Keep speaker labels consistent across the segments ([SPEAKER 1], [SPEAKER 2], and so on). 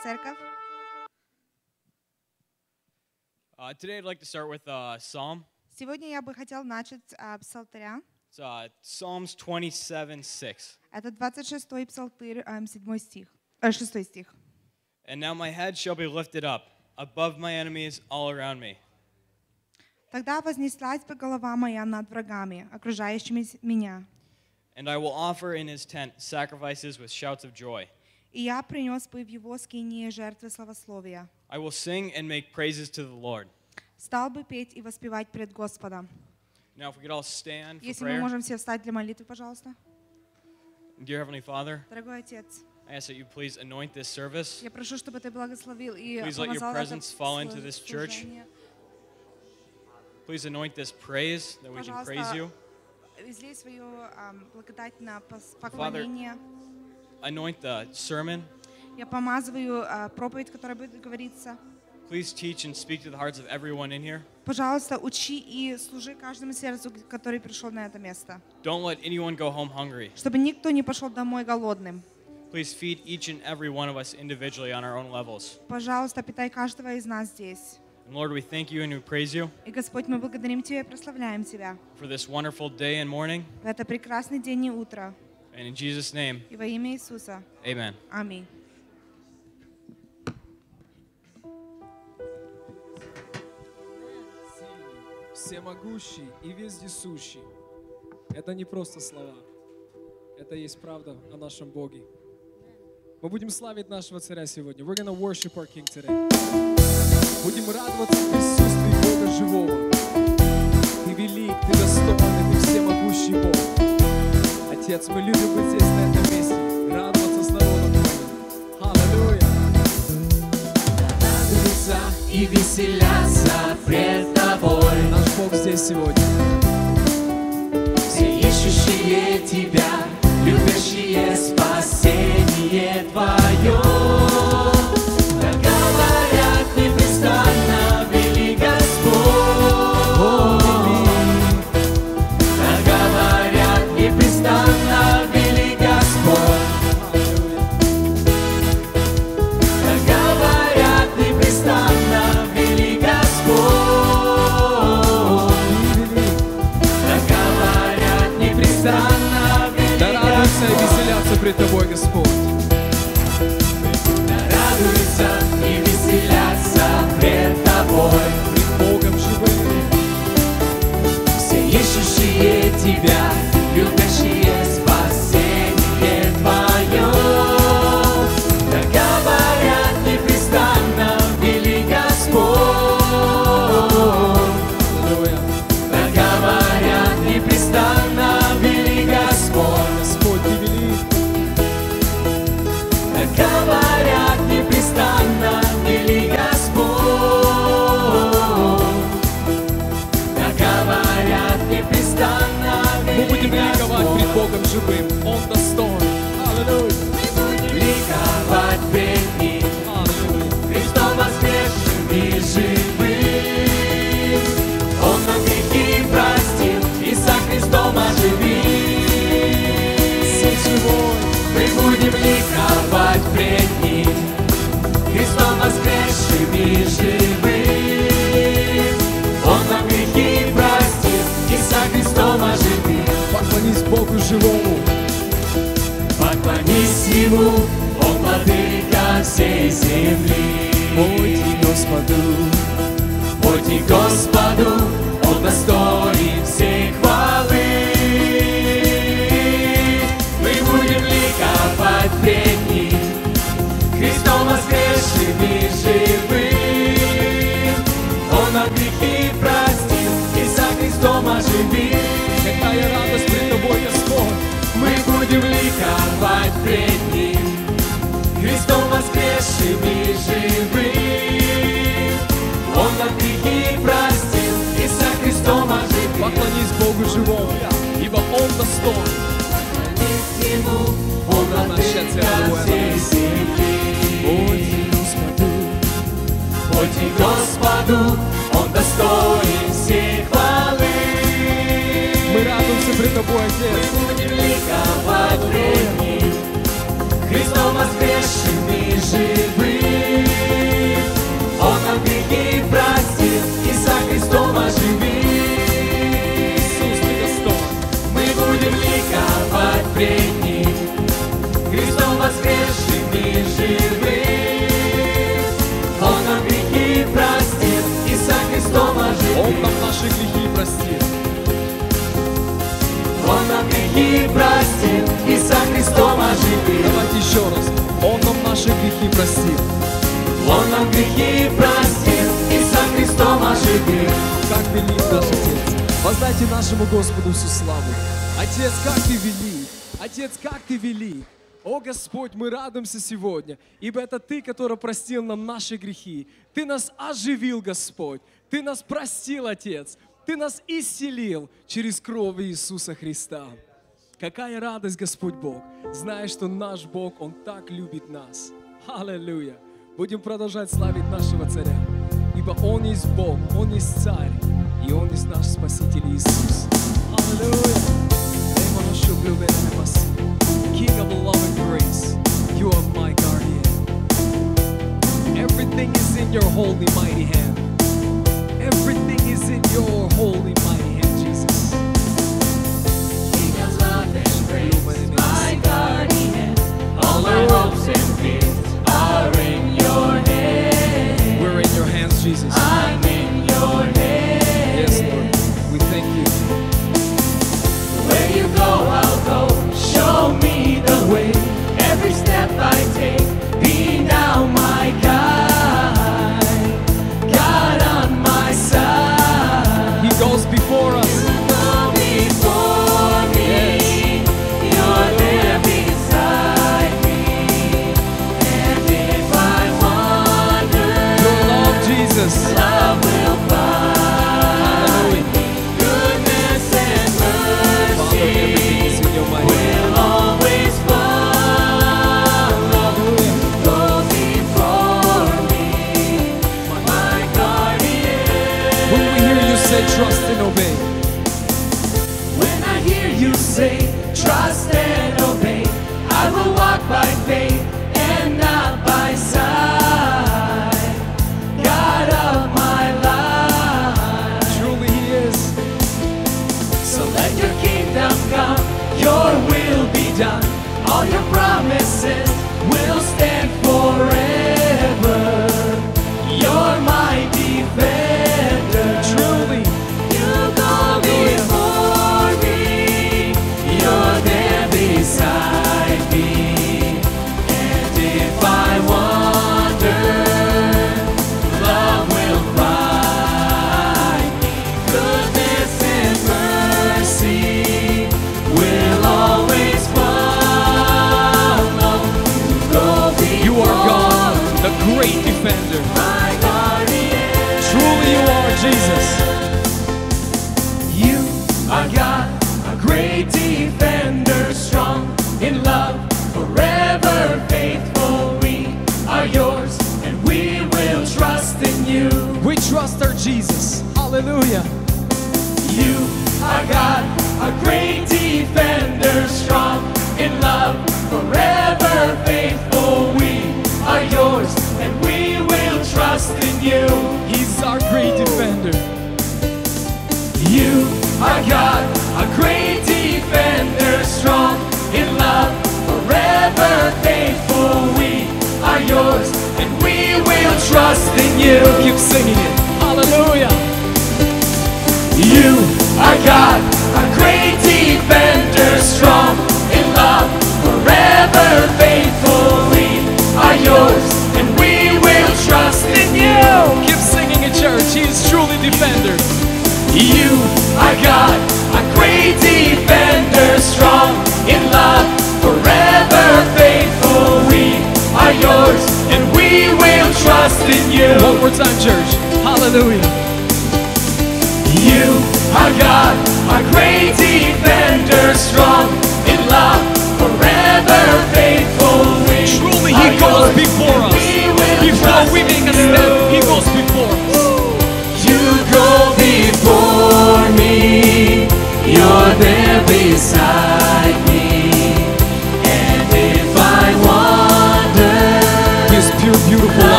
[SPEAKER 1] Доброе утро, церковь.
[SPEAKER 2] Uh, today, I'd like to start with a psalm.
[SPEAKER 1] Сегодня я бы хотел начать а, псалтыря.
[SPEAKER 2] It's uh, Psalms 27 6.
[SPEAKER 1] Это 26-й псалтырь, а, 7 стих. Э, 6 стих.
[SPEAKER 2] And now my head shall be lifted up above my enemies all around me.
[SPEAKER 1] Тогда вознеслась бы голова моя над врагами, окружающими с- меня.
[SPEAKER 2] And I will offer in his tent sacrifices with shouts of joy.
[SPEAKER 1] И я принес бы в его скинии жертвы славословия.
[SPEAKER 2] I will sing and make praises to the Lord.
[SPEAKER 1] Стал бы петь и воспевать пред Господом.
[SPEAKER 2] Now, if we could all stand for
[SPEAKER 1] Если мы
[SPEAKER 2] prayer.
[SPEAKER 1] можем все встать для молитвы, пожалуйста.
[SPEAKER 2] Dear Heavenly Father,
[SPEAKER 1] Дорогой Отец,
[SPEAKER 2] I ask that you please anoint this service.
[SPEAKER 1] я прошу, чтобы Ты благословил и
[SPEAKER 2] Please let your
[SPEAKER 1] помазал это
[SPEAKER 2] presence fall into this church.
[SPEAKER 1] служение.
[SPEAKER 2] Please anoint this praise that we can praise
[SPEAKER 1] Пожалуйста,
[SPEAKER 2] you.
[SPEAKER 1] излей свою ам, благодать на пос- поклонение.
[SPEAKER 2] Anoint the sermon.
[SPEAKER 1] Я помазываю а, проповедь, которая будет говориться.
[SPEAKER 2] Please teach and speak to the hearts of everyone in here.
[SPEAKER 1] Пожалуйста, учи и служи каждому сердцу, который пришел на это место.
[SPEAKER 2] Don't let anyone go home hungry.
[SPEAKER 1] Чтобы никто не пошел домой голодным.
[SPEAKER 2] Please feed each and every one of us individually on our own levels.
[SPEAKER 1] Пожалуйста, питай каждого из нас здесь.
[SPEAKER 2] And Lord, we thank you and we praise you
[SPEAKER 1] И, Господь, мы благодарим Тебя и прославляем Тебя
[SPEAKER 2] for this wonderful day and morning.
[SPEAKER 1] в это прекрасный день и утро.
[SPEAKER 2] And in Jesus' name,
[SPEAKER 1] И во имя Иисуса.
[SPEAKER 2] amen.
[SPEAKER 1] Аминь.
[SPEAKER 3] Всемогущий и вездесущий. Это не просто слова. Это есть правда о нашем Боге. Мы будем славить нашего царя сегодня. We're gonna worship our King today. Будем радоваться в присутствии Бога живого. Ты велик, ты достойный, ты всемогущий Бог. Отец, мы любим быть здесь, на этом месте, радоваться с народом Твоим. Аллилуйя!
[SPEAKER 4] радуются и веселятся пред тобой.
[SPEAKER 3] Наш Бог здесь сегодня.
[SPEAKER 4] Все ищущие тебя, любящие спасение твое. Тебя,
[SPEAKER 3] живым. Он достоин.
[SPEAKER 4] Ему, Он владыка всей земли.
[SPEAKER 3] Пойди Господу.
[SPEAKER 4] Пойди Господу, Он достоин всей Господи, Господу, Он достоин всей хвалы.
[SPEAKER 3] Мы радуемся при Тобой, Отец.
[SPEAKER 4] Мы будем ликовать древним, Христом воскресшим и живым. Он нам грехи простил, и со Христом
[SPEAKER 3] оживим. Иисус, Ты достоин. Мы будем
[SPEAKER 4] ликовать
[SPEAKER 3] древним,
[SPEAKER 4] грехи простил и со Христом оживил. Давайте еще раз.
[SPEAKER 3] Он нам наши грехи простил.
[SPEAKER 4] Он нам грехи простил и со Христом оживил.
[SPEAKER 3] Как велик наш Отец. Воздайте нашему Господу всю славу. Отец, как ты велик. Отец, как ты велик. О Господь, мы радуемся сегодня, ибо это Ты, который простил нам наши грехи. Ты нас оживил, Господь. Ты нас простил, Отец. Ты нас исцелил через кровь Иисуса Христа. Какая радость, Господь Бог, зная, что наш Бог, Он так любит нас. Аллилуйя. Будем продолжать славить нашего Царя, ибо Он есть Бог, Он есть Царь, и Он есть наш Спаситель Иисус. Аллилуйя. You are my guardian. Everything is in your holy, mighty hand. Everything is in your holy, mighty
[SPEAKER 4] my hopes and fears are in your hands.
[SPEAKER 3] We're in your hands, Jesus. Hallelujah. You are God,
[SPEAKER 4] a great defender, strong in love, forever faithful. We are yours, and we will trust in you.
[SPEAKER 3] He's our great defender.
[SPEAKER 4] You are God, a great defender, strong in love, forever faithful. We are yours, and we will trust in you.
[SPEAKER 3] Keep singing
[SPEAKER 4] You are God, a great defender, strong in love, forever faithful. We are yours, and we will trust in you.
[SPEAKER 3] Keep singing in church. He is truly defender.
[SPEAKER 4] You are God, a great defender, strong in love, forever faithful. We are yours, and we will trust in you.
[SPEAKER 3] One more time, church. Hallelujah.
[SPEAKER 4] You are God, a great defender, strong in love, forever faithful. We
[SPEAKER 3] Truly, He goes before us.
[SPEAKER 4] we
[SPEAKER 3] Before we make a step. He goes before us.
[SPEAKER 4] You go before me, you're there beside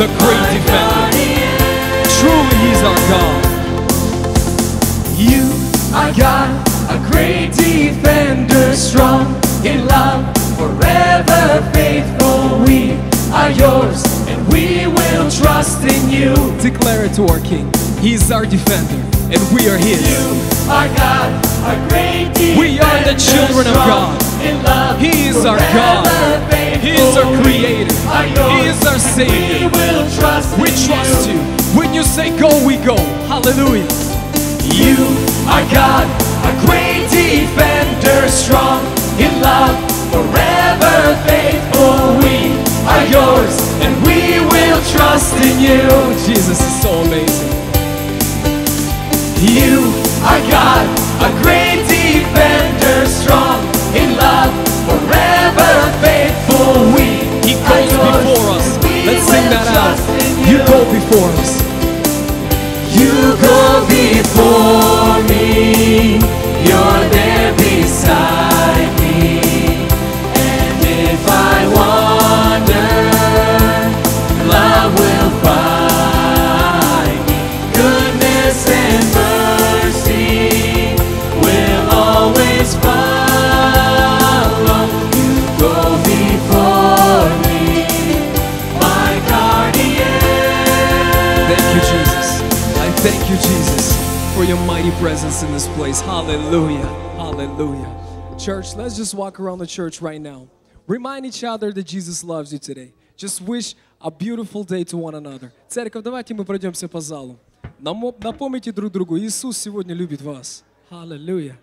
[SPEAKER 3] the great defender. Truly, He's our God.
[SPEAKER 4] You are God, a great defender, strong in love, forever faithful. We are yours, and we will trust in you.
[SPEAKER 3] Declare it to our King. He is our defender, and we are His.
[SPEAKER 4] Our God, our great
[SPEAKER 3] We are the children of God.
[SPEAKER 4] In love,
[SPEAKER 3] He is our God.
[SPEAKER 4] faithful.
[SPEAKER 3] He is our Creator. He is our Savior.
[SPEAKER 4] We will trust
[SPEAKER 3] We trust you. When you say go, we go. Hallelujah.
[SPEAKER 4] You are God, a great defender, strong in love, forever faithful. We are yours, and we will trust in you.
[SPEAKER 3] Jesus is so amazing.
[SPEAKER 4] You are God, a great defender, strong in love, forever faithful. We
[SPEAKER 3] He goes before us. Let's sing that out.
[SPEAKER 4] in
[SPEAKER 3] You go before us.
[SPEAKER 4] You go before me, you're
[SPEAKER 3] your mighty presence in this place. Hallelujah. Hallelujah. Church, let's just walk around the church right now. Remind each other that Jesus loves you today. Just wish a beautiful day to one another. Церковь, давайте мы пройдемся по залу. Намо- Напомните друг другу, Иисус сегодня любит вас. Аллилуйя.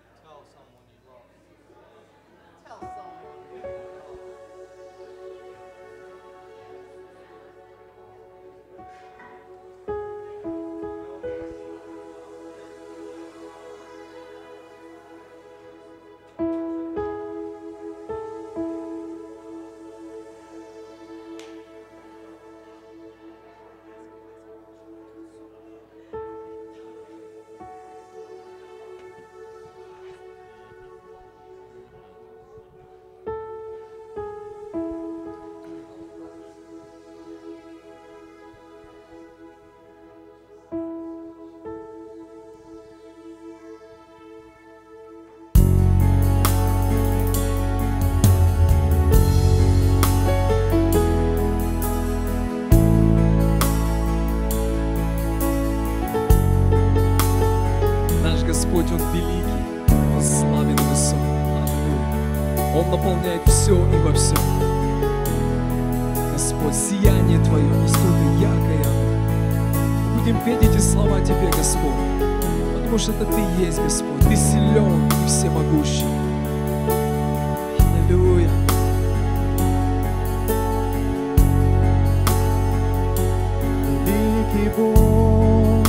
[SPEAKER 3] Великий
[SPEAKER 5] Бог,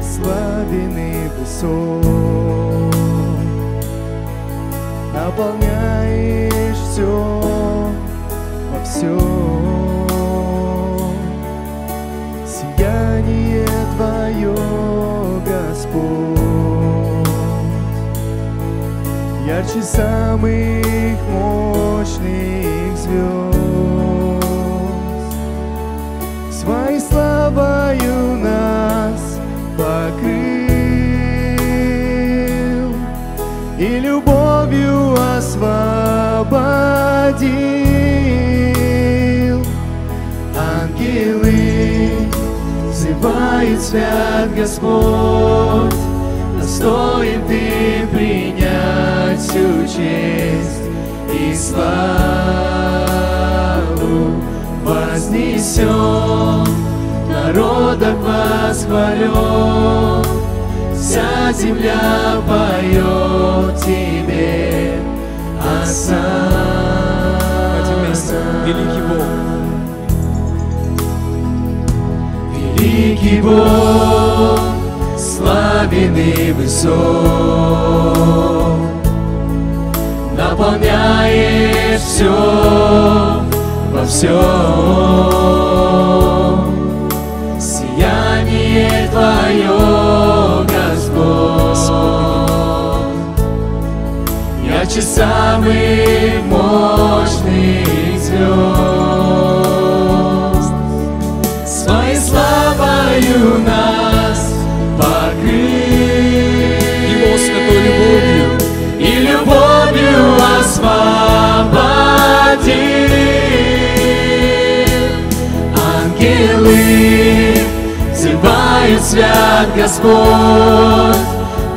[SPEAKER 5] славен высок, наполняешь все во всем. Сияние Твое, Господь, ярче самых мощных взывают, свят Господь Достоин Ты принять всю честь и славу вознесен, народах восхвален, вся земля поет Тебе,
[SPEAKER 3] вместе. Великий Бог.
[SPEAKER 5] Великий Бог, славен высок, наполняешь все во всем. Сияние Твое, Господь, ярче самых мощных звезд. Славою нас покрыл
[SPEAKER 3] Его святой любовью.
[SPEAKER 5] и любовью освободил
[SPEAKER 4] Ангелы взывают свят Господь,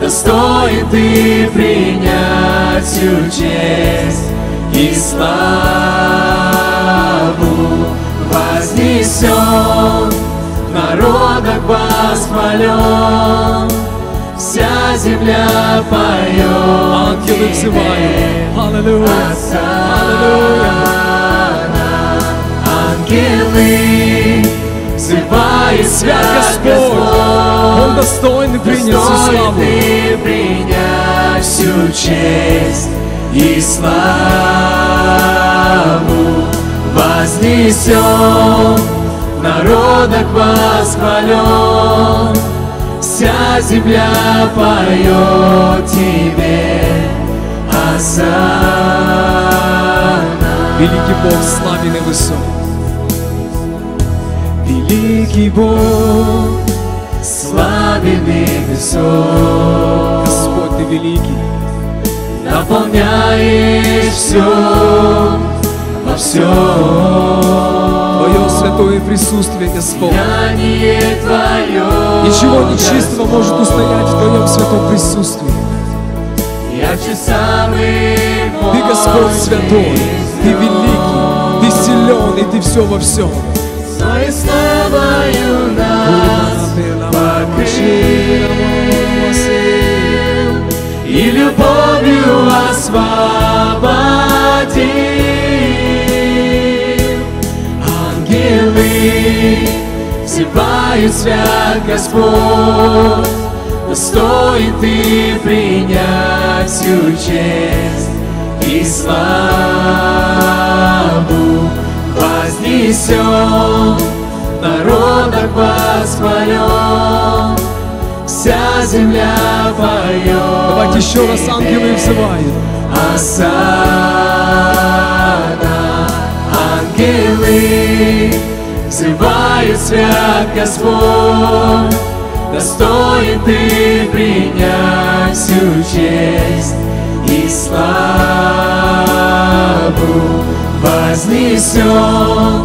[SPEAKER 4] достоин ты принять всю честь и славу вознесен, в народах восхвален, вся земля поет.
[SPEAKER 3] Ангелы взывают. Аллилуйя.
[SPEAKER 4] Ангелы взывают
[SPEAKER 3] Свят Господь. Он достоин принять всю
[SPEAKER 4] Достоин
[SPEAKER 3] славу.
[SPEAKER 4] ты принять всю честь и славу вознесен, в народах восхвален, вся земля поет тебе, Осанна.
[SPEAKER 3] Великий Бог, славен и высок.
[SPEAKER 4] Великий Бог, славен и высок,
[SPEAKER 3] Господь, Ты великий.
[SPEAKER 4] наполняешь все во всем.
[SPEAKER 3] Твое святое присутствие, Господь.
[SPEAKER 4] Твое.
[SPEAKER 3] Ничего нечистого может устоять в Твоем святом присутствии.
[SPEAKER 4] Ярче самый
[SPEAKER 3] Ты, Господь, святой, Ты великий, Ты силен, и Ты все во всем.
[SPEAKER 4] Своей славою нас покрыл и любовью освободил. Ангелы взывают свят Господь, достоин ты принять всю честь и славу вознесен, народах восхвален, вся земля поет.
[SPEAKER 3] Давайте еще раз ангелы взывают.
[SPEAKER 4] Осана, ангелы взывают свят Господь, достоин ты принять всю честь и славу. Вознесен,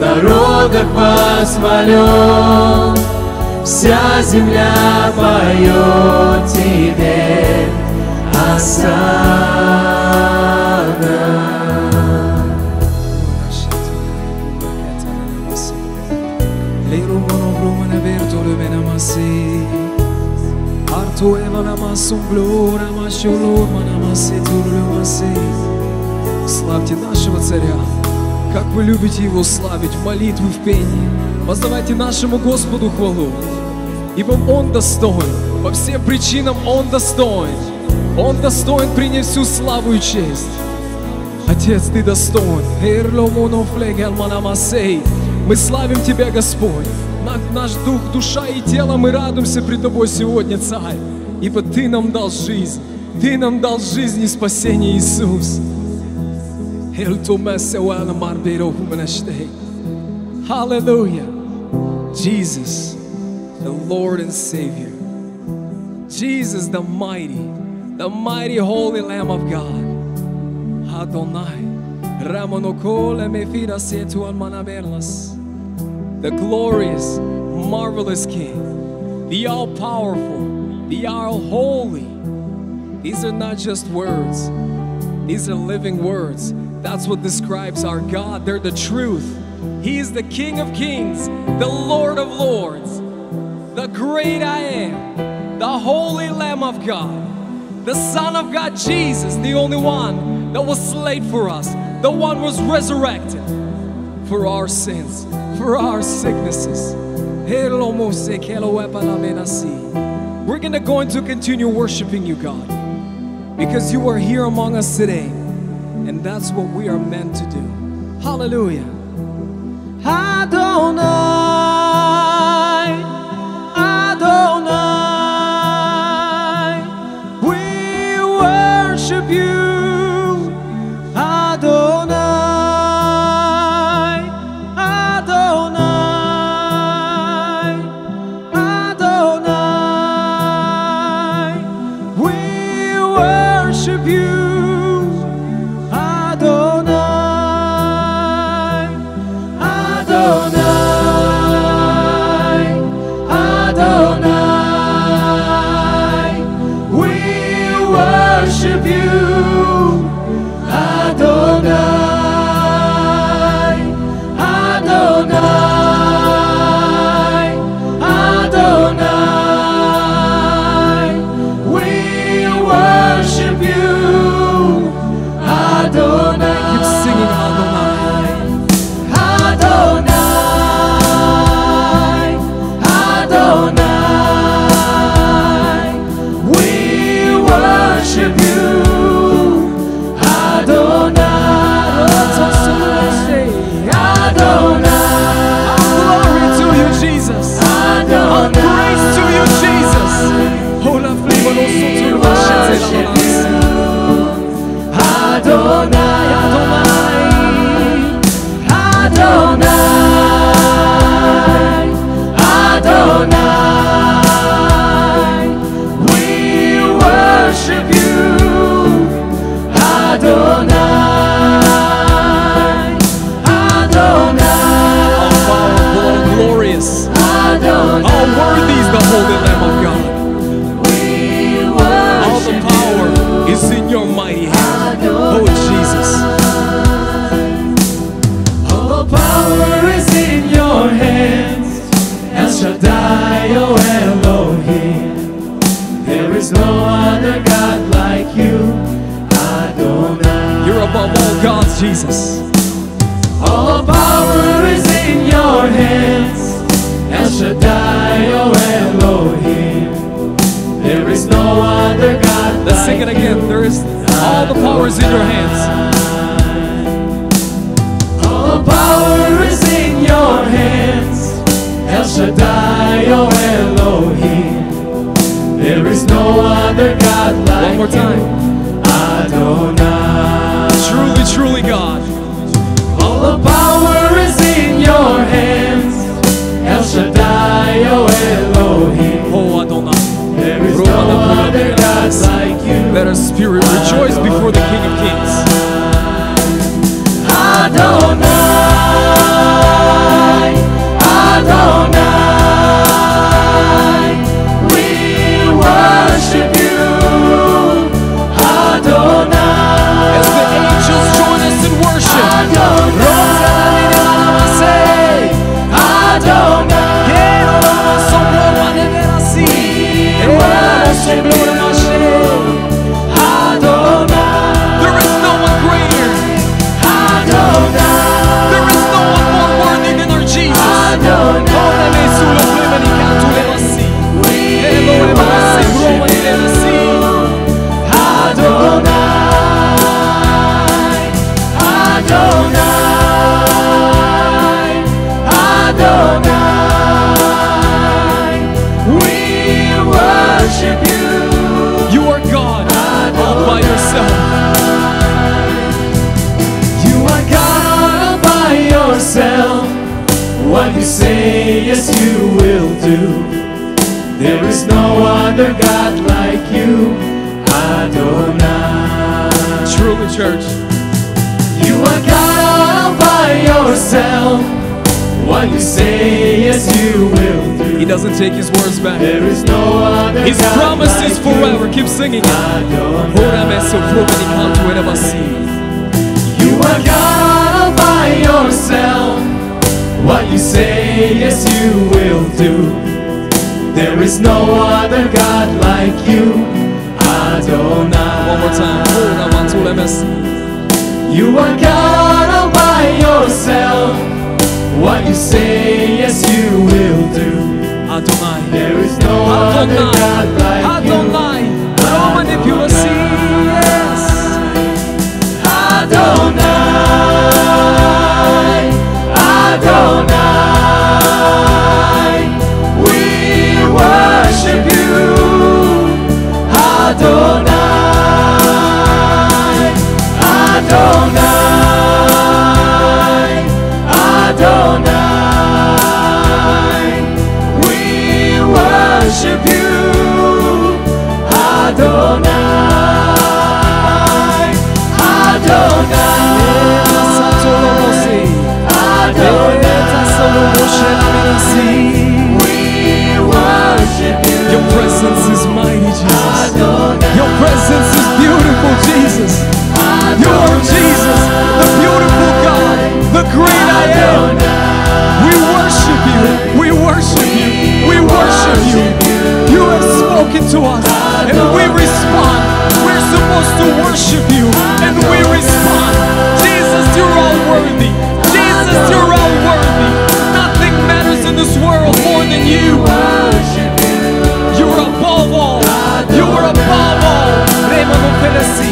[SPEAKER 4] народах восхвален, вся земля поет тебе, Осана.
[SPEAKER 3] Славьте нашего царя, как вы любите его славить в молитве, в пении. Воздавайте нашему Господу хвалу, ибо Он достоин, по всем причинам Он достоин. Он достоин принять всю славу и честь. Отец, Ты достоин. Мы славим Тебя, Господь. На- Наш дух, душа и тело, мы радуемся пред Тобой сегодня, Царь. Ибо Ты нам дал жизнь. Ты нам дал жизнь и спасение, Иисус. Hallelujah. Jesus, the Lord and Savior. Jesus, the mighty, the mighty holy Lamb of God. Adonai. Ramonokole mefira setu almanaberlas. The glorious, marvelous King, the all powerful, the all holy. These are not just words, these are living words. That's what describes our God. They're the truth. He is the King of kings, the Lord of lords, the great I am, the holy Lamb of God, the Son of God, Jesus, the only one that was slain for us, the one was resurrected for our sins, for our sicknesses. We're going to go into continue worshiping you, God, because you are here among us today, and that's what we are meant to do. Hallelujah. Adonai, Adonai, Jesus.
[SPEAKER 4] All power is in your hands. El Shaddai, O Elohim. There is no other God
[SPEAKER 3] Let's sing it again.
[SPEAKER 4] you.
[SPEAKER 3] There is all the power is in your hands.
[SPEAKER 4] All power is in your hands. El Shaddai, O Elohim. There is no other God like
[SPEAKER 3] One more time.
[SPEAKER 4] you. Adonai.
[SPEAKER 3] Truly, truly God.
[SPEAKER 4] All the power is in your hands. El Shaddai, O Elohim.
[SPEAKER 3] Oh Adonai.
[SPEAKER 4] There is no other God like you.
[SPEAKER 3] Let our spirit rejoice before the King of Kings.
[SPEAKER 4] Adonai, yes, you will do. There is no other God like you, Adonai.
[SPEAKER 3] Truly, church.
[SPEAKER 4] You are God all by yourself. What you say, yes, you will do.
[SPEAKER 3] He doesn't take his words back.
[SPEAKER 4] There is no other
[SPEAKER 3] His
[SPEAKER 4] God
[SPEAKER 3] promise
[SPEAKER 4] like
[SPEAKER 3] forever. Keep singing it.
[SPEAKER 4] Adonai.
[SPEAKER 3] Ora messo fuoco di canto nebassi.
[SPEAKER 4] You are God all by yourself. What you say, yes, you will do. There is no other God like you, Adonai.
[SPEAKER 3] One more time. Oh, Ora manto le messi.
[SPEAKER 4] You are God all by yourself. What you say, yes, you will do.
[SPEAKER 3] Adonai.
[SPEAKER 4] There is no other God
[SPEAKER 3] Adonai.
[SPEAKER 4] like you.
[SPEAKER 3] Adonai. Roma di
[SPEAKER 4] Adonai, Adonai, Adonai. We worship you, Adonai, Adonai, We worship you.
[SPEAKER 3] Your presence is mighty, Jesus. Adonai. Jesus. You are Jesus, the beautiful God, the great I am. We worship you. We worship you. We worship you. You have spoken to us, and we respond. We're supposed to worship you, and we respond. Jesus, you're all worthy. Jesus, you're all worthy. Nothing matters in this world more than you. You're above all. You are above all. Remo non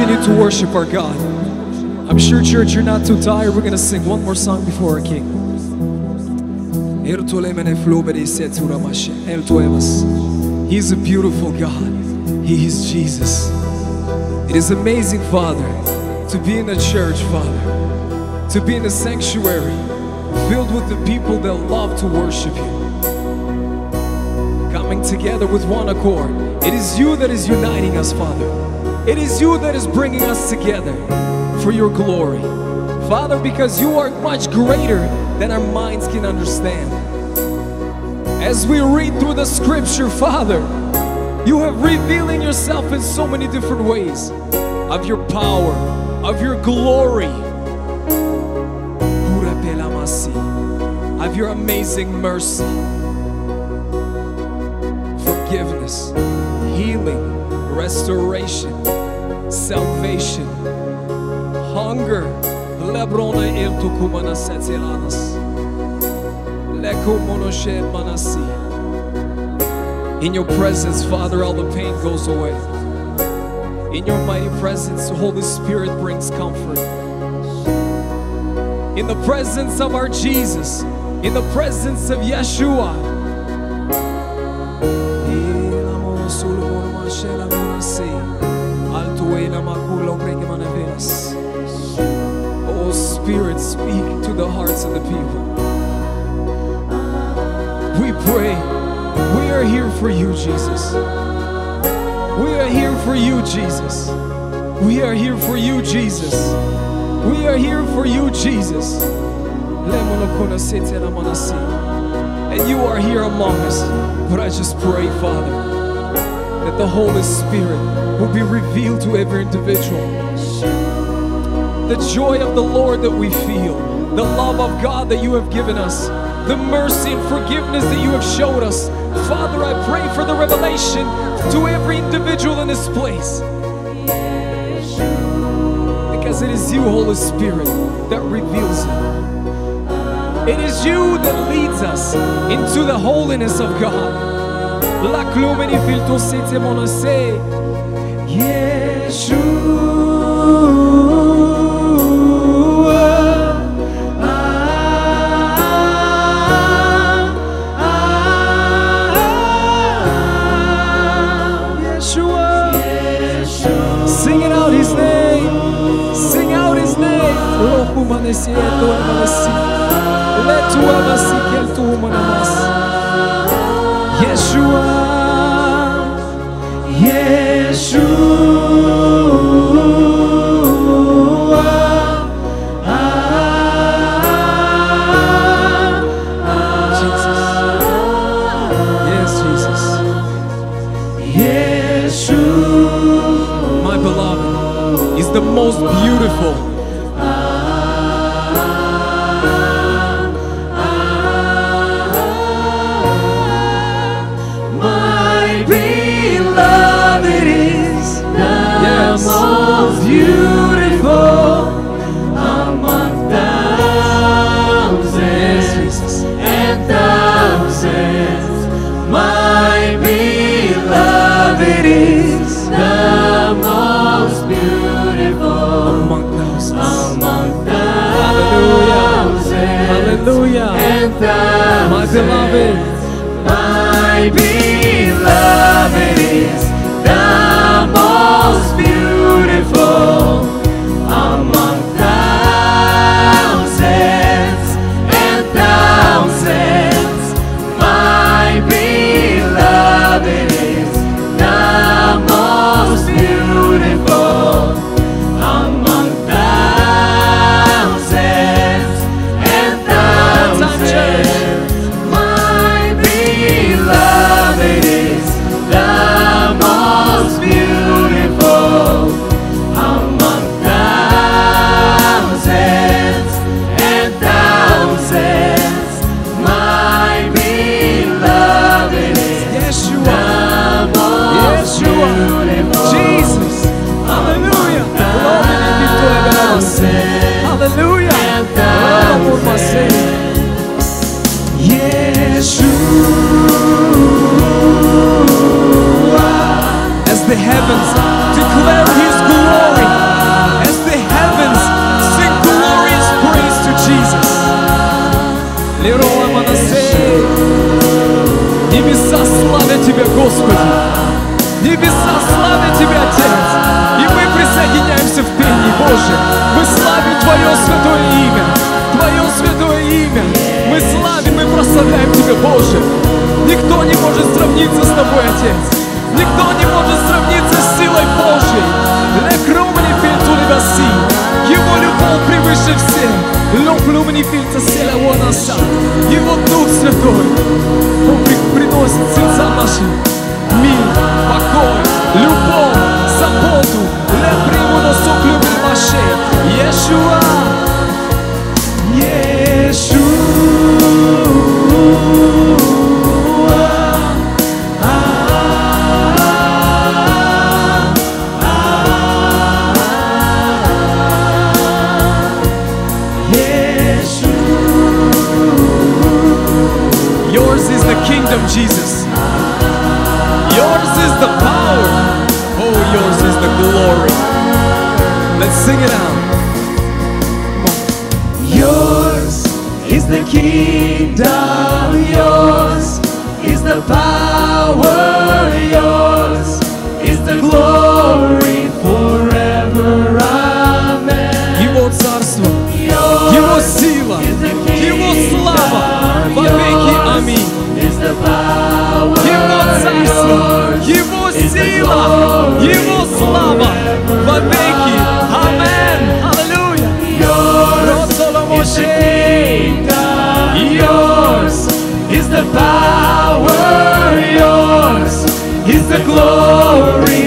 [SPEAKER 3] continue to worship our God. I'm sure, church, you're not too tired. We're going to sing one more song before our King. He's a beautiful God. He is Jesus. It is amazing, Father, to be in a church, Father, to be in a sanctuary filled with the people that love to worship you. Coming together with one accord. It is you that is uniting us, Father. It is you that is bringing us together for your glory. Father, because you are much greater than our minds can understand. As we read through the scripture, Father, you have revealing yourself in so many different ways of your power, of your glory, of your amazing mercy, forgiveness, restoration, salvation, hunger. Lebrona el tukumana setzelanas. Lekumonoshe manasi. In your presence, Father, all the pain goes away. In your mighty presence, the Holy Spirit brings comfort. In the presence of our Jesus, in the presence of Yeshua. The hearts of the people. We pray. We are here for you, Jesus. We are here for you, Jesus. We are here for you, Jesus. We are here for you, Jesus. And you are here among us. But I just pray, Father, that the Holy Spirit will be revealed to every individual. The joy of the Lord that we feel, the love of God that you have given us, the mercy and forgiveness that you have showed us. Father, I pray for the revelation to every individual in this place. Because it is you, Holy Spirit, that reveals it. It is you that leads us into the holiness of God. Yeshua. permanecer tu Letu amasi kel tu manamas Yeshua. Yeshua. The most beautiful. Hallelujah.
[SPEAKER 4] and thousands.
[SPEAKER 3] My beloved.
[SPEAKER 4] My beloved heavens
[SPEAKER 3] declare his glory as the heavens sing glorious praise to Jesus. Небеса славят Тебя, Господи. Небеса славят Тебя, Отец. И мы присоединяемся в пении, Боже. Мы славим Твое святое имя. Твое святое имя. Мы славим и прославляем Тебя, Боже. Никто не может сравниться с Тобой, Отец. Никто не может сравниться с силой Божьей. Лекрумни фильту легаси. Его любовь превыше всех. Лоплумни фильта села вонаса. Его Дух Святой. Он при- приносит сердцам нашим мир, покой, любовь, заботу. Ле приму на суклюбе ваше. Иешуа. The kingdom, Jesus. Yours is the power. Oh, yours is the glory. Let's sing it out.
[SPEAKER 4] Yours is the kingdom, yours is the power, yours is the glory forever.
[SPEAKER 3] Его царство, Его сила, Его слава во веки. Амен. Аллилуйя.
[SPEAKER 4] yours is the kingdom, yours is the power, yours is the glory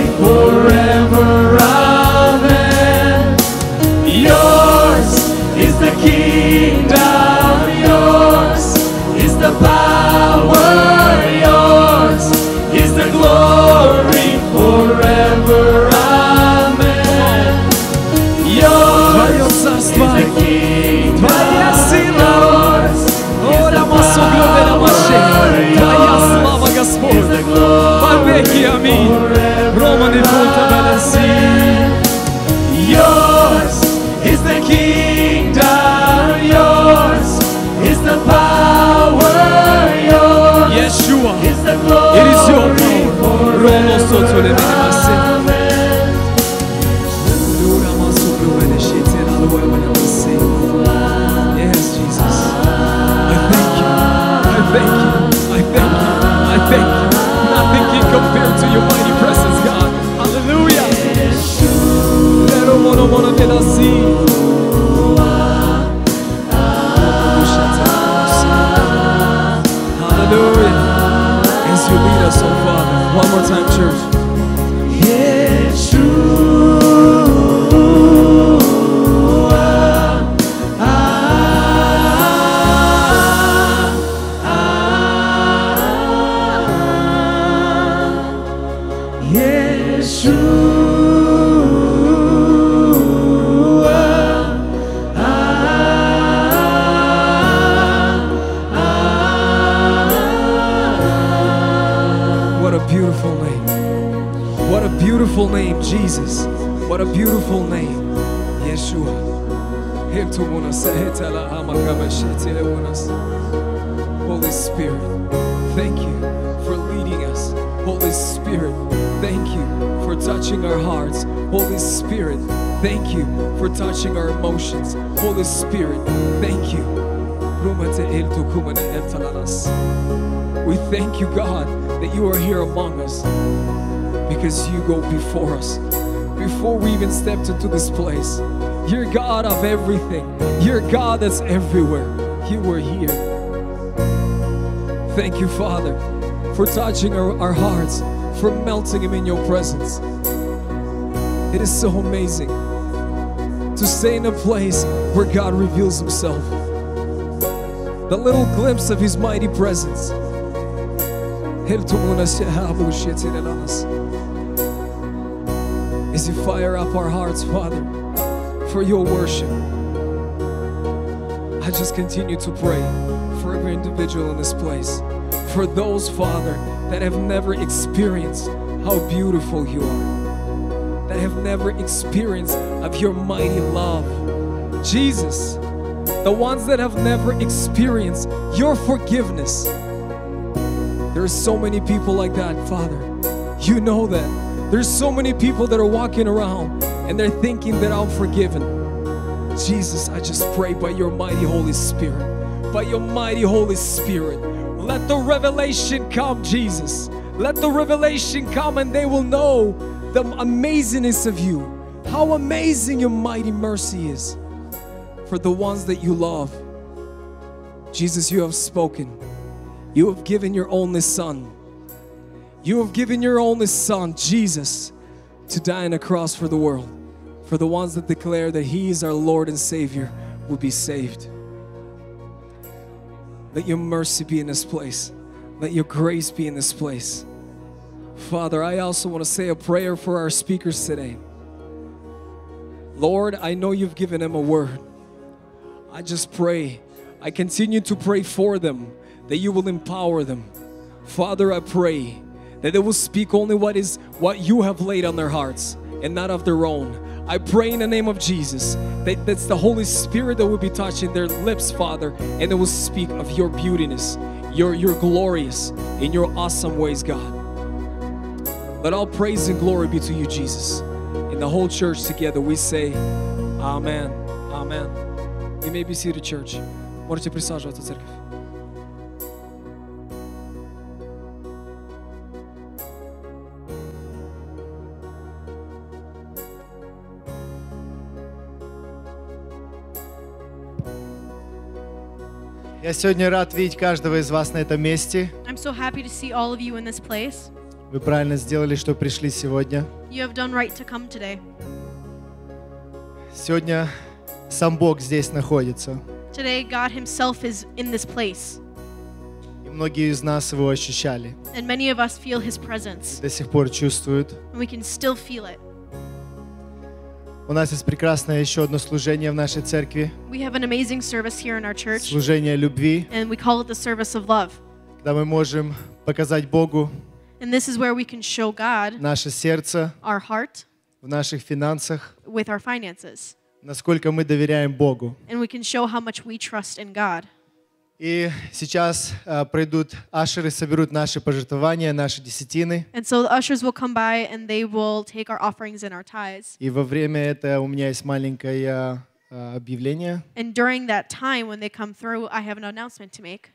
[SPEAKER 3] touching our hearts. Holy Spirit, thank you for touching our emotions. Holy Spirit, thank you. We thank you, God, that you are here among us because you go before us. Before we even stepped into this place, you're God of everything. You're God that's everywhere. You were here. Thank you, Father, for touching our, our hearts, for melting them in your presence. It is so amazing to stay in a place where God reveals Himself. The little glimpse of His mighty presence. As you fire up our hearts, Father, for your worship, I just continue to pray for every individual in this place. For those, Father, that have never experienced how beautiful you are, have never experienced of your mighty love. Jesus, the ones that have never experienced your forgiveness. There are so many people like that, Father. You know that. There's so many people that are walking around and they're thinking that I'm forgiven. Jesus, I just pray by your mighty Holy Spirit, by your mighty Holy Spirit, let the revelation come, Jesus. Let the revelation come and they will know the amazingness of you, how amazing your mighty mercy is for the ones that you love. Jesus, you have spoken. You have given your only Son. You have given your only Son, Jesus, to die on a cross for the world. For the ones that declare that He is our Lord and Savior will be saved. Let your mercy be in this place. Let your grace be in this place. Father, I also want to say a prayer for our speakers today. Lord, I know you've given them a word. I just pray, I continue to pray for them that you will empower them. Father, I pray that they will speak only what is what you have laid on their hearts and not of their own. I pray in the name of Jesus that that's the Holy Spirit that will be touching their lips, Father, and they will speak of your beautiness, your your glorious in your awesome ways, God. Let all praise and glory be to you, Jesus. In the whole church together, we say, Amen. Amen. You may be seated, church. Можете присаживаться, церковь.
[SPEAKER 6] Я сегодня рад видеть каждого из вас на этом месте.
[SPEAKER 7] I'm so happy to see all of you in this place.
[SPEAKER 6] Вы правильно сделали, что пришли сегодня.
[SPEAKER 7] You have done right to come today.
[SPEAKER 6] Сегодня сам Бог здесь находится.
[SPEAKER 7] Today, God Himself is in this place,
[SPEAKER 6] И многие из нас его ощущали.
[SPEAKER 7] and many of us feel His presence,
[SPEAKER 6] До сих пор чувствуют.
[SPEAKER 7] and we can still feel it.
[SPEAKER 6] У нас есть прекрасное еще одно служение в нашей церкви.
[SPEAKER 7] We have an amazing service here in our church,
[SPEAKER 6] Служение любви,
[SPEAKER 7] and we call it the service of love.
[SPEAKER 6] когда мы можем показать Богу
[SPEAKER 7] And this is where we can show God
[SPEAKER 6] наше сердце
[SPEAKER 7] our heart
[SPEAKER 6] в наших финансах,
[SPEAKER 7] with our finances,
[SPEAKER 6] насколько мы доверяем Богу.
[SPEAKER 7] and we can show how much we trust in God.
[SPEAKER 6] И сейчас а, пройдут ашеры, соберут наши пожертвования, наши десятины.
[SPEAKER 7] And so the ushers will come by and they will take our offerings and our tithes.
[SPEAKER 6] И во время этого у меня есть маленькое а, объявление.
[SPEAKER 7] And during that time, when they come through, I have an announcement to make.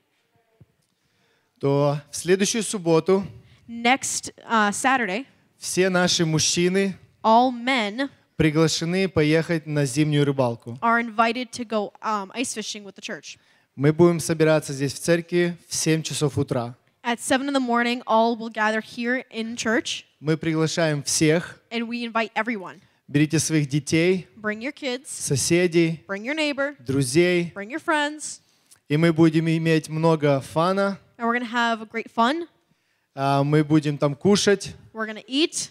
[SPEAKER 6] То в следующую субботу
[SPEAKER 7] Next uh, Saturday,
[SPEAKER 6] все наши мужчины
[SPEAKER 7] all men
[SPEAKER 6] приглашены поехать на зимнюю рыбалку.
[SPEAKER 7] are invited to go um, ice fishing with the church.
[SPEAKER 6] Мы будем собираться здесь в церкви в 7 часов утра.
[SPEAKER 7] At 7 in the morning, all will gather here in church,
[SPEAKER 6] Мы приглашаем всех.
[SPEAKER 7] and we invite everyone.
[SPEAKER 6] Берите своих детей,
[SPEAKER 7] Bring your kids,
[SPEAKER 6] соседей,
[SPEAKER 7] bring your neighbor,
[SPEAKER 6] друзей.
[SPEAKER 7] bring your friends,
[SPEAKER 6] И мы будем иметь много фана.
[SPEAKER 7] and we're going to have great fun.
[SPEAKER 6] А, Мы будем там кушать.
[SPEAKER 7] We're to eat.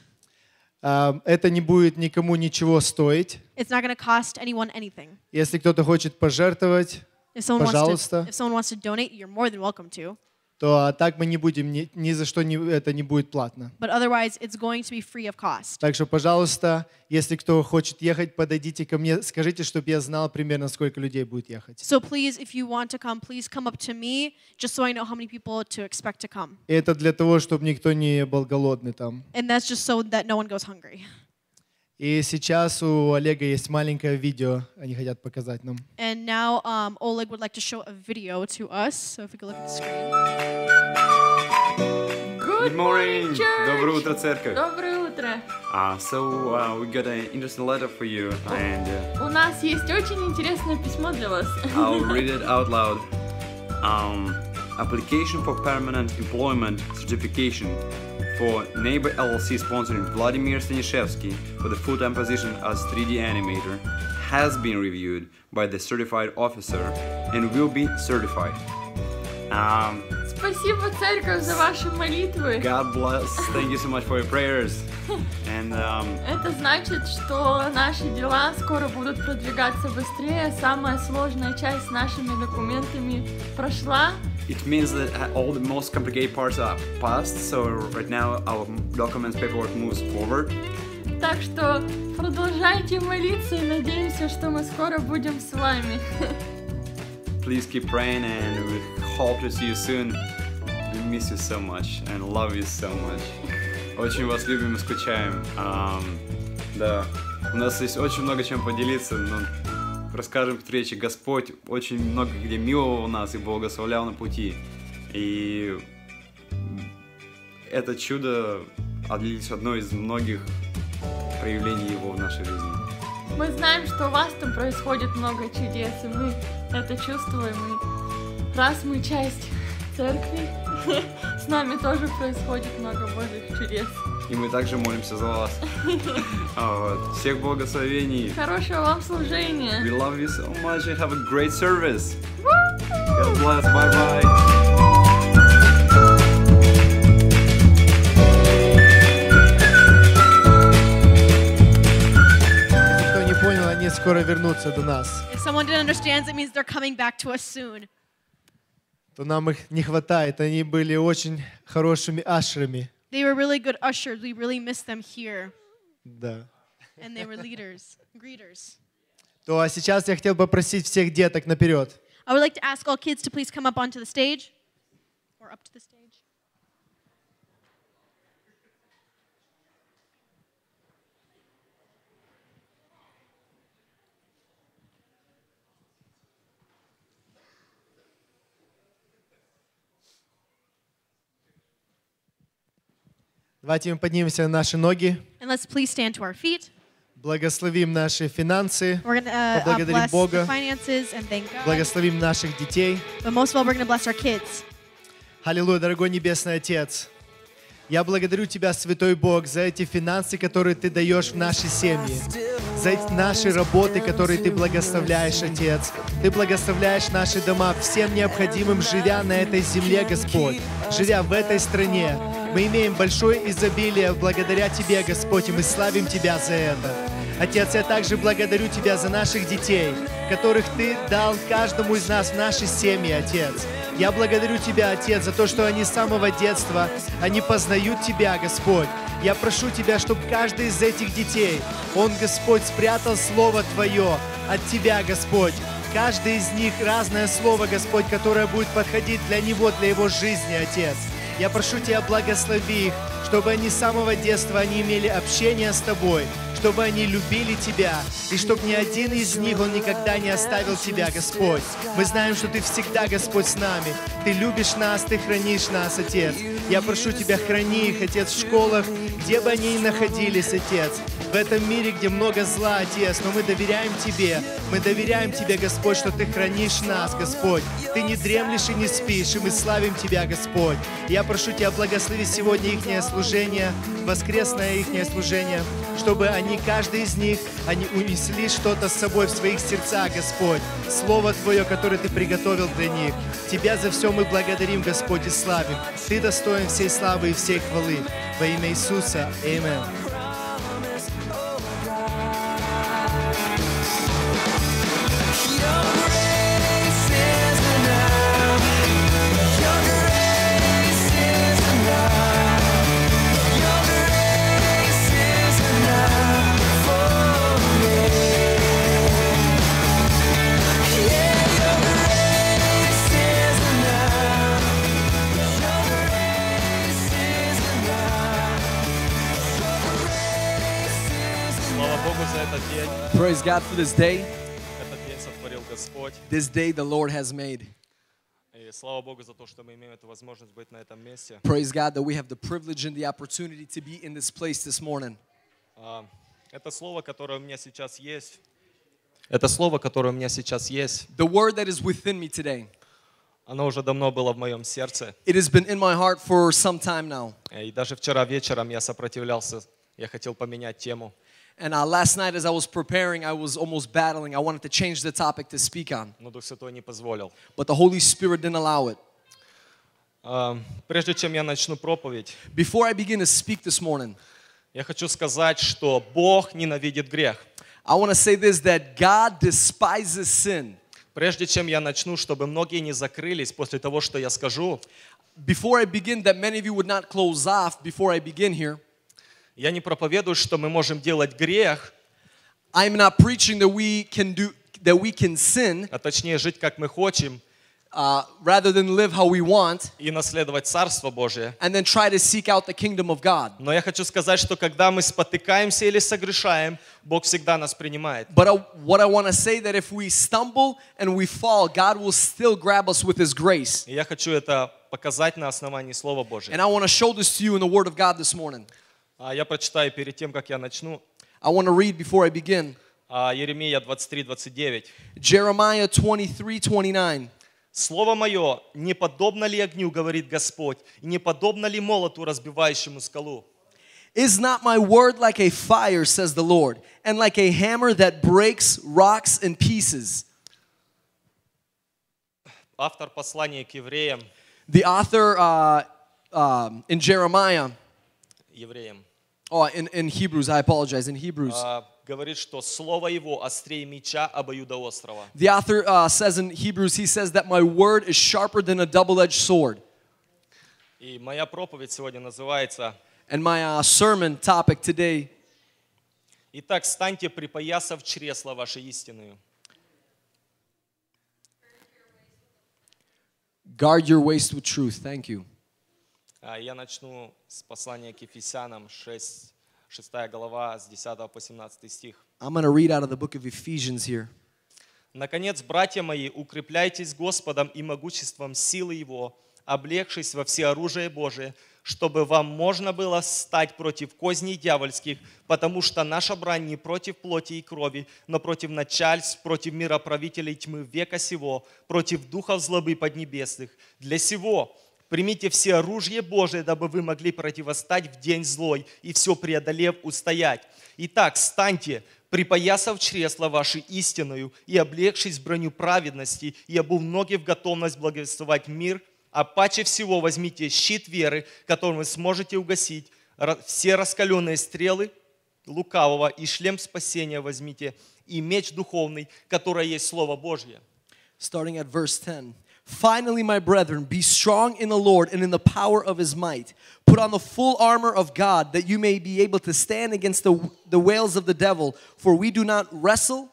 [SPEAKER 6] А, Это не будет никому ничего стоить.
[SPEAKER 7] It's not to cost anyone anything.
[SPEAKER 6] Если кто-то хочет пожертвовать,
[SPEAKER 7] If someone, wants to,
[SPEAKER 6] Пожалуйста.
[SPEAKER 7] if someone wants to donate, you're more than welcome to.
[SPEAKER 6] То так мы не будем, ни, ни за что не, это не будет платно.
[SPEAKER 7] But otherwise, it's going to be free of cost.
[SPEAKER 6] Так что, пожалуйста, если кто хочет ехать, подойдите ко мне, скажите, чтобы я знал примерно, сколько людей будет ехать.
[SPEAKER 7] So please, if you want to come, please come up to me, just so I know how many people to expect to come.
[SPEAKER 6] И это для того, чтобы никто не был голодный там.
[SPEAKER 7] And that's just so that no one goes hungry.
[SPEAKER 6] И сейчас у Олега есть маленькое видео, они хотят показать нам.
[SPEAKER 7] And now um, Oleg would like to show a video to us. So if we could look at the screen.
[SPEAKER 8] Good morning. Доброе утро, церковь.
[SPEAKER 9] Доброе утро.
[SPEAKER 8] Uh, so uh, we got an interesting letter for you, and uh,
[SPEAKER 9] У нас есть очень интересное письмо для вас.
[SPEAKER 8] I'll read it out loud. Um, application for permanent employment certification for Neighbor LLC sponsoring Vladimir Stanishevsky for the full-time position as 3D animator has been reviewed by the certified officer and will be certified. Um,
[SPEAKER 9] Спасибо, церковь, за ваши молитвы.
[SPEAKER 8] God bless. Thank you so much for your prayers. And um,
[SPEAKER 9] Это значит, что наши дела скоро будут продвигаться быстрее. Самая сложная часть с нашими документами прошла.
[SPEAKER 8] It means that uh, all the most complicated parts are past, so right now our documents paperwork moves forward.
[SPEAKER 9] Так что продолжайте молиться и надеемся, что мы скоро будем с вами.
[SPEAKER 8] Please keep praying and we hope to see you soon. miss you so much and love you so much. Очень вас любим и скучаем. Ам, да, у нас есть очень много чем поделиться, но расскажем встречи. Господь очень много где миловал нас и благословлял на пути. И это чудо лишь одно из многих проявлений Его в нашей жизни.
[SPEAKER 9] Мы знаем, что у вас там происходит много чудес, и мы это чувствуем. И раз мы часть церкви, с нами тоже происходит много Божьих чудес.
[SPEAKER 8] И мы также молимся за вас. А, вот. Всех благословений.
[SPEAKER 9] Хорошего вам служения!
[SPEAKER 8] We love you so much and have a great service. God bless. Bye bye.
[SPEAKER 6] Если кто не понял, они скоро вернутся до нас.
[SPEAKER 7] If someone didn't understand, it means they're coming back to us soon.
[SPEAKER 6] То нам их не хватает. Они были очень хорошими ашерами.
[SPEAKER 7] They were really good ushers. We really miss them here.
[SPEAKER 6] Да.
[SPEAKER 7] And they were leaders, greeters.
[SPEAKER 6] То а сейчас я хотел бы попросить всех деток наперед.
[SPEAKER 7] I would like to ask all kids to please come up onto the stage or up to the stage.
[SPEAKER 6] Давайте мы поднимемся на наши ноги,
[SPEAKER 7] And let's please stand to our feet.
[SPEAKER 6] благословим наши финансы,
[SPEAKER 7] We're to uh, uh,
[SPEAKER 6] Поблагодарим
[SPEAKER 7] bless
[SPEAKER 6] Бога.
[SPEAKER 7] finances and thank God.
[SPEAKER 6] благословим наших детей.
[SPEAKER 7] But most of all, we're to bless our kids.
[SPEAKER 6] Аллилуйя, дорогой Небесный Отец. Я благодарю Тебя, Святой Бог, за эти финансы, которые Ты даешь в наши семьи, за эти наши работы, которые Ты благословляешь, Отец. Ты благословляешь наши дома всем необходимым, живя на этой земле, Господь, живя в этой стране. Мы имеем большое изобилие благодаря Тебе, Господь, и мы славим Тебя за это. Отец, я также благодарю Тебя за наших детей, которых Ты дал каждому из нас в нашей семьи, Отец. Я благодарю Тебя, Отец, за то, что они с самого детства, они познают Тебя, Господь. Я прошу Тебя, чтобы каждый из этих детей, он, Господь, спрятал Слово Твое от Тебя, Господь. Каждый из них разное Слово, Господь, которое будет подходить для него, для его жизни, Отец. Я прошу Тебя, благослови их, чтобы они с самого детства они имели общение с Тобой, чтобы они любили Тебя, и чтобы ни один из них, он никогда не оставил Тебя, Господь. Мы знаем, что Ты всегда, Господь, с нами. Ты любишь нас, Ты хранишь нас, Отец. Я прошу Тебя, храни их, Отец, в школах, где бы они ни находились, Отец. В этом мире, где много зла, Отец, но мы доверяем Тебе. Мы доверяем Тебе, Господь, что Ты хранишь нас, Господь. Ты не дремлешь и не спишь, и мы славим Тебя, Господь. Я прошу Тебя, благослови сегодня их служение, воскресное их служение, чтобы они, каждый из них, они унесли что-то с собой в своих сердцах, Господь. Слово Твое, которое Ты приготовил для них. Тебя за все мы благодарим, Господь, и славим. Ты достоин всей славы и всей хвалы. Во имя Иисуса. Аминь.
[SPEAKER 10] Praise God for this day.
[SPEAKER 2] Этот день сотворил Господь.
[SPEAKER 10] This day the Lord has made.
[SPEAKER 2] И слава Богу за то, что мы имеем эту возможность быть на этом месте.
[SPEAKER 10] Praise God that we have the privilege and the opportunity to be in this place this morning.
[SPEAKER 2] А, Это слово, которое у меня сейчас есть. Это слово, которое у меня сейчас есть,
[SPEAKER 10] The word that is within me today,
[SPEAKER 2] оно уже давно было в моем сердце.
[SPEAKER 10] it has been in my heart for some time now.
[SPEAKER 2] И даже вчера вечером я сопротивлялся, я хотел поменять тему.
[SPEAKER 10] And uh, last night, as I was preparing, I was almost battling. I wanted to change the topic to speak on,
[SPEAKER 2] но Дух Святой не позволил.
[SPEAKER 10] but the Holy Spirit didn't allow it.
[SPEAKER 2] А, Прежде чем я начну проповедь,
[SPEAKER 10] Before I begin to speak this morning,
[SPEAKER 2] я хочу сказать, что Бог ненавидит грех.
[SPEAKER 10] I want to say this that God despises sin.
[SPEAKER 2] Прежде чем я начну, чтобы многие не закрылись после того, что я скажу,
[SPEAKER 10] Before I begin, that many of you would not close off before I begin here,
[SPEAKER 2] я не проповедую, что мы можем делать грех,
[SPEAKER 10] I'm not preaching that we can do that we can sin,
[SPEAKER 2] а точнее жить как мы хотим,
[SPEAKER 10] uh, rather than live how we want
[SPEAKER 2] и наследовать Царство Божие.
[SPEAKER 10] and then try to seek out the kingdom of God.
[SPEAKER 2] Но я хочу сказать, что когда мы спотыкаемся или согрешаем, Бог всегда нас принимает.
[SPEAKER 10] But uh, what I want to say that if we stumble and we fall, God will still grab us with His grace.
[SPEAKER 2] И я хочу это показать на основании Слова Божьего.
[SPEAKER 10] And I want to show this to you in the Word of God this morning.
[SPEAKER 2] А Я прочитаю перед тем, как я начну.
[SPEAKER 10] I want to read before I begin
[SPEAKER 2] А, Еремия 23, 29.
[SPEAKER 10] Jeremiah 23 29.
[SPEAKER 2] Слово мое, не подобно ли огню, говорит Господь, и не подобно ли молоту, разбивающему скалу?
[SPEAKER 10] Is not my word like a fire, says the Lord, and like a hammer that breaks rocks in pieces?
[SPEAKER 2] Автор послания к евреям,
[SPEAKER 10] The author uh, um, in Jeremiah,
[SPEAKER 2] евреям
[SPEAKER 10] oh, in, in Hebrews, I apologize, in Hebrews,
[SPEAKER 2] а, говорит, что слово его острее меча обоюдоострого.
[SPEAKER 10] the author uh, says in Hebrews, he says that my word is sharper than a double edged sword.
[SPEAKER 2] И моя проповедь сегодня называется
[SPEAKER 10] And my uh, sermon topic today
[SPEAKER 2] «Итак, станьте припоясав чресла вашей истинную».
[SPEAKER 10] guard your waist with truth. Thank you.
[SPEAKER 2] А, Я начну с послания к Ефесянам 6, 6 глава, с 10 по 17 стих.
[SPEAKER 10] I'm going to read out of the book of Ephesians here.
[SPEAKER 2] Наконец, братья мои, укрепляйтесь Господом и могуществом силы Его, облегшись во всеоружие Божие, чтобы вам можно было стать против козней дьявольских, потому что наша брань не против плоти и крови, но против начальств, против мироправителей тьмы века сего, против духов злобы поднебесных. Для сего примите все оружие Божие, дабы вы могли противостать в день злой и все преодолев устоять. Итак, станьте, припоясав чресла ваши истинную и облегшись броню праведности и обув ноги в готовность благовествовать мир, а паче всего возьмите щит веры, которым вы сможете угасить все раскаленные стрелы лукавого, и шлем спасения возьмите, и меч духовный, который есть Слово Божье.
[SPEAKER 10] starting at verse 10. Finally, my brethren, be strong in the Lord and in the power of his might. Put on the full armor of God that you may be able to stand against the, the wails of the devil. For we do not wrestle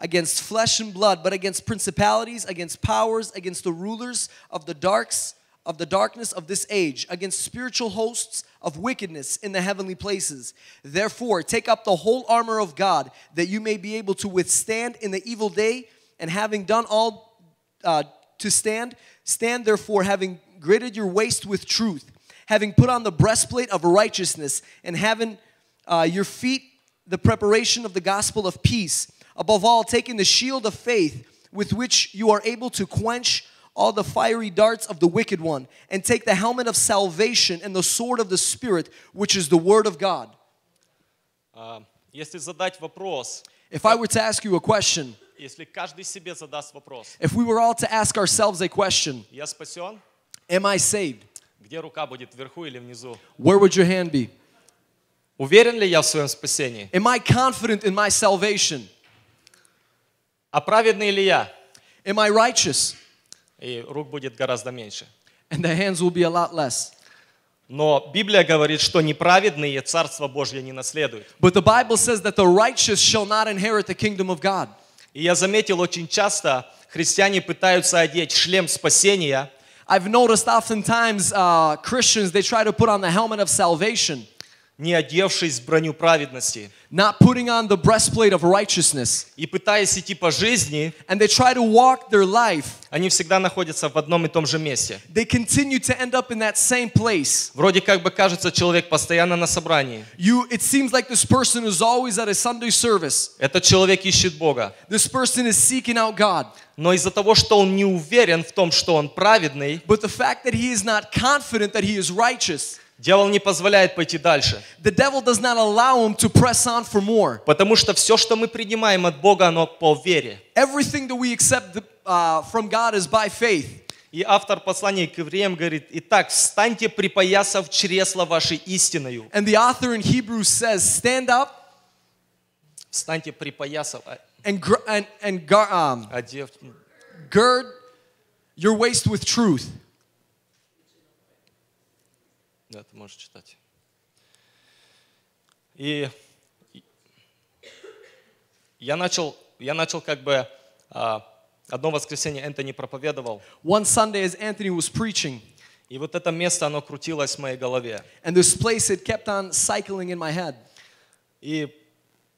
[SPEAKER 10] against flesh and blood, but against principalities, against powers, against the rulers of the darks of the darkness of this age, against spiritual hosts of wickedness in the heavenly places. Therefore, take up the whole armor of God that you may be able to withstand in the evil day, and having done all uh, to stand. Stand therefore, having girded your waist with truth, having put on the breastplate of righteousness, and having uh, your feet the preparation of the gospel of peace. Above all, taking the shield of faith with which you are able to quench all the fiery darts of the wicked one, and take the helmet of salvation and the sword of the Spirit, which is the word of God. If I were to ask you a question,
[SPEAKER 2] если каждый себе задаст вопрос,
[SPEAKER 10] if we were all to ask ourselves a question,
[SPEAKER 2] я спасен?
[SPEAKER 10] Am I saved?
[SPEAKER 2] Где рука будет, вверху или внизу?
[SPEAKER 10] Where would your hand be?
[SPEAKER 2] Уверен ли я в своем спасении?
[SPEAKER 10] Am I confident in my salvation?
[SPEAKER 2] А праведный ли я?
[SPEAKER 10] Am I righteous?
[SPEAKER 2] И рук будет гораздо меньше.
[SPEAKER 10] And the hands will be a lot less.
[SPEAKER 2] Но Библия говорит, что неправедные Царство Божье не наследуют.
[SPEAKER 10] But the Bible says that the righteous shall not inherit the kingdom of God.
[SPEAKER 2] И я заметил, очень часто христиане пытаются одеть шлем спасения,
[SPEAKER 10] I've noticed oftentimes uh, Christians, they try to put on the helmet of salvation,
[SPEAKER 2] не одевшись в броню праведности.
[SPEAKER 10] not putting on the breastplate of righteousness.
[SPEAKER 2] И пытаясь идти по жизни,
[SPEAKER 10] And they try to walk their life.
[SPEAKER 2] они всегда находятся в одном и том же месте.
[SPEAKER 10] They continue to end up in that same place.
[SPEAKER 2] Вроде как бы кажется, человек постоянно на собрании.
[SPEAKER 10] You, it seems like this person is always at a Sunday service.
[SPEAKER 2] Этот человек ищет Бога.
[SPEAKER 10] This person is seeking out God.
[SPEAKER 2] Но из-за того, что он не уверен в том, что он праведный,
[SPEAKER 10] But the fact that he is not confident that he is righteous,
[SPEAKER 2] дьявол не позволяет пойти дальше.
[SPEAKER 10] the devil does not allow him to press on for more.
[SPEAKER 2] Потому что все, что мы принимаем от Бога, оно по вере.
[SPEAKER 10] Everything that we accept uh, from God is by faith.
[SPEAKER 2] И автор послания к евреям говорит, «Итак, встаньте, припоясав чресла вашей истиною».
[SPEAKER 10] And the author in Hebrews says, Stand up
[SPEAKER 2] Встаньте, припоясав, а-
[SPEAKER 10] and, and, and um,
[SPEAKER 2] одев.
[SPEAKER 10] gird your waist with truth.
[SPEAKER 2] Да, ты можешь читать. И я начал, я начал как бы а, Одно воскресенье Энтони проповедовал,
[SPEAKER 10] One Sunday, as Anthony was preaching,
[SPEAKER 2] и вот это место, оно крутилось в моей голове.
[SPEAKER 10] and this place it kept on cycling in my head.
[SPEAKER 2] И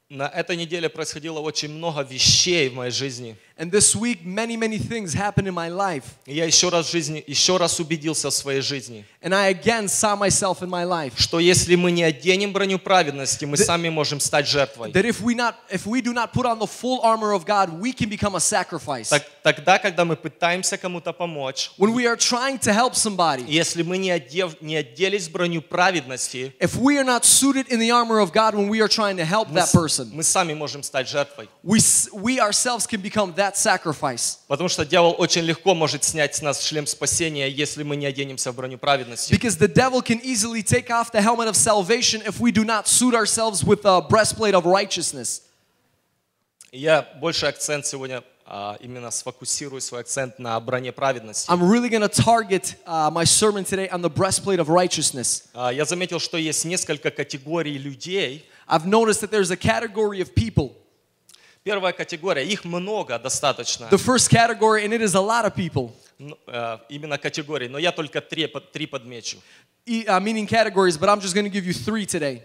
[SPEAKER 2] на этой неделе происходило очень много вещей в моей жизни.
[SPEAKER 10] And this week, many, many things happened in my life.
[SPEAKER 2] И я еще раз, в жизни, еще раз убедился в своей жизни,
[SPEAKER 10] And I again saw myself in my life.
[SPEAKER 2] что если мы не оденем броню праведности, мы сами можем стать жертвой.
[SPEAKER 10] That if we not if we do not put on the full armor of God, we can become a sacrifice.
[SPEAKER 2] Так- тогда, когда мы пытаемся кому-то помочь,
[SPEAKER 10] When we are trying to help somebody,
[SPEAKER 2] если мы не, одев, не оделись в броню праведности,
[SPEAKER 10] if we are not suited in the armor of God when we are trying to help
[SPEAKER 2] мы,
[SPEAKER 10] that
[SPEAKER 2] с-
[SPEAKER 10] person,
[SPEAKER 2] мы сами можем стать жертвой.
[SPEAKER 10] we s- we ourselves can become that sacrifice.
[SPEAKER 2] Потому что дьявол очень легко может снять с нас шлем спасения, если мы не оденемся в броню праведности.
[SPEAKER 10] Because the devil can easily take off the helmet of salvation if we do not suit ourselves with a breastplate of righteousness.
[SPEAKER 2] И я больше акцент сегодня а, именно сфокусирую свой акцент на броне праведности.
[SPEAKER 10] I'm really going to target uh, my sermon today on the breastplate of righteousness.
[SPEAKER 2] А, Я заметил, что есть несколько категорий людей.
[SPEAKER 10] I've noticed that there's a category of people.
[SPEAKER 2] Первая категория, их много достаточно,
[SPEAKER 10] The first category, and it is a lot of people,
[SPEAKER 2] Ну, э, именно категорий, но я только три, три подмечу.
[SPEAKER 10] e- uh, meaning categories, but I'm just going to give you three today.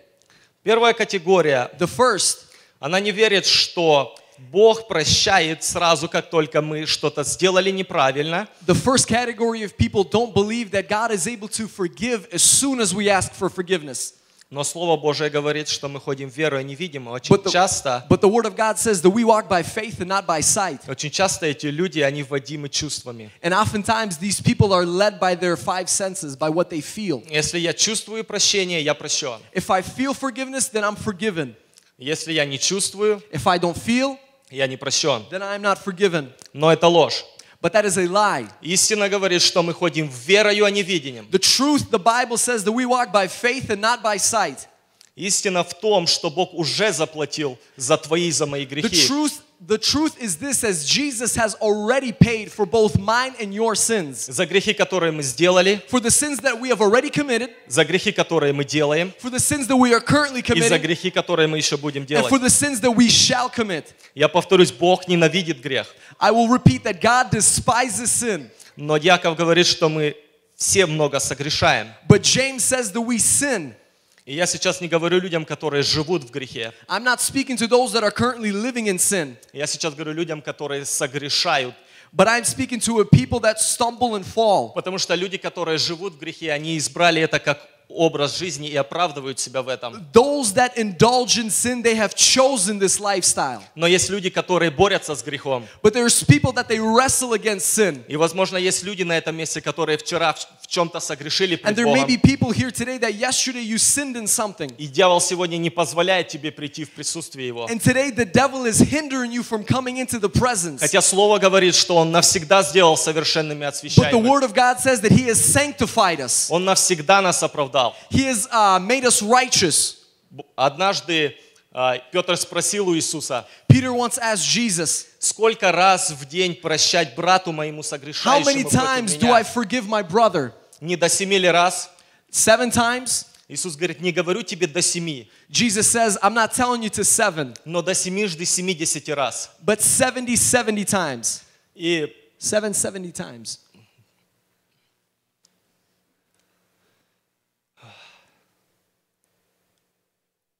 [SPEAKER 2] Первая категория,
[SPEAKER 10] The first,
[SPEAKER 2] она не верит, что Бог прощает сразу, как только мы что-то сделали неправильно,
[SPEAKER 10] the first category of people don't believe that God is able to forgive as soon as we ask for forgiveness.
[SPEAKER 2] Но Слово Божие говорит, что мы ходим верой невидимо. Очень
[SPEAKER 10] But the,
[SPEAKER 2] часто,
[SPEAKER 10] but the Word of God says that we walk by faith and not by sight.
[SPEAKER 2] очень часто эти люди, они вводимы чувствами.
[SPEAKER 10] And oftentimes these people are led by their five senses, by what they feel.
[SPEAKER 2] Если я чувствую прощение, я прощен.
[SPEAKER 10] If I feel forgiveness, then I'm forgiven.
[SPEAKER 2] Если я не чувствую,
[SPEAKER 10] If I don't feel,
[SPEAKER 2] я не прощен.
[SPEAKER 10] then I'm not forgiven.
[SPEAKER 2] Но это ложь.
[SPEAKER 10] But that is a lie.
[SPEAKER 2] Истина говорит, что мы ходим верою, а не видением.
[SPEAKER 10] The truth, the Bible says that we walk by faith and not by sight.
[SPEAKER 2] Истина в том, что Бог уже заплатил за твои и за мои
[SPEAKER 10] The
[SPEAKER 2] грехи.
[SPEAKER 10] truth, the truth is this as Jesus has already paid for both mine and your sins.
[SPEAKER 2] За грехи, которые мы сделали,
[SPEAKER 10] For the sins that we have already committed,
[SPEAKER 2] за грехи, которые мы делаем,
[SPEAKER 10] for the sins that we are currently
[SPEAKER 2] и за
[SPEAKER 10] committing,
[SPEAKER 2] грехи, которые мы еще будем
[SPEAKER 10] and
[SPEAKER 2] делать.
[SPEAKER 10] for the sins that we shall commit.
[SPEAKER 2] Я повторюсь, Бог ненавидит грех.
[SPEAKER 10] I will repeat that God despises sin.
[SPEAKER 2] Но Яков говорит, что мы все много согрешаем.
[SPEAKER 10] But James says that we sin.
[SPEAKER 2] И я сейчас не говорю людям, которые живут в грехе.
[SPEAKER 10] I'm not speaking to those that are currently living in sin,
[SPEAKER 2] Я сейчас говорю людям, которые согрешают.
[SPEAKER 10] but I'm speaking to a people that stumble and fall.
[SPEAKER 2] Потому что люди, которые живут в грехе, они избрали это как образ жизни и оправдывают себя в этом.
[SPEAKER 10] Those that indulge in sin, they have chosen this lifestyle.
[SPEAKER 2] Но есть люди, которые борются с грехом.
[SPEAKER 10] But there's people that they wrestle against sin.
[SPEAKER 2] И, возможно, есть люди на этом месте, которые вчера в чем-то согрешили
[SPEAKER 10] And there may be people here today that yesterday you sinned in something.
[SPEAKER 2] И дьявол сегодня не позволяет тебе прийти в присутствие Его.
[SPEAKER 10] And today the devil is hindering you from coming into the presence.
[SPEAKER 2] Хотя Слово говорит, что Он навсегда сделал совершенными и
[SPEAKER 10] But the word of God says that he has sanctified us.
[SPEAKER 2] Он навсегда нас оправдал.
[SPEAKER 10] He has uh, made us righteous.
[SPEAKER 2] Б- Однажды а, Петр спросил у Иисуса,
[SPEAKER 10] Peter once asked Jesus,
[SPEAKER 2] сколько раз в день прощать брату моему
[SPEAKER 10] How
[SPEAKER 2] согрешающему
[SPEAKER 10] many times
[SPEAKER 2] против
[SPEAKER 10] do I
[SPEAKER 2] меня?
[SPEAKER 10] forgive my brother?
[SPEAKER 2] Не до семи ли раз?
[SPEAKER 10] Seven times?
[SPEAKER 2] Иисус говорит, не говорю тебе до семи,
[SPEAKER 10] Jesus says, I'm not telling you to seven,
[SPEAKER 2] но до семижды семидесяти раз.
[SPEAKER 10] but 70, 70 times.
[SPEAKER 2] И
[SPEAKER 10] Seven, 70 times.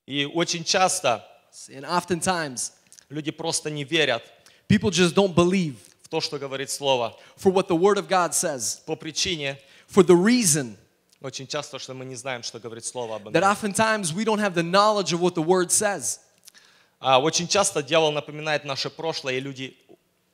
[SPEAKER 2] И очень часто
[SPEAKER 10] And oftentimes,
[SPEAKER 2] люди просто не верят
[SPEAKER 10] people just don't believe
[SPEAKER 2] в то, что говорит Слово.
[SPEAKER 10] for what the Word of God says.
[SPEAKER 2] По причине,
[SPEAKER 10] For the reason
[SPEAKER 2] очень часто, что мы не знаем, что говорит Слово об
[SPEAKER 10] that
[SPEAKER 2] этом.
[SPEAKER 10] oftentimes we don't have the knowledge of what the Word says.
[SPEAKER 2] А очень часто дьявол напоминает наше прошлое, и люди...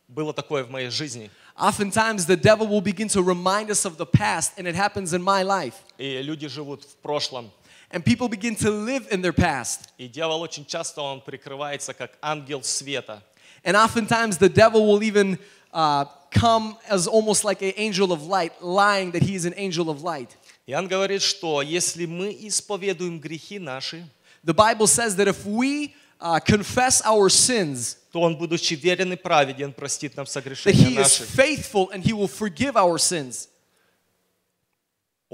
[SPEAKER 2] Было такое в моей жизни.
[SPEAKER 10] Oftentimes, the devil will begin to remind us of the past, and it happens in my life.
[SPEAKER 2] И люди живут в прошлом.
[SPEAKER 10] And people begin to live in their past.
[SPEAKER 2] И дьявол очень часто, он прикрывается как ангел света.
[SPEAKER 10] And oftentimes, the devil will even uh, come as almost like an angel of light, lying that he is an angel of light.
[SPEAKER 2] И он говорит, что если мы исповедуем грехи наши,
[SPEAKER 10] The Bible says that if we uh, confess our sins,
[SPEAKER 2] то он, будучи верен и праведен, простит нам
[SPEAKER 10] that
[SPEAKER 2] согрешения
[SPEAKER 10] he is
[SPEAKER 2] наши.
[SPEAKER 10] faithful and he will forgive our sins.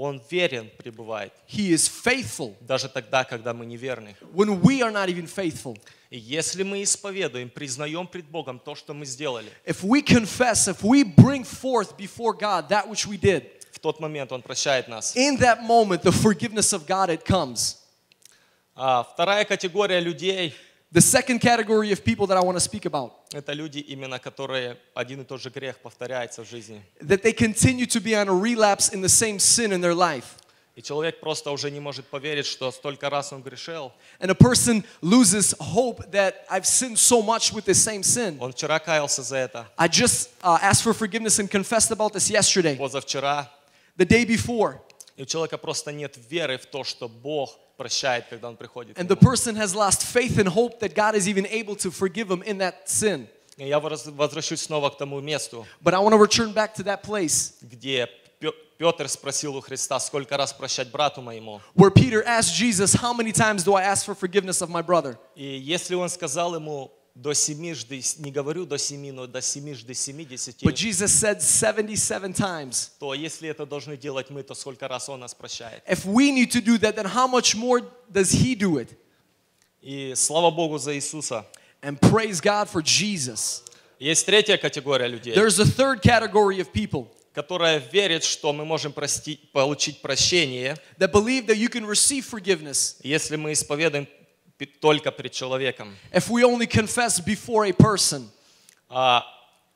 [SPEAKER 2] Он верен пребывает,
[SPEAKER 10] He is faithful
[SPEAKER 2] даже тогда, когда мы неверны.
[SPEAKER 10] when we are not even faithful.
[SPEAKER 2] И если мы исповедуем, признаем пред Богом то, что мы сделали,
[SPEAKER 10] If we confess, if we bring forth before God that which we did,
[SPEAKER 2] в тот момент Он прощает нас.
[SPEAKER 10] in that moment, the forgiveness of God, it comes.
[SPEAKER 2] А вторая категория людей
[SPEAKER 10] The second category of people that I want to speak about, –
[SPEAKER 2] это люди, именно которые один и тот же грех повторяется в жизни.
[SPEAKER 10] that they continue to be on a relapse in the same sin in their life.
[SPEAKER 2] И человек просто уже не может поверить, что столько раз он грешил.
[SPEAKER 10] And a person loses hope that I've sinned so much with the same sin.
[SPEAKER 2] Он вчера каялся за это,
[SPEAKER 10] I just uh, asked for forgiveness and confessed about this yesterday,
[SPEAKER 2] позавчера.
[SPEAKER 10] the day before.
[SPEAKER 2] И у человека просто нет веры в то, что Бог прощает, когда он приходит. к
[SPEAKER 10] And the
[SPEAKER 2] нему.
[SPEAKER 10] person has lost faith and hope that God is even able to forgive him in that sin.
[SPEAKER 2] И я воз- возвращусь снова к тому месту,
[SPEAKER 10] But I want to return back to that place
[SPEAKER 2] где Пё- Петр спросил у Христа, сколько раз прощать брату моему.
[SPEAKER 10] where Peter asked Jesus, How many times do I ask for forgiveness of my brother?
[SPEAKER 2] И если он сказал ему до семижды, не говорю до семи, но до семижды семидесяти,
[SPEAKER 10] But Jesus said 77 times.
[SPEAKER 2] то если это должны делать мы, то сколько раз он нас прощает.
[SPEAKER 10] If we need to do that, then how much more does He do it?
[SPEAKER 2] И слава Богу за Иисуса.
[SPEAKER 10] And praise God for Jesus.
[SPEAKER 2] Есть третья категория людей,
[SPEAKER 10] There's a third category of people
[SPEAKER 2] которая верит, что мы можем простить, получить прощение,
[SPEAKER 10] that believe that you can receive forgiveness
[SPEAKER 2] если мы исповедуем только пред человеком.
[SPEAKER 10] if we only confess before a person.
[SPEAKER 2] А,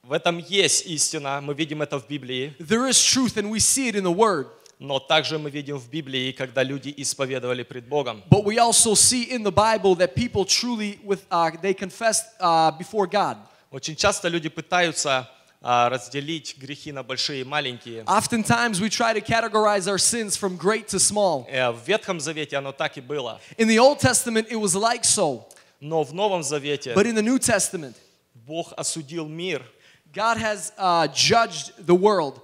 [SPEAKER 2] в этом есть истина, мы видим это в Библии,
[SPEAKER 10] There is truth and we see it in the Word.
[SPEAKER 2] но также мы видим в Библии, когда люди исповедовали пред Богом.
[SPEAKER 10] But we also see in the Bible that people truly with uh, they confessed uh, before God.
[SPEAKER 2] Очень часто люди пытаются а, разделить грехи на большие и маленькие.
[SPEAKER 10] Oftentimes we try to categorize our sins from great to small.
[SPEAKER 2] Э, В Ветхом Завете оно так и было,
[SPEAKER 10] In the Old Testament it was like so,
[SPEAKER 2] но в Новом Завете
[SPEAKER 10] but in the New Testament
[SPEAKER 2] Бог осудил мир
[SPEAKER 10] God has uh, judged the world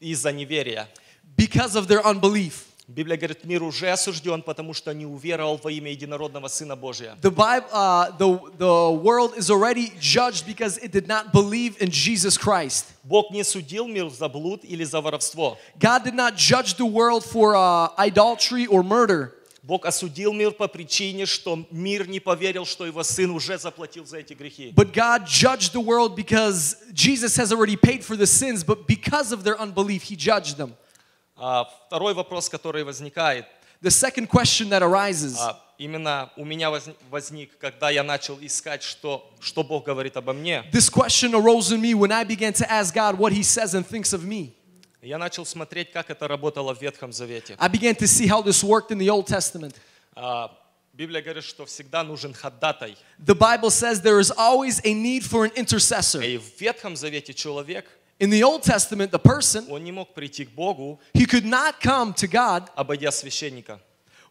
[SPEAKER 2] из-за неверия.
[SPEAKER 10] because of their unbelief.
[SPEAKER 2] Библия говорит, мир уже осужден, потому что не уверовал во имя единородного Сына Божия.
[SPEAKER 10] The Bible, uh, the the world is already judged because it did not believe in Jesus Christ.
[SPEAKER 2] Бог не судил мир за блуд или за воровство.
[SPEAKER 10] God did not judge the world for uh, idolatry or murder.
[SPEAKER 2] Бог осудил мир по причине, что мир не поверил, что его Сын уже заплатил за эти грехи.
[SPEAKER 10] But God judged the world because Jesus has already paid for the sins, but because of their unbelief, He judged them.
[SPEAKER 2] А, второй вопрос, который возникает,
[SPEAKER 10] The second question that arises
[SPEAKER 2] а, именно у меня возник, когда я начал искать, что, что Бог говорит обо мне.
[SPEAKER 10] this question arose in me when I began to ask God what He says and thinks of me.
[SPEAKER 2] Я начал смотреть, как это работало в Ветхом Завете.
[SPEAKER 10] I began to see how this worked in the Old Testament.
[SPEAKER 2] А, Библия говорит, что всегда нужен ходатай.
[SPEAKER 10] The Bible says there is always a need for an intercessor.
[SPEAKER 2] И в Ветхом Завете человек,
[SPEAKER 10] In the Old Testament, the person,
[SPEAKER 2] он не мог прийти к Богу,
[SPEAKER 10] he could not come to God
[SPEAKER 2] обойдя священника.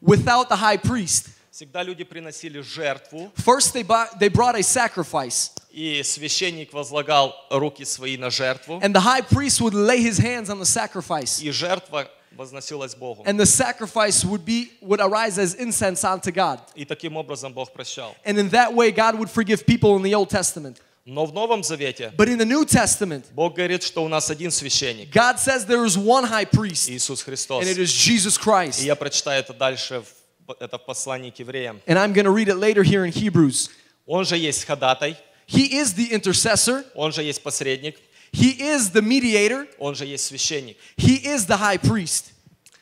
[SPEAKER 10] without the high priest.
[SPEAKER 2] Всегда люди приносили жертву,
[SPEAKER 10] First, they, bought, they brought a sacrifice,
[SPEAKER 2] и священник возлагал руки свои на жертву,
[SPEAKER 10] and the high priest would lay his hands on the sacrifice.
[SPEAKER 2] и жертва возносилась Богу.
[SPEAKER 10] and the sacrifice would be would arise as incense unto God.
[SPEAKER 2] И таким образом Бог прощал.
[SPEAKER 10] And in that way God would forgive people in the Old Testament.
[SPEAKER 2] Но в Новом Завете
[SPEAKER 10] But in the New Testament,
[SPEAKER 2] Бог говорит, что у нас один священник,
[SPEAKER 10] God says there is one high priest,
[SPEAKER 2] Иисус Христос.
[SPEAKER 10] and it is Jesus
[SPEAKER 2] И
[SPEAKER 10] Christ.
[SPEAKER 2] я прочитаю это дальше, в- это в послании к евреям.
[SPEAKER 10] And I'm going to read it later here in Hebrews.
[SPEAKER 2] Он же есть ходатай,
[SPEAKER 10] He is the intercessor,
[SPEAKER 2] он же есть посредник,
[SPEAKER 10] he is the mediator,
[SPEAKER 2] он же есть священник.
[SPEAKER 10] he is the high priest.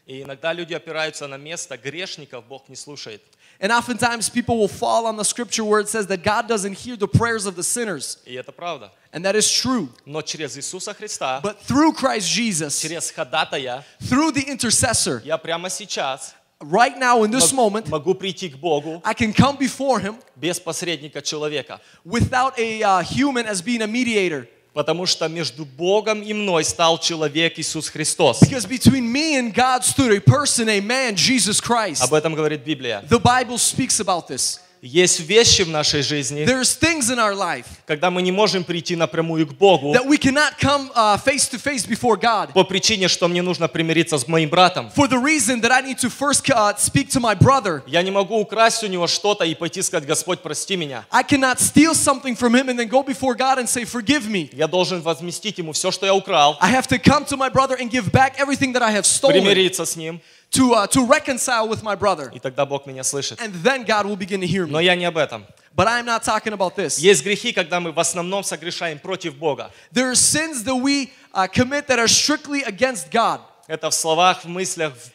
[SPEAKER 2] И иногда люди опираются на место грешников, Бог не слушает.
[SPEAKER 10] And oftentimes people will fall on the scripture where it says that God doesn't hear the prayers of the sinners.
[SPEAKER 2] И это правда.
[SPEAKER 10] And that is true.
[SPEAKER 2] Но через Иисуса Христа,
[SPEAKER 10] But through Christ Jesus,
[SPEAKER 2] через ходатая,
[SPEAKER 10] through the intercessor,
[SPEAKER 2] я прямо сейчас
[SPEAKER 10] right now in this
[SPEAKER 2] мог-
[SPEAKER 10] moment,
[SPEAKER 2] могу прийти к Богу
[SPEAKER 10] I can come before him
[SPEAKER 2] без посредника человека.
[SPEAKER 10] without a uh, human as being a mediator.
[SPEAKER 2] Потому что между Богом и мной стал человек Иисус Христос.
[SPEAKER 10] Because between me and God stood a person, a man, Jesus Christ.
[SPEAKER 2] Об этом говорит Библия.
[SPEAKER 10] The Bible speaks about this.
[SPEAKER 2] Есть вещи в нашей жизни,
[SPEAKER 10] there's things in our life
[SPEAKER 2] когда мы не можем прийти напрямую к Богу
[SPEAKER 10] that we cannot come uh, face to face before God.
[SPEAKER 2] по причине, что мне нужно примириться с моим братом.
[SPEAKER 10] For the reason that I need to first uh, speak to my brother.
[SPEAKER 2] Я не могу украсть у него что-то и пойти сказать, Господь, прости меня.
[SPEAKER 10] I cannot steal something from him and then go before God and say, Forgive me.
[SPEAKER 2] Я должен возместить ему все, что я украл,
[SPEAKER 10] I have to come to my brother and give back everything that I have stolen
[SPEAKER 2] примириться с ним,
[SPEAKER 10] to, uh, to reconcile with my brother.
[SPEAKER 2] и тогда Бог меня слышит.
[SPEAKER 10] And then God will begin to hear
[SPEAKER 2] Но
[SPEAKER 10] me.
[SPEAKER 2] я не об этом.
[SPEAKER 10] But I'm not talking about this.
[SPEAKER 2] Есть грехи, когда мы в основном согрешаем против Бога.
[SPEAKER 10] There are sins that we uh, commit that are strictly against God.
[SPEAKER 2] Это в словах, в мыслях. в-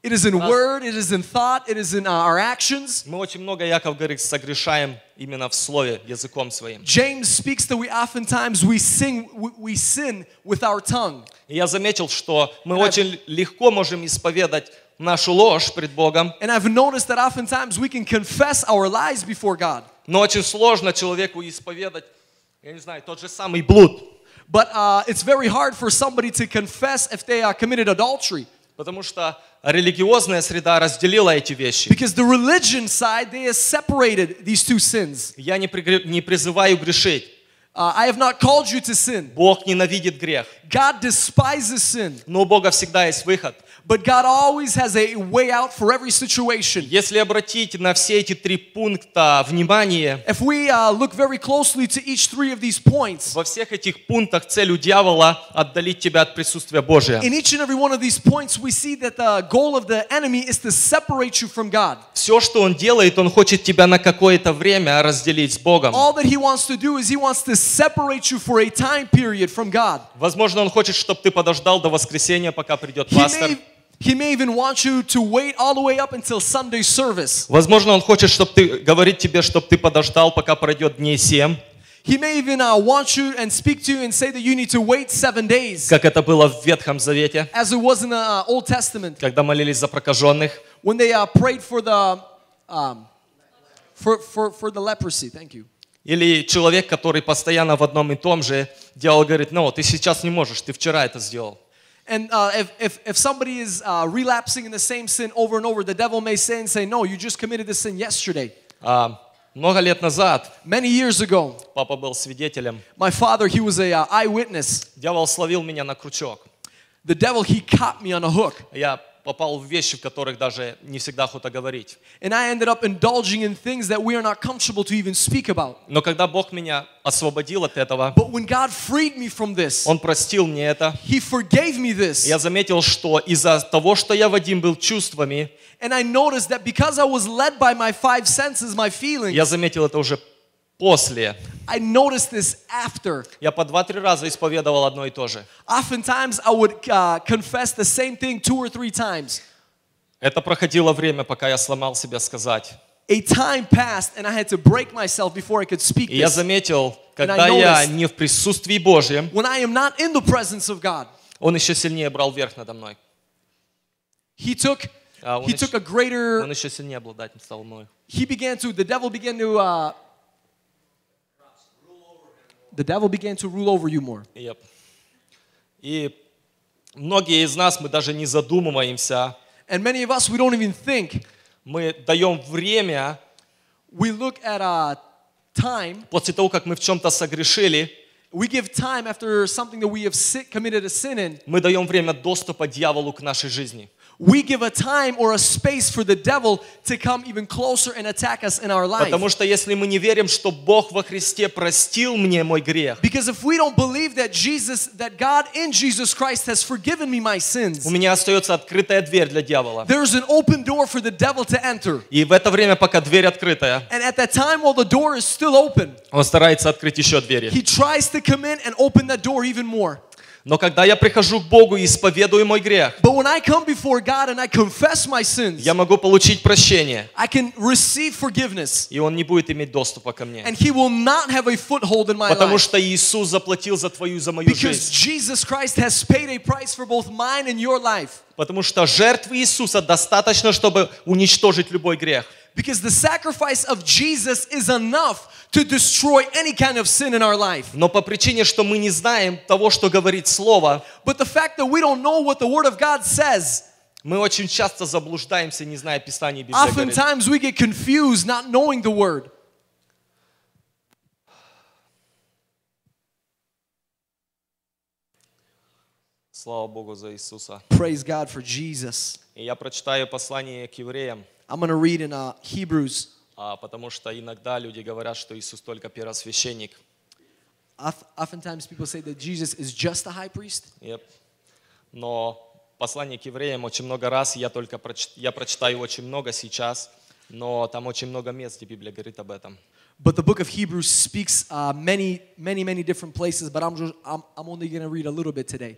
[SPEAKER 10] It is in word, it is in thought, it is in uh, our actions.
[SPEAKER 2] Мы очень много, Яков говорит, согрешаем именно в слове, языком своим.
[SPEAKER 10] James speaks that we oftentimes we sing we, we sin with our tongue.
[SPEAKER 2] И я заметил, что мы очень легко можем исповедать нашу ложь пред Богом,
[SPEAKER 10] And I've noticed that oftentimes we can confess our lies before God.
[SPEAKER 2] но очень сложно человеку исповедать, я не знаю, тот же самый блуд.
[SPEAKER 10] But uh, it's very hard for somebody to confess if they uh, committed adultery.
[SPEAKER 2] Потому что религиозная среда разделила эти вещи.
[SPEAKER 10] Because the religion side, they separated these two sins.
[SPEAKER 2] Я не, пригр- не призываю грешить.
[SPEAKER 10] Uh, I have not called you to sin.
[SPEAKER 2] Бог ненавидит грех.
[SPEAKER 10] God despises sin.
[SPEAKER 2] Но у Бога всегда есть выход.
[SPEAKER 10] But God always has a way out for every situation.
[SPEAKER 2] Если обратить на все эти три пункта внимание,
[SPEAKER 10] If we uh, look very closely to each three of these points,
[SPEAKER 2] во всех этих пунктах цель у дьявола отдалить тебя от присутствия Божия.
[SPEAKER 10] in each and every one of these points, we see that the goal of the enemy is to separate you from God.
[SPEAKER 2] Все, что он делает, он хочет тебя на какое-то время разделить с Богом.
[SPEAKER 10] All that he wants to do is he wants to separate you for a time period from God.
[SPEAKER 2] Возможно, он хочет, чтобы ты подождал до воскресенья, пока придет
[SPEAKER 10] He
[SPEAKER 2] пастор.
[SPEAKER 10] may, he may even want you to wait all the way up until Sunday service.
[SPEAKER 2] Возможно, он хочет, чтобы ты говорит тебе, чтобы ты подождал, пока пройдет дней семь,
[SPEAKER 10] He may even uh, want you and speak to you and say that you need to wait seven days,
[SPEAKER 2] как это было в Ветхом Завете,
[SPEAKER 10] as it was in the uh, Old Testament
[SPEAKER 2] когда молились за прокаженных.
[SPEAKER 10] when they uh, prayed for the um, for, for, for the leprosy. Thank you.
[SPEAKER 2] Или человек, который постоянно в одном и том же, дьявол говорит, ну, ты сейчас не можешь, ты вчера это сделал.
[SPEAKER 10] And uh, if, if, if somebody is uh, relapsing in the same sin over and over, the devil may say and say, No, you just committed this sin yesterday.
[SPEAKER 2] А, много лет назад
[SPEAKER 10] Many years ago,
[SPEAKER 2] папа был свидетелем.
[SPEAKER 10] my father, he was a uh, eyewitness.
[SPEAKER 2] Дьявол словил меня на крючок.
[SPEAKER 10] The devil, he caught me on a hook.
[SPEAKER 2] Я попал в вещи, в которых даже не всегда охота говорить.
[SPEAKER 10] And I ended up indulging in things that we are not comfortable to even speak about.
[SPEAKER 2] Но когда Бог меня освободил от этого,
[SPEAKER 10] But when God freed me from this,
[SPEAKER 2] Он простил мне это.
[SPEAKER 10] he forgave me this.
[SPEAKER 2] Я заметил, что из-за того, что я Вадим был чувствами,
[SPEAKER 10] And I noticed that because I was led by my five senses, my feelings,
[SPEAKER 2] я заметил это уже после.
[SPEAKER 10] I noticed this after.
[SPEAKER 2] Я по два-три раза исповедовал одно и то же.
[SPEAKER 10] Oftentimes, I would uh, confess the same thing two or three times.
[SPEAKER 2] Это проходило время, пока я сломал себя сказать.
[SPEAKER 10] A time passed, and I had to break myself before I could speak
[SPEAKER 2] И я
[SPEAKER 10] this.
[SPEAKER 2] заметил, когда я не в присутствии Божьем,
[SPEAKER 10] When I am not in the presence of God,
[SPEAKER 2] Он еще сильнее брал верх надо мной.
[SPEAKER 10] He took
[SPEAKER 2] А, он,
[SPEAKER 10] he
[SPEAKER 2] еще,
[SPEAKER 10] took a greater.
[SPEAKER 2] он еще сильнее обладатель стал мной.
[SPEAKER 10] He began to. The devil began to. Uh, the devil began to rule over you more.
[SPEAKER 2] Yep. И многие из нас, мы даже не задумываемся,
[SPEAKER 10] And many of us, we don't even think.
[SPEAKER 2] мы даем время
[SPEAKER 10] We look at uh, time.
[SPEAKER 2] после того, как мы в чем-то согрешили,
[SPEAKER 10] We give time after something that we have si- committed a sin in.
[SPEAKER 2] мы даем время доступа дьяволу к нашей жизни.
[SPEAKER 10] We give a time or a space for the devil to come even closer and attack us in our life.
[SPEAKER 2] Потому что если мы не верим, что Бог во Христе простил мне мой грех,
[SPEAKER 10] Because if we don't believe that Jesus, that God in Jesus Christ has forgiven me my sins,
[SPEAKER 2] у меня остается открытая дверь для дьявола.
[SPEAKER 10] there's an open door for the devil to enter.
[SPEAKER 2] И в это время, пока дверь открытая,
[SPEAKER 10] And at that time, while the door is still open,
[SPEAKER 2] он старается открыть еще двери.
[SPEAKER 10] he tries to come in and open that door even more.
[SPEAKER 2] Но когда я прихожу к Богу и исповедую мой грех,
[SPEAKER 10] sins,
[SPEAKER 2] я могу получить прощение, и Он не будет иметь доступа ко мне. Потому что Иисус заплатил за твою и за мою жизнь. Потому что жертвы Иисуса достаточно, чтобы уничтожить любой грех.
[SPEAKER 10] Because the sacrifice of Jesus is enough to destroy any kind of sin in our life.
[SPEAKER 2] Но по причине, что мы не знаем того, что говорит Слово,
[SPEAKER 10] But the fact that we don't know what the Word of God says,
[SPEAKER 2] Мы очень часто заблуждаемся, не зная Писания, Библия говорит.
[SPEAKER 10] Oftentimes we get confused not knowing the word.
[SPEAKER 2] Слава Богу за Иисуса.
[SPEAKER 10] Praise God for Jesus.
[SPEAKER 2] И я прочитаю послание к евреям,
[SPEAKER 10] I'm going to read in uh, Hebrews.
[SPEAKER 2] а, потому что иногда люди говорят, что Иисус только первосвященник.
[SPEAKER 10] Oft- Oftentimes people say that Jesus is just a high priest.
[SPEAKER 2] Yep. Но послание к евреям очень много раз, я только проч- я прочитаю очень много сейчас, но там очень много мест, где Библия говорит об этом.
[SPEAKER 10] But the book of Hebrews speaks uh, many, many, many different places, but I'm, just, I'm, I'm only going to read a little bit today.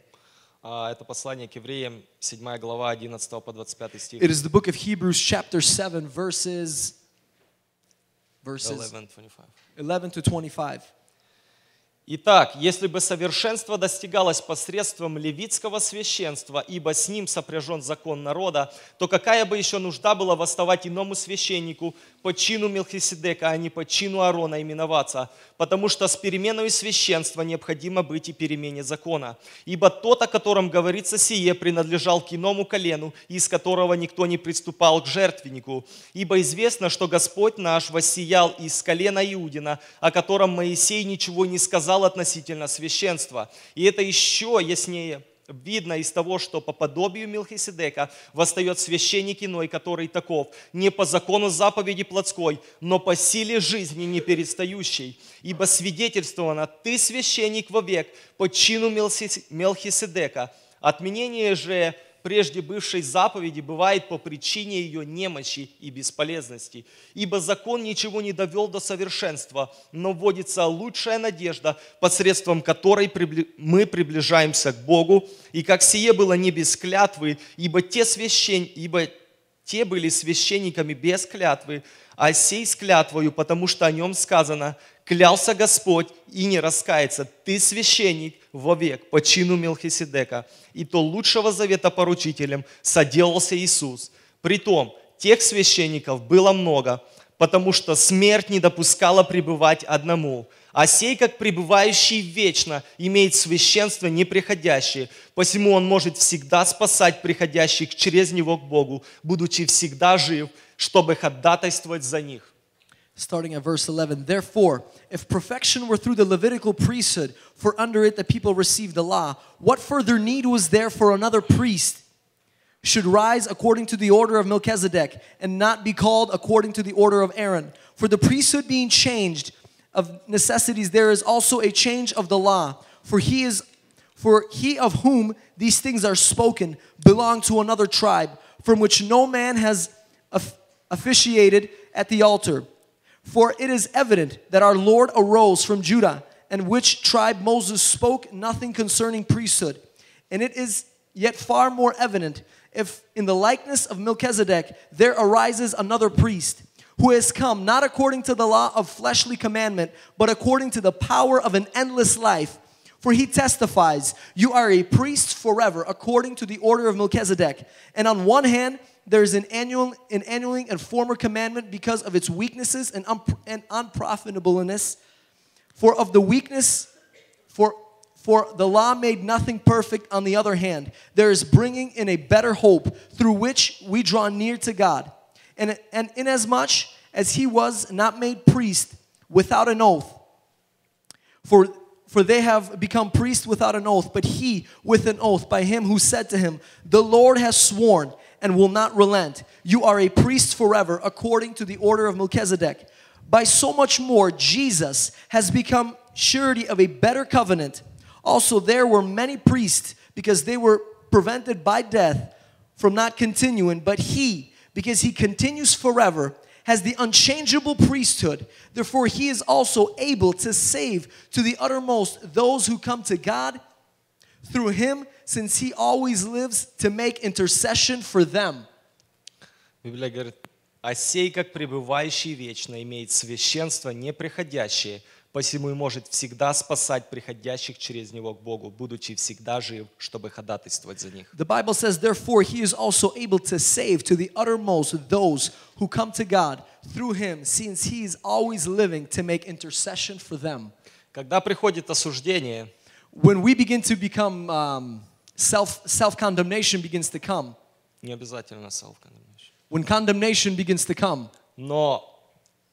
[SPEAKER 2] А, Это послание к евреям, 7 глава, 11 по 25 стих.
[SPEAKER 10] It is the book of Hebrews, chapter 7, verses, verses
[SPEAKER 2] 11, 25.
[SPEAKER 10] 11 to 25.
[SPEAKER 2] Итак, если бы совершенство достигалось посредством левитского священства, ибо с ним сопряжен закон народа, то какая бы еще нужда была восставать иному священнику по чину Мелхиседека, а не по чину Аарона именоваться? Потому что с переменой священства необходимо быть и перемене закона. Ибо тот, о котором говорится сие, принадлежал к иному колену, из которого никто не приступал к жертвеннику. Ибо известно, что Господь наш воссиял из колена Иудина, о котором Моисей ничего не сказал относительно священства. И это еще яснее видно из того, что по подобию Милхиседека восстает священник иной, который таков, не по закону заповеди плотской, но по силе жизни не перестающей. Ибо свидетельствовано, ты священник вовек по чину Мелхис- Мелхиседека. Отменение же прежде бывшей заповеди бывает по причине ее немощи и бесполезности. Ибо закон ничего не довел до совершенства, но вводится лучшая надежда, посредством которой мы приближаемся к Богу. И как сие было не без клятвы, ибо те, священ... ибо те были священниками без клятвы, а сей с клятвою, потому что о нем сказано, клялся Господь и не раскается, ты священник вовек по чину Мелхиседека. И то лучшего завета поручителем соделался Иисус. Притом, тех священников было много, потому что смерть не допускала пребывать одному. А сей, как пребывающий вечно, имеет священство неприходящее. Посему он может всегда спасать приходящих через него к Богу, будучи всегда жив, чтобы ходатайствовать за них.
[SPEAKER 10] Starting at verse 11. Therefore, if perfection were through the Levitical priesthood, for under it the people received the law, what further need was there for another priest? Should rise according to the order of Melchizedek and not be called according to the order of Aaron. For the priesthood being changed of necessities, there is also a change of the law. For he is for he of whom these things are spoken belonged to another tribe, from which no man has officiated at the altar. For it is evident that our Lord arose from Judah, and which tribe Moses spoke nothing concerning priesthood. And it is yet far more evident if in the likeness of Melchizedek there arises another priest, who has come not according to the law of fleshly commandment, but according to the power of an endless life. For he testifies, You are a priest forever, according to the order of Melchizedek. And on one hand, there is an annual, an annualing and former commandment because of its weaknesses and, unp- and unprofitableness. For of the weakness, for, for the law made nothing perfect. On the other hand, there is bringing in a better hope through which we draw near to God. And, and inasmuch as he was not made priest without an oath, for, for they have become priests without an oath, but he with an oath by him who said to him, The Lord has sworn and will not relent. You are a priest forever, according to the order of Melchizedek. By so much more, Jesus has become surety of a better covenant. Also, there were many priests because they were prevented by death from not continuing, but he, because he continues forever, has the unchangeable priesthood. Therefore, he is also able to save to the uttermost those who come to God through him, since he always lives to make intercession for them.
[SPEAKER 2] Библия говорит, а сей, как пребывающий вечно, имеет священство неприходящее, посему и может всегда спасать приходящих через него к Богу, будучи всегда жив, чтобы ходатайствовать за них.
[SPEAKER 10] The Bible says, therefore, he is also able to save to the uttermost those who come to God through him, since he is always living to make intercession for them.
[SPEAKER 2] Когда приходит осуждение,
[SPEAKER 10] When we begin to become um, self self condemnation begins to come,
[SPEAKER 2] Не обязательно self-condemnation.
[SPEAKER 10] When condemnation begins to come,
[SPEAKER 2] Но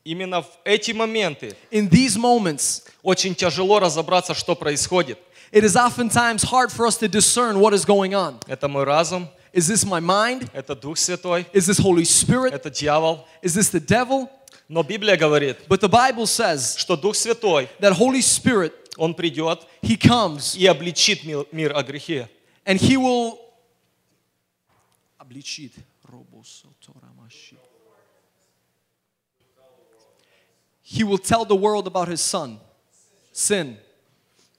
[SPEAKER 2] именно в эти моменты
[SPEAKER 10] in these moments,
[SPEAKER 2] очень тяжело разобраться, что происходит.
[SPEAKER 10] it is oftentimes hard for us to discern what is going on.
[SPEAKER 2] Это мой разум,
[SPEAKER 10] Is this my mind?
[SPEAKER 2] это Дух Святой,
[SPEAKER 10] Is this Holy Spirit?
[SPEAKER 2] это дьявол.
[SPEAKER 10] Is this the devil?
[SPEAKER 2] Но Библия говорит,
[SPEAKER 10] But the Bible says
[SPEAKER 2] что Дух Святой,
[SPEAKER 10] that Holy Spirit,
[SPEAKER 2] Он придет
[SPEAKER 10] He comes
[SPEAKER 2] и обличит мир, мир о грехе.
[SPEAKER 10] and He will. Обличит. He will tell the world about His Son, sin.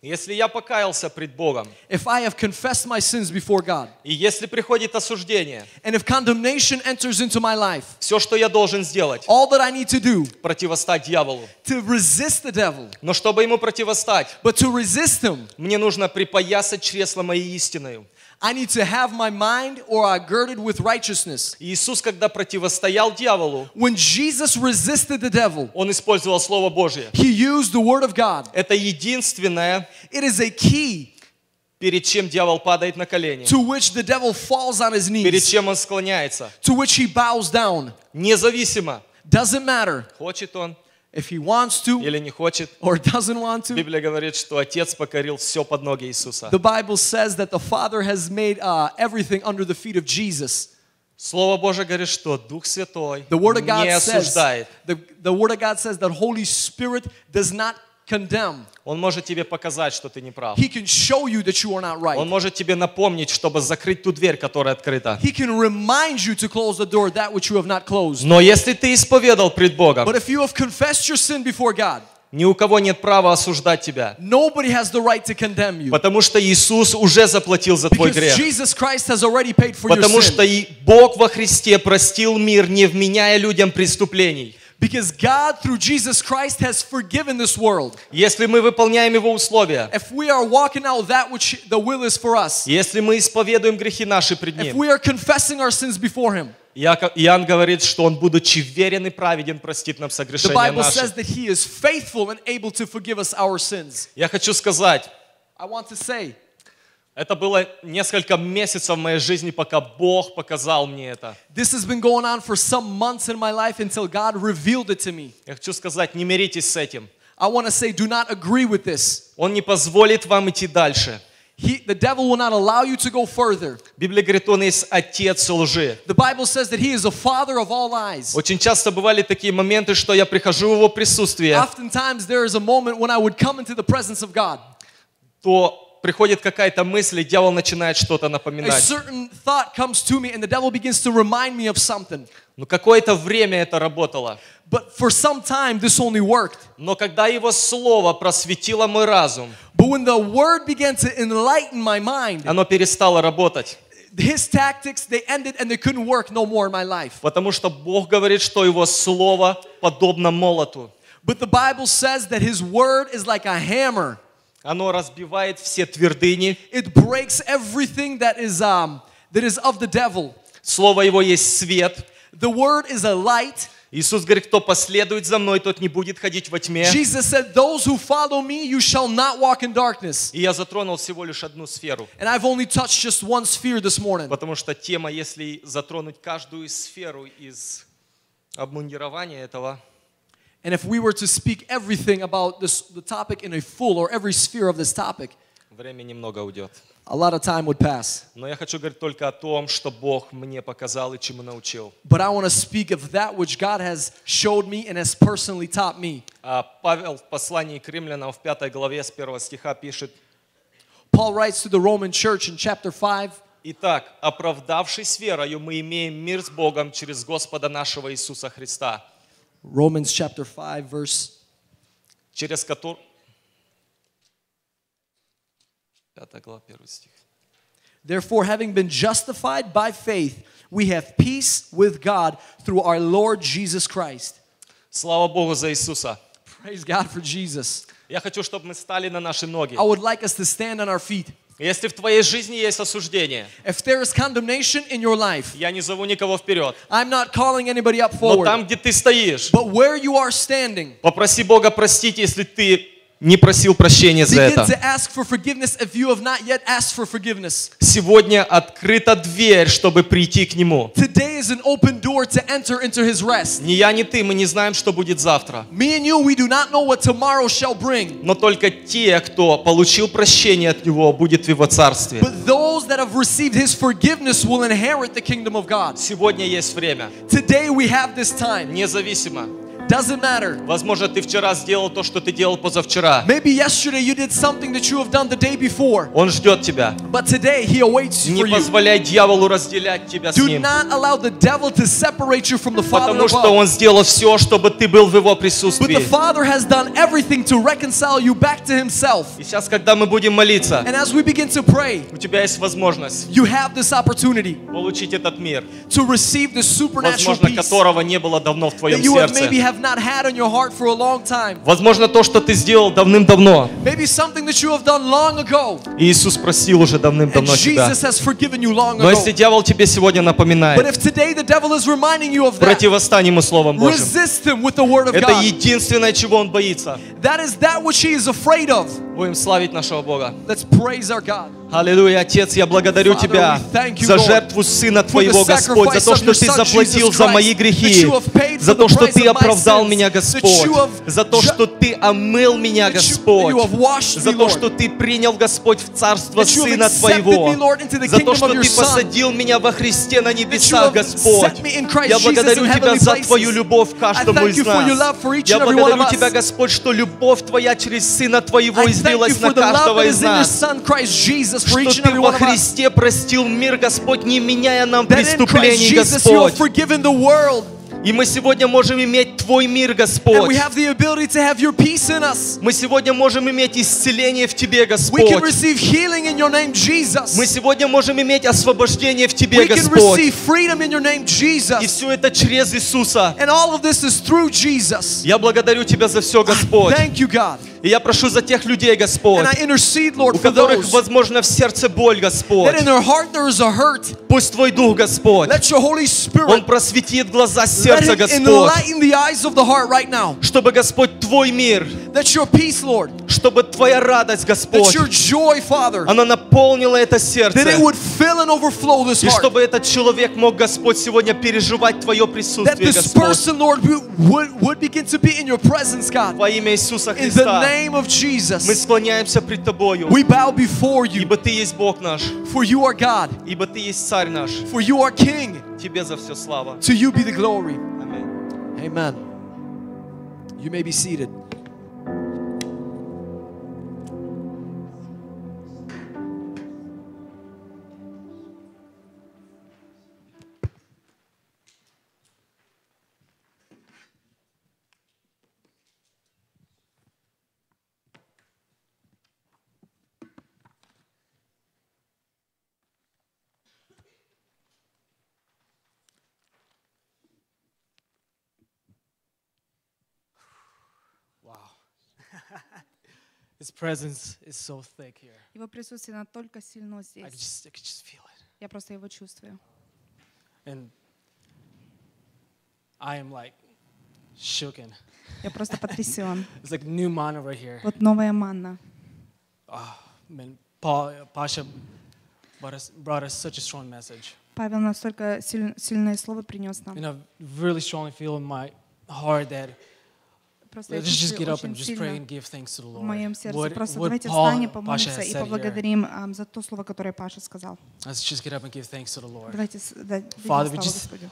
[SPEAKER 2] Если я покаялся пред Богом,
[SPEAKER 10] If I have confessed my sins before God,
[SPEAKER 2] и если приходит осуждение,
[SPEAKER 10] and if condemnation enters into my life,
[SPEAKER 2] все, что я должен сделать,
[SPEAKER 10] all that I need to do
[SPEAKER 2] противостать дьяволу.
[SPEAKER 10] to resist the devil,
[SPEAKER 2] Но чтобы ему противостать,
[SPEAKER 10] but to resist him,
[SPEAKER 2] мне нужно припоясать чресло моей истиною.
[SPEAKER 10] I need to have my mind or I girded with righteousness.
[SPEAKER 2] Иисус, когда противостоял дьяволу,
[SPEAKER 10] When Jesus resisted the devil,
[SPEAKER 2] Он использовал Слово Божье.
[SPEAKER 10] he used the word of God.
[SPEAKER 2] Это единственное,
[SPEAKER 10] It is a key
[SPEAKER 2] перед чем дьявол падает на колени,
[SPEAKER 10] to which the devil falls on his
[SPEAKER 2] перед
[SPEAKER 10] knees,
[SPEAKER 2] чем он склоняется.
[SPEAKER 10] to which he bows down.
[SPEAKER 2] Независимо,
[SPEAKER 10] Doesn't matter
[SPEAKER 2] хочет он
[SPEAKER 10] if he wants to
[SPEAKER 2] или не хочет.
[SPEAKER 10] or doesn't want to.
[SPEAKER 2] Библия говорит, что Отец покорил все под ноги Иисуса.
[SPEAKER 10] The Bible says that the Father has made uh, everything under the feet of Jesus.
[SPEAKER 2] Слово Божье говорит, что Дух Святой
[SPEAKER 10] The Word of
[SPEAKER 2] не
[SPEAKER 10] God says
[SPEAKER 2] осуждает.
[SPEAKER 10] the, the Word of God says that Holy Spirit does not condemn.
[SPEAKER 2] Он может тебе показать, что ты не прав.
[SPEAKER 10] He can show you that you are not
[SPEAKER 2] Он
[SPEAKER 10] right.
[SPEAKER 2] может тебе напомнить, чтобы закрыть ту дверь, которая открыта.
[SPEAKER 10] He can remind you to close the door that which you have not closed.
[SPEAKER 2] Но если ты исповедал пред Богом,
[SPEAKER 10] But if you have confessed your sin before God,
[SPEAKER 2] ни у кого нет права осуждать тебя.
[SPEAKER 10] nobody has the right to condemn you.
[SPEAKER 2] Потому что Иисус уже заплатил за твой грех.
[SPEAKER 10] Jesus Christ has already paid for your
[SPEAKER 2] Потому что
[SPEAKER 10] sin.
[SPEAKER 2] и Бог во Христе простил мир, не вменяя людям преступлений.
[SPEAKER 10] Because God, through Jesus Christ, has forgiven this world.
[SPEAKER 2] Если мы выполняем Его условия,
[SPEAKER 10] If we are walking out that which the will is for us,
[SPEAKER 2] если мы исповедуем грехи наши пред
[SPEAKER 10] if
[SPEAKER 2] Ним,
[SPEAKER 10] we are confessing our sins before Him,
[SPEAKER 2] Иаков- Иоанн говорит, что Он, будучи верен и праведен, простит нам
[SPEAKER 10] the
[SPEAKER 2] согрешения
[SPEAKER 10] Bible says
[SPEAKER 2] наши.
[SPEAKER 10] that He is faithful and able to forgive us our sins.
[SPEAKER 2] Я хочу сказать,
[SPEAKER 10] I want to say,
[SPEAKER 2] это было несколько месяцев в моей жизни, пока Бог показал мне это.
[SPEAKER 10] this has been going on for some months in my life until God revealed it to me.
[SPEAKER 2] Я хочу сказать, не миритесь с этим.
[SPEAKER 10] I want to say, do not agree with this.
[SPEAKER 2] Он не позволит вам идти дальше.
[SPEAKER 10] He, the devil will not allow you to go further.
[SPEAKER 2] Библия говорит, он есть отец лжи.
[SPEAKER 10] The Bible says that He is the father of all lies.
[SPEAKER 2] Очень часто бывали такие моменты, что я прихожу в его присутствие,
[SPEAKER 10] Oftentimes, there is a moment when I would come into the presence of God.
[SPEAKER 2] то приходит какая-то мысль, и дьявол начинает что-то напоминать. Но какое-то время это работало.
[SPEAKER 10] But for some time, this only worked.
[SPEAKER 2] Но когда его слово просветило мой разум,
[SPEAKER 10] But when the word began to enlighten my mind,
[SPEAKER 2] оно перестало работать.
[SPEAKER 10] his tactics they ended and they couldn't work no more in my life.
[SPEAKER 2] Потому что Бог говорит, что его слово подобно молоту.
[SPEAKER 10] But the Bible says that his word is like a hammer.
[SPEAKER 2] Оно разбивает все твердыни.
[SPEAKER 10] It breaks everything that is um that is of the devil.
[SPEAKER 2] Слово его есть свет.
[SPEAKER 10] The word is a light.
[SPEAKER 2] Иисус говорит, кто последует за мной, тот не будет ходить во тьме.
[SPEAKER 10] Jesus said, "Those who follow me, you shall not walk in darkness."
[SPEAKER 2] И я затронул всего лишь одну сферу.
[SPEAKER 10] And I've only touched just one sphere this morning.
[SPEAKER 2] Потому что тема, если затронуть каждую сферу из обмундирования этого,
[SPEAKER 10] And if we were to speak everything about this the topic in a full or every sphere of this topic,
[SPEAKER 2] времени немного уйдет.
[SPEAKER 10] a lot of time would pass.
[SPEAKER 2] Но я хочу говорить только о том, что Бог мне показал и чему научил.
[SPEAKER 10] But I want to speak of that which God has showed me and has personally taught me.
[SPEAKER 2] А Павел в послании к римлянам в пятой главе с первого стиха пишет,
[SPEAKER 10] Paul writes to the Roman church in chapter 5
[SPEAKER 2] «Итак, оправдавшись верою, мы имеем мир с Богом через Господа нашего Иисуса Христа,
[SPEAKER 10] Romans chapter 5 verse
[SPEAKER 2] через который...» Пятая глава, первый стих.
[SPEAKER 10] Therefore having been justified by faith we have peace with God through our Lord Jesus Christ.
[SPEAKER 2] Слава Богу за Иисуса.
[SPEAKER 10] Praise God for Jesus.
[SPEAKER 2] Я хочу, чтобы мы стали на наши ноги.
[SPEAKER 10] I would like us to stand on our feet.
[SPEAKER 2] Если в твоей жизни есть осуждение,
[SPEAKER 10] If there is condemnation in your life,
[SPEAKER 2] я не зову никого вперед,
[SPEAKER 10] I'm not calling anybody up
[SPEAKER 2] но
[SPEAKER 10] forward.
[SPEAKER 2] там, где ты стоишь,
[SPEAKER 10] But where you are standing,
[SPEAKER 2] попроси Бога простить, если ты не просил прощения за это. Сегодня открыта дверь, чтобы прийти к Нему. Ни я, ни ты, мы не знаем, что будет завтра. Но только те, кто получил прощение от Него, будет в Его Царстве. Сегодня есть время. Независимо.
[SPEAKER 10] Doesn't matter.
[SPEAKER 2] Возможно, ты вчера сделал то, что ты делал позавчера.
[SPEAKER 10] Maybe yesterday you did something that you have done the day before.
[SPEAKER 2] Он ждет тебя.
[SPEAKER 10] But today He awaits
[SPEAKER 2] Не
[SPEAKER 10] for you.
[SPEAKER 2] позволяй дьяволу разделять тебя с
[SPEAKER 10] Do
[SPEAKER 2] Ним.
[SPEAKER 10] not allow the devil to separate you from the Father
[SPEAKER 2] Потому что
[SPEAKER 10] above.
[SPEAKER 2] Он сделал все, чтобы ты был в Его
[SPEAKER 10] But the
[SPEAKER 2] присутствии.
[SPEAKER 10] Father has done everything to reconcile you back to Himself.
[SPEAKER 2] И сейчас, когда мы будем молиться,
[SPEAKER 10] And as we begin to pray,
[SPEAKER 2] у тебя есть возможность
[SPEAKER 10] you have this opportunity
[SPEAKER 2] получить этот мир,
[SPEAKER 10] to receive the supernatural
[SPEAKER 2] возможно,
[SPEAKER 10] peace
[SPEAKER 2] которого не было давно в твоем
[SPEAKER 10] that you have maybe
[SPEAKER 2] сердце.
[SPEAKER 10] have not had in your heart for a long time.
[SPEAKER 2] Возможно, то, что ты сделал давным-давно.
[SPEAKER 10] Maybe something that you have done long ago.
[SPEAKER 2] И Иисус простил уже давным-давно тебя. Но если дьявол тебе сегодня
[SPEAKER 10] But
[SPEAKER 2] напоминает,
[SPEAKER 10] if today the devil is reminding you of that,
[SPEAKER 2] противостань ему Словом Божьим.
[SPEAKER 10] resist him with the word of
[SPEAKER 2] Это единственное, чего он боится.
[SPEAKER 10] That is that which he is afraid of.
[SPEAKER 2] Будем славить нашего Бога.
[SPEAKER 10] Let's praise our God.
[SPEAKER 2] Аллилуйя, Отец, я благодарю Тебя за жертву Сына Твоего, Господь, за то, что Ты заплатил за мои грехи, за то, что Ты оправдал меня, Господь, за то, что Ты омыл меня, Господь, за то, что Ты принял, Господь, в Царство Сына Твоего, за то, что Ты посадил меня во Христе на небесах, Господь. Я благодарю Тебя за. Твою любовь каждому из нас. Я благодарю. Тебя, Господь, что любовь Твоя через Сына Твоего излилась на каждого из нас.
[SPEAKER 10] Each
[SPEAKER 2] что Ты во. Христе простил мир, Господь, не меняя нам преступлений, Господь. И мы сегодня можем иметь Твой мир, Господь. Мы сегодня можем иметь исцеление в Тебе, Господь. Мы сегодня можем иметь освобождение в Тебе, Господь. И все это через Иисуса. Я благодарю Тебя за все, Господь. И я прошу за тех людей, Господь, у которых, возможно, в сердце боль, Господь.
[SPEAKER 10] that in their heart there is a hurt.
[SPEAKER 2] Пусть Твой Дух, Господь,
[SPEAKER 10] Let your Holy
[SPEAKER 2] Он просветит глаза сердца, Господь.
[SPEAKER 10] enlighten the eyes of the heart right now.
[SPEAKER 2] Чтобы, Господь, Твой мир, чтобы Твоя радость, Господь, она наполнила это
[SPEAKER 10] that
[SPEAKER 2] сердце. И чтобы этот человек мог, Господь, сегодня переживать Твое присутствие, Господь. Во имя Иисуса Христа
[SPEAKER 10] name of
[SPEAKER 2] мы
[SPEAKER 10] Jesus,
[SPEAKER 2] склоняемся пред Тобою,
[SPEAKER 10] we bow before you,
[SPEAKER 2] ибо Ты есть Бог наш,
[SPEAKER 10] for you are God,
[SPEAKER 2] ибо Ты есть Царь наш.
[SPEAKER 10] for you are King.
[SPEAKER 2] Тебе за все слава.
[SPEAKER 10] To you be the glory.
[SPEAKER 2] Аминь.
[SPEAKER 10] Amen. You may be seated.
[SPEAKER 11] His presence is so thick here.
[SPEAKER 1] Его присутствие настолько сильно
[SPEAKER 11] I
[SPEAKER 1] здесь.
[SPEAKER 11] could just, I could just feel it.
[SPEAKER 1] Я просто его чувствую.
[SPEAKER 11] And I am like shooken.
[SPEAKER 1] Я просто потрясен.
[SPEAKER 11] It's like new manna right here.
[SPEAKER 1] Вот новая манна.
[SPEAKER 11] Man, Paul, Pasha brought us, brought us such a strong message.
[SPEAKER 1] Павел настолько силь- сильное слово принес нам.
[SPEAKER 11] And I really strongly feel in my heart that
[SPEAKER 1] Просто я
[SPEAKER 11] let's just
[SPEAKER 1] чувствую
[SPEAKER 11] get up and
[SPEAKER 1] очень
[SPEAKER 11] just pray
[SPEAKER 1] сильно
[SPEAKER 11] and give thanks to the
[SPEAKER 1] в
[SPEAKER 11] Lord.
[SPEAKER 1] моем сердце.
[SPEAKER 11] What,
[SPEAKER 1] Просто
[SPEAKER 11] what
[SPEAKER 1] давайте
[SPEAKER 11] Paul,
[SPEAKER 1] встанем,
[SPEAKER 11] Pasha
[SPEAKER 1] помолимся
[SPEAKER 11] has
[SPEAKER 1] и
[SPEAKER 11] said here.
[SPEAKER 1] поблагодарим ам, за то слово, которое Паша сказал.
[SPEAKER 11] Let's just get up and give thanks to the Lord.
[SPEAKER 1] Давайте с- да- дадим
[SPEAKER 11] Father, we
[SPEAKER 1] славу
[SPEAKER 11] just-
[SPEAKER 1] Господу.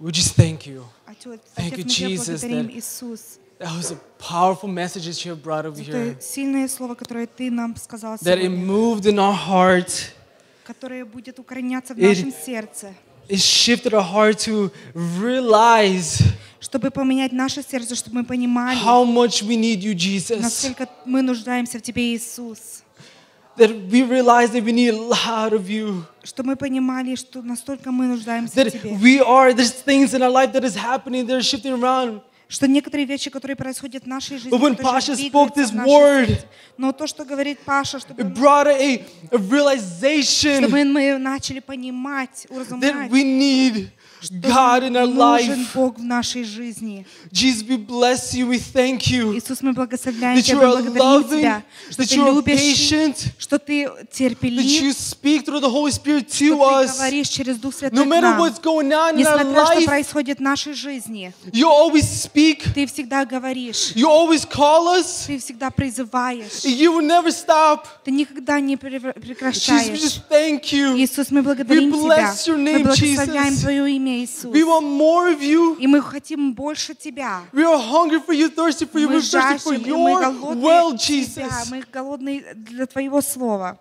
[SPEAKER 11] We just thank you.
[SPEAKER 1] Отец,
[SPEAKER 11] Thank
[SPEAKER 1] Отец,
[SPEAKER 11] you,
[SPEAKER 1] мы Тебя
[SPEAKER 11] Jesus,
[SPEAKER 1] благодарим,
[SPEAKER 11] that-
[SPEAKER 1] Иисус,
[SPEAKER 11] That was a powerful message that you have brought over
[SPEAKER 1] за
[SPEAKER 11] here.
[SPEAKER 1] то сильное слово, которое Ты нам сказал
[SPEAKER 11] That it
[SPEAKER 1] сегодня,
[SPEAKER 11] moved in our heart.
[SPEAKER 1] которое будет укореняться в
[SPEAKER 11] It-
[SPEAKER 1] нашем сердце,
[SPEAKER 11] It shifted our heart to realize
[SPEAKER 1] чтобы поменять наше сердце, чтобы мы понимали,
[SPEAKER 11] how much we need you, Jesus.
[SPEAKER 1] насколько мы нуждаемся в Тебе, Иисус.
[SPEAKER 11] That we realize that we need a lot of you.
[SPEAKER 1] Что мы понимали, что настолько мы нуждаемся в
[SPEAKER 11] That
[SPEAKER 1] Тебе.
[SPEAKER 11] we are, there's things in our life that is happening, that are shifting around.
[SPEAKER 1] Что некоторые вещи, которые происходят в нашей жизни,
[SPEAKER 11] But when Pasha spoke
[SPEAKER 1] в
[SPEAKER 11] this word,
[SPEAKER 1] но то, что говорит Паша, чтобы,
[SPEAKER 11] It brought a, a realization
[SPEAKER 1] чтобы мы начали понимать,
[SPEAKER 11] that
[SPEAKER 1] уразумевать,
[SPEAKER 11] we need God in our
[SPEAKER 1] нужен
[SPEAKER 11] life.
[SPEAKER 1] Бог в нашей жизни.
[SPEAKER 11] Jesus, we bless you. We thank you
[SPEAKER 1] Иисус, мы благословляем
[SPEAKER 11] that
[SPEAKER 1] Тебя,
[SPEAKER 11] you
[SPEAKER 1] мы
[SPEAKER 11] are
[SPEAKER 1] благодарим
[SPEAKER 11] loving,
[SPEAKER 1] Тебя, что
[SPEAKER 11] that
[SPEAKER 1] Ты
[SPEAKER 11] you are
[SPEAKER 1] любишь,
[SPEAKER 11] patient,
[SPEAKER 1] что Ты
[SPEAKER 11] that
[SPEAKER 1] терпелив,
[SPEAKER 11] you speak through the Holy Spirit
[SPEAKER 1] что
[SPEAKER 11] to
[SPEAKER 1] Ты
[SPEAKER 11] us.
[SPEAKER 1] говоришь через Дух Святой
[SPEAKER 11] No
[SPEAKER 1] к
[SPEAKER 11] matter
[SPEAKER 1] нам.
[SPEAKER 11] what's going on in our
[SPEAKER 1] Несмотря что
[SPEAKER 11] life,
[SPEAKER 1] происходит в нашей жизни,
[SPEAKER 11] you always speak.
[SPEAKER 1] Ты всегда говоришь,
[SPEAKER 11] You always call us.
[SPEAKER 1] Ты всегда призываешь,
[SPEAKER 11] You will never stop.
[SPEAKER 1] Ты никогда не превра-
[SPEAKER 11] Jesus, we
[SPEAKER 1] прекращаешь.
[SPEAKER 11] just thank you.
[SPEAKER 1] Иисус, мы благодарим
[SPEAKER 11] We
[SPEAKER 1] Тебя.
[SPEAKER 11] bless your
[SPEAKER 1] Мы
[SPEAKER 11] name,
[SPEAKER 1] благословляем
[SPEAKER 11] Jesus.
[SPEAKER 1] Твое имя, Иисус.
[SPEAKER 11] We want more of you.
[SPEAKER 1] И мы хотим больше Тебя.
[SPEAKER 11] We are hungry for you, thirsty for you.
[SPEAKER 1] Мы
[SPEAKER 11] We're thirsty for
[SPEAKER 1] жаждем, и мы
[SPEAKER 11] your well. Jesus.
[SPEAKER 1] Мы голодные для Твоего Слова.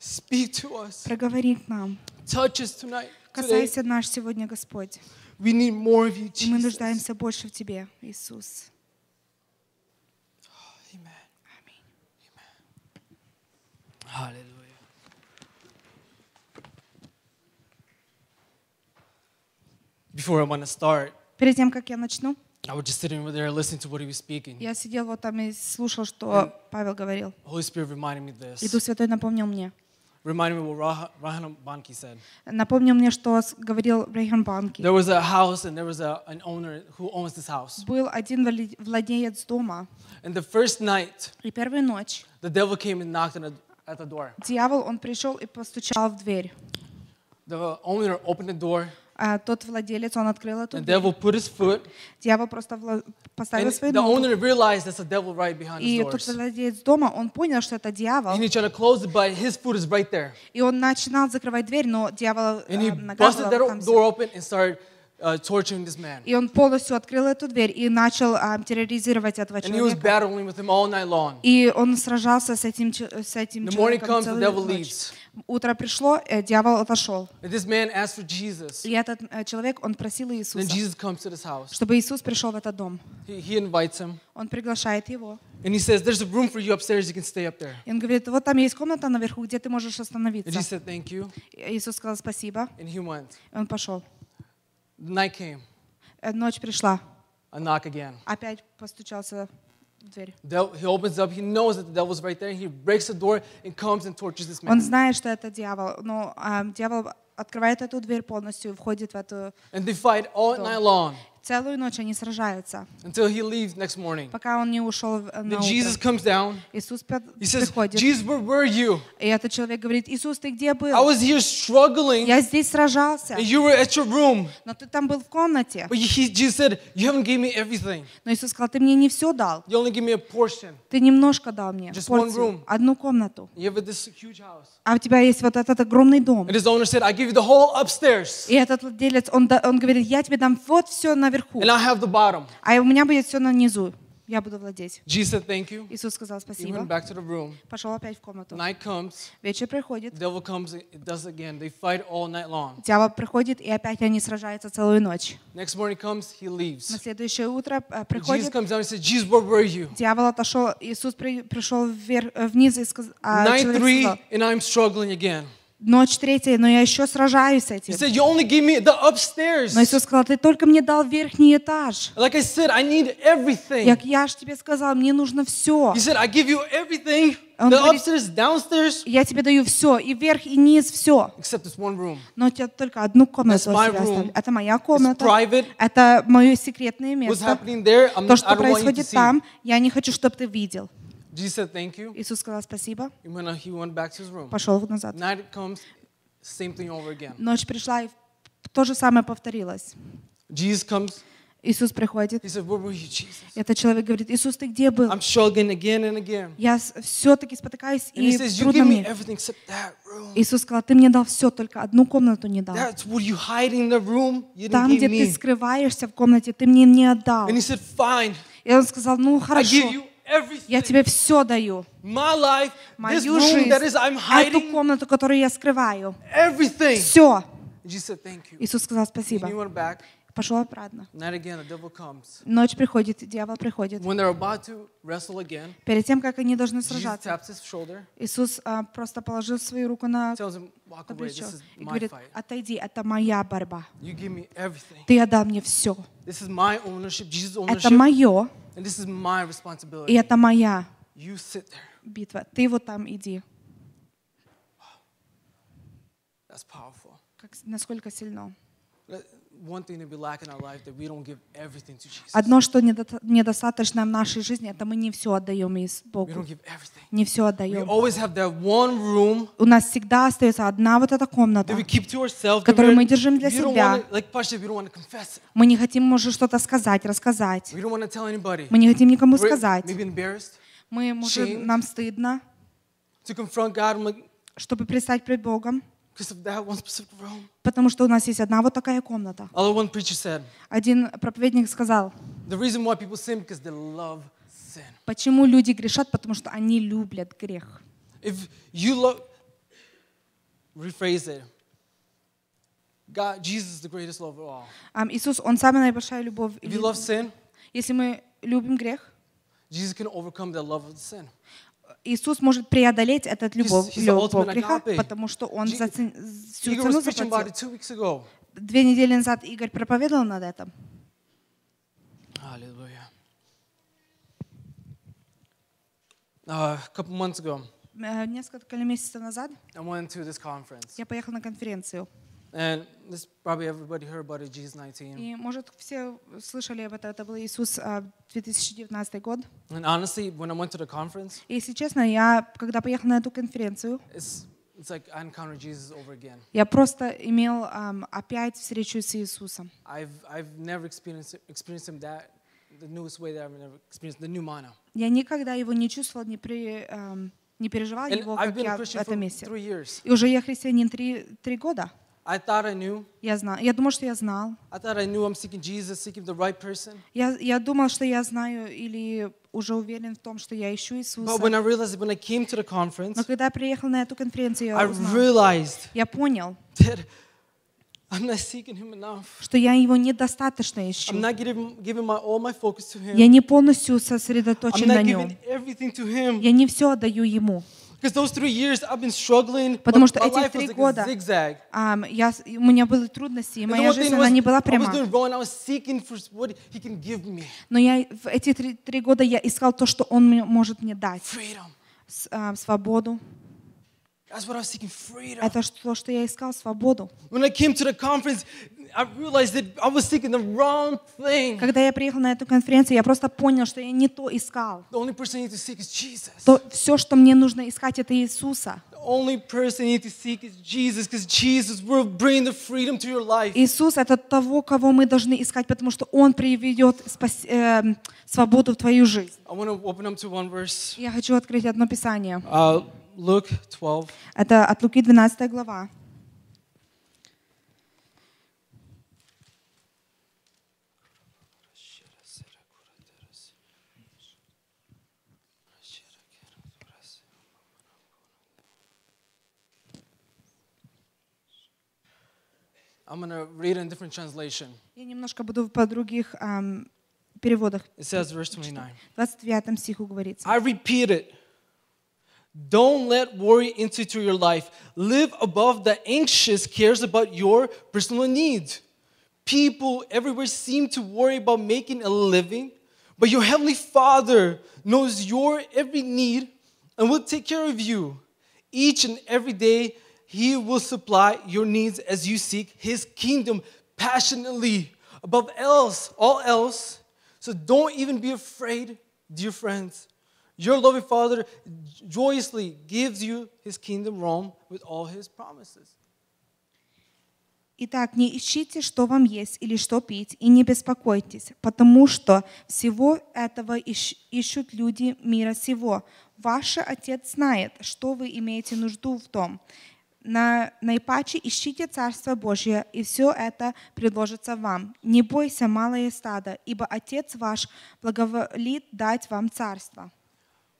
[SPEAKER 11] Speak to us.
[SPEAKER 1] Проговори к нам.
[SPEAKER 11] Touch us tonight. Today.
[SPEAKER 1] Касайся наш сегодня, Господь.
[SPEAKER 11] We need more of you,
[SPEAKER 1] И мы
[SPEAKER 11] Jesus.
[SPEAKER 1] нуждаемся больше в Тебе, Иисус.
[SPEAKER 11] Hallelujah. Before I want to start,
[SPEAKER 1] Перед тем, как я начну,
[SPEAKER 11] I was just sitting over there listening to what he was speaking.
[SPEAKER 1] я сидел вот там и слушал, что Павел говорил.
[SPEAKER 11] Holy Spirit reminded me of
[SPEAKER 1] И Дух
[SPEAKER 11] this.
[SPEAKER 1] Святой напомнил мне.
[SPEAKER 11] Reminded me what Rah- Rahman Banki said.
[SPEAKER 1] Напомнил мне, что с- говорил Рейхан Банки.
[SPEAKER 11] There was a house and there was a, an owner who owns this house.
[SPEAKER 1] Был один владе- владелец дома,
[SPEAKER 11] And the first night,
[SPEAKER 1] и первую ночь
[SPEAKER 11] the devil came and knocked on the, at the door.
[SPEAKER 1] дьявол, он пришел и постучал в дверь.
[SPEAKER 11] The owner opened the door.
[SPEAKER 1] А тот владелец, он открыл эту
[SPEAKER 11] The
[SPEAKER 1] дверь. Дьявол просто поставил свою
[SPEAKER 11] the
[SPEAKER 1] ногу. И тот владелец дома, он понял, что это дьявол. И он начинал закрывать дверь, но дьявол э, нога
[SPEAKER 11] uh, torturing this man.
[SPEAKER 1] И он полностью открыл эту дверь и начал а, терроризировать этого
[SPEAKER 11] And he was
[SPEAKER 1] человека.
[SPEAKER 11] battling with him all night long.
[SPEAKER 1] И он сражался с этим, с этим
[SPEAKER 11] The morning
[SPEAKER 1] человеком
[SPEAKER 11] comes, the
[SPEAKER 1] целую
[SPEAKER 11] devil
[SPEAKER 1] ночь.
[SPEAKER 11] leaves.
[SPEAKER 1] Утро пришло, э, дьявол отошел. И этот э, человек, он просил Иисуса, чтобы Иисус пришел в этот дом. Он приглашает его.
[SPEAKER 11] And he says, There's a room for you upstairs. You can stay up there.
[SPEAKER 1] И он говорит, вот там есть комната наверху, где ты можешь
[SPEAKER 11] And
[SPEAKER 1] остановиться.
[SPEAKER 11] he said, Thank you.
[SPEAKER 1] И Иисус сказал спасибо,
[SPEAKER 11] And he went.
[SPEAKER 1] и он пошел.
[SPEAKER 11] The night came.
[SPEAKER 1] Э, Ночь пришла,
[SPEAKER 11] A knock again.
[SPEAKER 1] опять постучался
[SPEAKER 11] he opens up. He knows that the devil's right there. He breaks the door and comes and tortures this
[SPEAKER 1] Он
[SPEAKER 11] man.
[SPEAKER 1] знает, что это дьявол, но а, дьявол открывает эту дверь полностью, входит в эту...
[SPEAKER 11] And they fight all
[SPEAKER 1] Дом.
[SPEAKER 11] night long
[SPEAKER 1] Целую ночь они сражаются,
[SPEAKER 11] until he leaves next morning.
[SPEAKER 1] пока он не ушел в- на
[SPEAKER 11] Then Jesus comes down.
[SPEAKER 1] Иисус
[SPEAKER 11] He says,
[SPEAKER 1] приходит,
[SPEAKER 11] Jesus, where were you?
[SPEAKER 1] и этот человек говорит, Иисус, ты где был?
[SPEAKER 11] I was here struggling,
[SPEAKER 1] Я здесь сражался,
[SPEAKER 11] and you were at your room.
[SPEAKER 1] но ты там был в комнате.
[SPEAKER 11] But he, Jesus said, You haven't given me everything.
[SPEAKER 1] Но Иисус сказал, ты мне не все дал,
[SPEAKER 11] You only give me a portion.
[SPEAKER 1] ты немножко дал мне,
[SPEAKER 11] Just one room.
[SPEAKER 1] одну комнату.
[SPEAKER 11] You have this huge house.
[SPEAKER 1] А у тебя есть вот этот огромный дом.
[SPEAKER 11] And his owner said, I give you the whole upstairs,
[SPEAKER 1] И этот владелец, он, он говорит, я тебе дам вот все наверху,
[SPEAKER 11] and I have the bottom.
[SPEAKER 1] а у меня будет все на низу. Я буду владеть.
[SPEAKER 11] Jesus said, Thank you.
[SPEAKER 1] Иисус сказал
[SPEAKER 11] He
[SPEAKER 1] спасибо.
[SPEAKER 11] went back to the room.
[SPEAKER 1] Пошел опять в комнату.
[SPEAKER 11] Night comes.
[SPEAKER 1] Вечер приходит.
[SPEAKER 11] The devil comes and does it again. They fight all night long.
[SPEAKER 1] Дьявол приходит, и опять они сражаются целую ночь.
[SPEAKER 11] Next morning comes, he
[SPEAKER 1] На
[SPEAKER 11] leaves.
[SPEAKER 1] следующее утро э,
[SPEAKER 11] Jesus
[SPEAKER 1] приходит,
[SPEAKER 11] comes down and says, Jesus, where were you?
[SPEAKER 1] дьявол отошел, Иисус при- пришел вверх, э, вниз и сказал, а
[SPEAKER 11] Night
[SPEAKER 1] человек
[SPEAKER 11] three,
[SPEAKER 1] сказал,
[SPEAKER 11] and I'm struggling again.
[SPEAKER 1] Ночь третья, но я еще сражаюсь с
[SPEAKER 11] He
[SPEAKER 1] этим.
[SPEAKER 11] said, You only give me the upstairs.
[SPEAKER 1] Но Иисус сказал, ты только мне дал верхний этаж.
[SPEAKER 11] Like I said, I need everything.
[SPEAKER 1] Як я ж тебе сказал, мне нужно все.
[SPEAKER 11] He said, I give you everything,
[SPEAKER 1] Он
[SPEAKER 11] the
[SPEAKER 1] говорит-
[SPEAKER 11] upstairs, downstairs,
[SPEAKER 1] Я тебе даю все, и вверх, и низ, все.
[SPEAKER 11] except this one room.
[SPEAKER 1] Но у тебя только одну комнату
[SPEAKER 11] That's my room.
[SPEAKER 1] Это моя
[SPEAKER 11] It's
[SPEAKER 1] комната.
[SPEAKER 11] private.
[SPEAKER 1] Это мое секретное
[SPEAKER 11] What's
[SPEAKER 1] место.
[SPEAKER 11] happening there, I'm,
[SPEAKER 1] То,
[SPEAKER 11] I
[SPEAKER 1] что
[SPEAKER 11] don't want you to
[SPEAKER 1] происходит
[SPEAKER 11] see.
[SPEAKER 1] там, я не хочу, чтобы ты видел.
[SPEAKER 11] Jesus said, Thank you.
[SPEAKER 1] Иисус сказал спасибо,
[SPEAKER 11] He went, he went back to his room.
[SPEAKER 1] пошел назад.
[SPEAKER 11] Night comes, same thing over again.
[SPEAKER 1] Ночь пришла, и то же самое повторилось.
[SPEAKER 11] Jesus comes,
[SPEAKER 1] Иисус приходит.
[SPEAKER 11] he said, Where were you, Jesus?
[SPEAKER 1] Этот человек говорит, Иисус, ты где был?
[SPEAKER 11] I'm struggling again and again.
[SPEAKER 1] Я все-таки спотыкаюсь,
[SPEAKER 11] And he
[SPEAKER 1] и
[SPEAKER 11] says, You
[SPEAKER 1] трудно
[SPEAKER 11] give me
[SPEAKER 1] мне.
[SPEAKER 11] everything except that room.
[SPEAKER 1] Иисус сказал, ты мне дал все, только одну комнату не дал.
[SPEAKER 11] That's what you hiding in the room. You didn't
[SPEAKER 1] Там, где ты
[SPEAKER 11] me.
[SPEAKER 1] скрываешься в комнате, ты мне не отдал.
[SPEAKER 11] And he said, Fine,
[SPEAKER 1] И он сказал, ну
[SPEAKER 11] I
[SPEAKER 1] хорошо,
[SPEAKER 11] give you.
[SPEAKER 1] Я тебе все даю.
[SPEAKER 11] My life,
[SPEAKER 1] Мою жизнь,
[SPEAKER 11] that is I'm
[SPEAKER 1] эту
[SPEAKER 11] hiding,
[SPEAKER 1] комнату, которую я скрываю.
[SPEAKER 11] everything.
[SPEAKER 1] Все. Иисус сказал спасибо. Пошел обратно. Ночь приходит, дьявол приходит. Перед тем, как они должны сражаться, Иисус а, просто положил свою руку на на плечо и говорит, отойди, это моя борьба. Ты отдал мне все. Это мое,
[SPEAKER 11] and this is my
[SPEAKER 1] и
[SPEAKER 11] responsibility.
[SPEAKER 1] это моя
[SPEAKER 11] You sit there.
[SPEAKER 1] битва. Ты вот там иди.
[SPEAKER 11] That's powerful.
[SPEAKER 1] Как, насколько сильно. Одно, что недо- недостаточно в нашей жизни, это мы не все отдаем Богу. Не все отдаем. У нас всегда остается одна вот эта комната. Которую мы держим для себя. Мы не хотим, может, что-то сказать, рассказать. Мы не хотим никому
[SPEAKER 11] We're
[SPEAKER 1] сказать. Мы, может, нам стыдно, чтобы предстать пред Богом, потому что у нас есть одна вот такая комната. Один проповедник сказал,
[SPEAKER 11] love
[SPEAKER 1] почему люди грешат, потому что они любят грех.
[SPEAKER 11] Love, love
[SPEAKER 1] Иисус, Он самая наибольшая любовь.
[SPEAKER 11] Love
[SPEAKER 1] Если мы любим грех,
[SPEAKER 11] Jesus can overcome love of the sin.
[SPEAKER 1] Иисус может преодолеть этот любовь, любовь греха, потому что Он за цен- всю цену заплатил. Две недели назад Игорь проповедовал над этим.
[SPEAKER 11] Uh, a couple months ago,
[SPEAKER 1] Э, Несколько месяцев назад
[SPEAKER 11] I went to this conference.
[SPEAKER 1] я поехала на конференцию.
[SPEAKER 11] And this probably everybody heard about it, Jesus 19.
[SPEAKER 1] И, может, все слышали об этом. Это был Иисус а, 2019 год.
[SPEAKER 11] And honestly, when I went to the conference,
[SPEAKER 1] И, если честно, я, когда поехала на эту конференцию,
[SPEAKER 11] it's it's like I encountered Jesus over again.
[SPEAKER 1] я просто имел ам, опять встречу с Иисусом.
[SPEAKER 11] I've I've never experienced experienced him that the newest way that I've never experienced the new mana.
[SPEAKER 1] Я никогда его не чувствовала, не, при, ам, не переживала
[SPEAKER 11] And
[SPEAKER 1] его,
[SPEAKER 11] I've
[SPEAKER 1] как
[SPEAKER 11] been
[SPEAKER 1] я в этом месте. И уже я христианин три, три года.
[SPEAKER 11] I thought I knew.
[SPEAKER 1] Я, знаю, я думала, что я знал.
[SPEAKER 11] I thought I knew I'm seeking Jesus, seeking the right person.
[SPEAKER 1] Я, я думала, что я знаю или уже уверен в том, что я ищу Иисуса.
[SPEAKER 11] But when I realized when I came to the conference,
[SPEAKER 1] Но когда я приехал на эту конференцию,
[SPEAKER 11] I
[SPEAKER 1] я, узнал,
[SPEAKER 11] realized
[SPEAKER 1] я понял,
[SPEAKER 11] that I'm not seeking Him enough.
[SPEAKER 1] что я его недостаточно ищу.
[SPEAKER 11] I'm not giving, giving my, all my focus to Him.
[SPEAKER 1] Я не полностью
[SPEAKER 11] I'm
[SPEAKER 1] сосредоточен
[SPEAKER 11] not
[SPEAKER 1] на
[SPEAKER 11] giving
[SPEAKER 1] нем.
[SPEAKER 11] everything to Him.
[SPEAKER 1] Я не все отдаю ему.
[SPEAKER 11] Because those three years I've been struggling.
[SPEAKER 1] Потому что эти три
[SPEAKER 11] was
[SPEAKER 1] года ам, я, у меня были трудности, и моя жизнь
[SPEAKER 11] thing
[SPEAKER 1] она
[SPEAKER 11] was,
[SPEAKER 1] не была
[SPEAKER 11] I was
[SPEAKER 1] пряма.
[SPEAKER 11] doing wrong. I was seeking for what He can give me.
[SPEAKER 1] Но я в эти три, три года я искал то, что он мне может мне дать.
[SPEAKER 11] Freedom.
[SPEAKER 1] С- ам, свободу.
[SPEAKER 11] That's what I was seeking. Freedom.
[SPEAKER 1] Это то, что я искал, свободу.
[SPEAKER 11] When I came to the conference,
[SPEAKER 1] Когда я приехал на эту конференцию, я просто понял, что я не то искал. То все, что мне нужно искать, это Иисуса. Иисус — это того, кого мы должны искать, потому что Он приведет спас- эм, свободу в твою жизнь. Я хочу открыть одно Писание.
[SPEAKER 11] Uh, Luke 12.
[SPEAKER 1] Это от Луки 12 глава.
[SPEAKER 11] I'm going to read it in different translation.
[SPEAKER 1] Я немножко буду по других ам, переводах.
[SPEAKER 11] It says, verse 29.
[SPEAKER 1] В 29 стиху говорится.
[SPEAKER 11] I repeat it. Don't let worry enter into your life. Live above the anxious cares about your personal needs. People everywhere seem to worry about making a living, but your heavenly Father knows your every need and will take care of you. Each and every day, He will supply your needs as you seek His kingdom passionately above else, all else. So don't even be afraid, dear friends. Your loving Father joyously gives you His kingdom Rome with all His promises.
[SPEAKER 1] Итак, не ищите, что вам есть или что пить, и не беспокойтесь, потому что всего этого ищ- ищут люди мира сего. Ваш Отец знает, что вы имеете нужду в том. На, наипаче ищите Царство Божье, и все это предложится вам. Не бойся, малое стадо, ибо Отец ваш благоволит дать вам Царство.